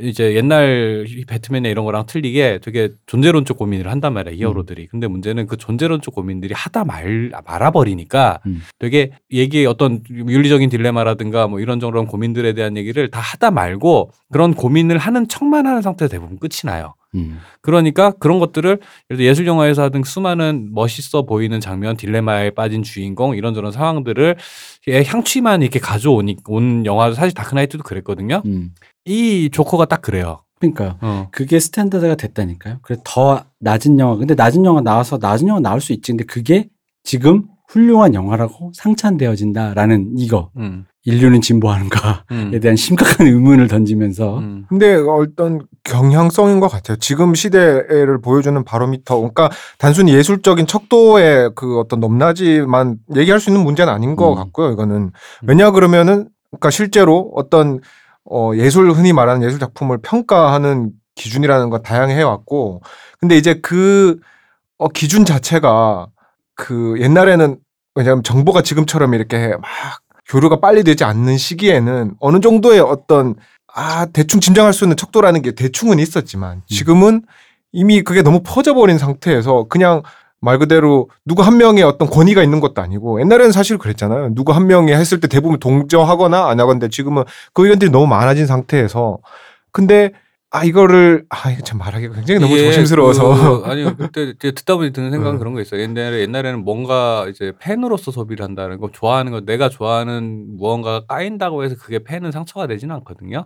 이제 옛날 배트맨이나 이런 거랑 틀리게 되게 존재론적 고민을 한단 말이야 히어로들이. 근데 문제는 그 존재론적 고민들이 하다 말 말아버리니까 음. 되게 얘기의 어떤 윤리적인 딜레마라든가 뭐 이런 저런 고민들에 대한 얘기를 다 하다 말고 그런 고민을 하는 척만 하는 상태에서 대부분 끝이 나요. 음. 그러니까 그런 것들을 예를 들어 예술 영화에서 하던 수많은 멋있어 보이는 장면, 딜레마에 빠진 주인공 이런저런 상황들을 향취만 이렇게 가져오니 온 영화도 사실 다크나이트도 그랬거든요. 음. 이 조커가 딱 그래요. 그러니까 어. 그게 스탠다드가 됐다니까요. 그래 더 낮은 영화. 근데 낮은 영화 나와서 낮은 영화 나올 수 있지. 근데 그게 지금 훌륭한 영화라고 상찬되어진다라는 이거. 음. 인류는 진보하는가에 음. 대한 심각한 의문을 던지면서 음. 근데 어떤 경향성인 것 같아요. 지금 시대를 보여주는 바로미터. 그러니까 단순히 예술적인 척도의 그 어떤 높낮이만 얘기할 수 있는 문제는 아닌 것 음. 같고요. 이거는 왜냐 그러면은 그러니까 실제로 어떤 어 예술 흔히 말하는 예술 작품을 평가하는 기준이라는 건 다양해 왔고, 근데 이제 그 어, 기준 자체가 그 옛날에는 왜냐하면 정보가 지금처럼 이렇게 막 교류가 빨리 되지 않는 시기에는 어느 정도의 어떤 아 대충 짐작할 수 있는 척도라는 게 대충은 있었지만 지금은 이미 그게 너무 퍼져버린 상태에서 그냥 말 그대로 누구 한 명의 어떤 권위가 있는 것도 아니고 옛날에는 사실 그랬잖아요. 누구 한 명이 했을 때 대부분 동조하거나 안 하건데 지금은 그 의견들이 너무 많아진 상태에서 근데 아 이거를 아 이거 참 말하기가 굉장히 너무 예, 조심스러워서 그, 아니 그때 듣다 보니 드는 생각은 음. 그런 거 있어요. 옛날에 옛날에는 뭔가 이제 팬으로서 소비를 한다는 거 좋아하는 거 내가 좋아하는 무언가가 까인다고 해서 그게 팬은 상처가 되지는 않거든요.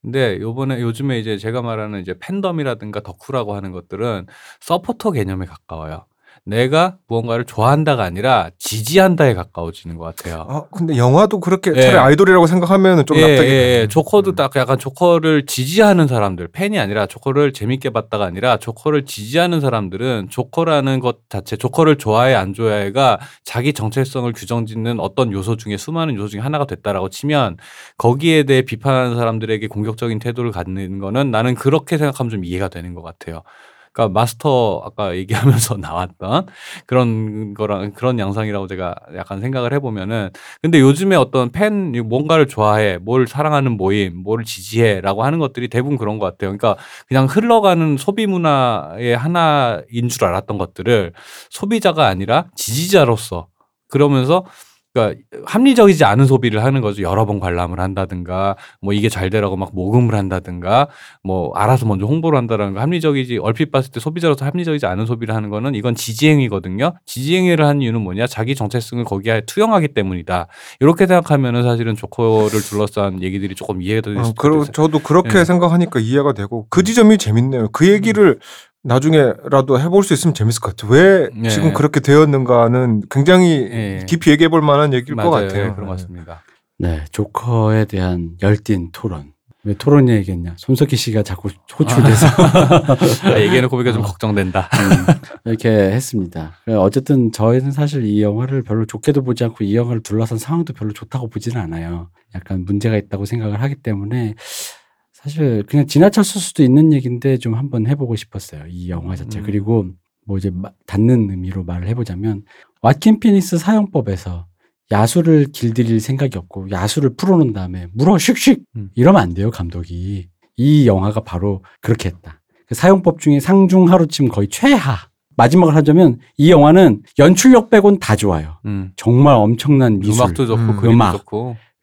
근데 요번에 요즘에 이제 제가 말하는 이제 팬덤이라든가 덕후라고 하는 것들은 서포터 개념에 가까워요. 내가 무언가를 좋아한다가 아니라 지지한다에 가까워지는 것 같아요. 아 근데 영화도 그렇게 예. 차라리 아이돌이라고 생각하면 좀 예, 납득이 예, 예. 조커도 음. 딱 약간 조커를 지지하는 사람들, 팬이 아니라 조커를 재밌게 봤다가 아니라 조커를 지지하는 사람들은 조커라는 것 자체, 조커를 좋아해 안 좋아해가 자기 정체성을 규정짓는 어떤 요소 중에 수많은 요소 중에 하나가 됐다라고 치면 거기에 대해 비판하는 사람들에게 공격적인 태도를 갖는 거는 나는 그렇게 생각하면 좀 이해가 되는 것 같아요. 그러니까 마스터 아까 얘기하면서 나왔던 그런 거랑 그런 양상이라고 제가 약간 생각을 해보면은 근데 요즘에 어떤 팬 뭔가를 좋아해 뭘 사랑하는 모임 뭘 지지해라고 하는 것들이 대부분 그런 것 같아요. 그러니까 그냥 흘러가는 소비 문화의 하나인 줄 알았던 것들을 소비자가 아니라 지지자로서 그러면서 그러니까 합리적이지 않은 소비를 하는 거죠. 여러 번 관람을 한다든가 뭐 이게 잘 되라고 막 모금을 한다든가 뭐 알아서 먼저 홍보를 한다든가 합리적이지 얼핏 봤을 때 소비자로서 합리적이지 않은 소비를 하는 거는 이건 지지행위거든요. 지지행위를 하는 이유는 뭐냐? 자기 정체성을 거기에 투영하기 때문이다. 이렇게 생각하면은 사실은 조커를 둘러싼 얘기들이 조금 이해가 수도 그러, 있어요. 저도 그렇게 예. 생각하니까 이해가 되고 그 지점이 재밌네요. 그 얘기를 나중에라도 해볼 수 있으면 재밌을 것 같아요. 왜 예. 지금 그렇게 되었는가는 굉장히 예. 깊이 얘기해 볼 만한 얘기일 것 맞아요. 같아요. 예, 그런 것 같습니다. 네, 조커에 대한 열띤 토론. 왜 토론 얘기했냐? 손석희 씨가 자꾸 호출돼서 아, 얘기해놓고 보니까 좀 어. 걱정된다. 음, 이렇게 했습니다. 어쨌든 저희는 사실 이 영화를 별로 좋게도 보지 않고 이 영화를 둘러싼 상황도 별로 좋다고 보지는 않아요. 약간 문제가 있다고 생각을 하기 때문에 사실 그냥 지나쳤을 수도 있는 얘기인데 좀 한번 해보고 싶었어요. 이 영화 자체. 음. 그리고 뭐 이제 마- 닫는 의미로 말을 해보자면 왓킨 피닉스 사용법에서 야수를 길들일 생각이 없고 야수를 풀어놓은 다음에 물어 슉슉 음. 이러면 안 돼요 감독이 이 영화가 바로 그렇게 했다 그 사용법 중에 상중 하루쯤 거의 최하 마지막을 하자면 이 영화는 연출력 빼곤 다 좋아요 음. 정말 엄청난 미술 음악도 좋고 음, 음악.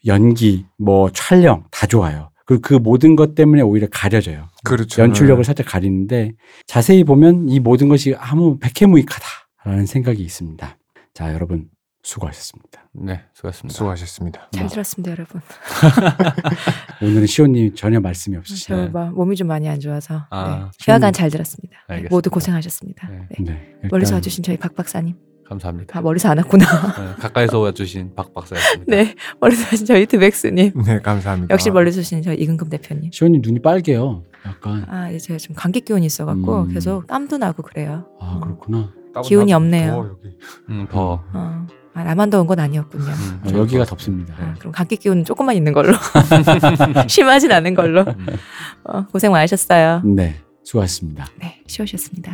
연기 뭐 촬영 다 좋아요 그리고 그 모든 것 때문에 오히려 가려져요 그렇죠. 연출력을 살짝 가리는데 자세히 보면 이 모든 것이 아무 백해무익하다라는 생각이 있습니다 자 여러분 수고하셨습니다 네, 수고하셨습니다. 수고하셨습니다. 잘 들었습니다, 여러분. 오늘은 시온님 전혀 말씀이 없으시네요. 저막 몸이 좀 많이 안 좋아서 아, 네. 휴가간 잘 들었습니다. 네, 알겠습니다. 모두 고생하셨습니다. 네. 네. 네, 멀리서 와주신 저희 박 박사님. 감사합니다. 아 멀리서 안 왔구나. 네, 가까이서 와주신 박 박사였습니다. 네, 멀리서 와주신 저희 드백스님. 네, 감사합니다. 역시 멀리서 오신 저희 이근금 대표님. 시온님 눈이 빨개요. 약간 아 이제 제가 좀 감기 기운이 있어갖고 음. 계속 땀도 나고 그래요. 아 그렇구나. 따분 기운이 없네요. 더워, 여기. 음, 더. 어. 아, 나만 더운 건 아니었군요. 음, 아, 여기가 것 덥습니다. 아, 그럼 감기 기운은 조금만 있는 걸로. 심하진 않은 걸로. 같- 음. 어, 고생 많으셨어요. 네, 수고하셨습니다. 네, 쉬우셨습니다.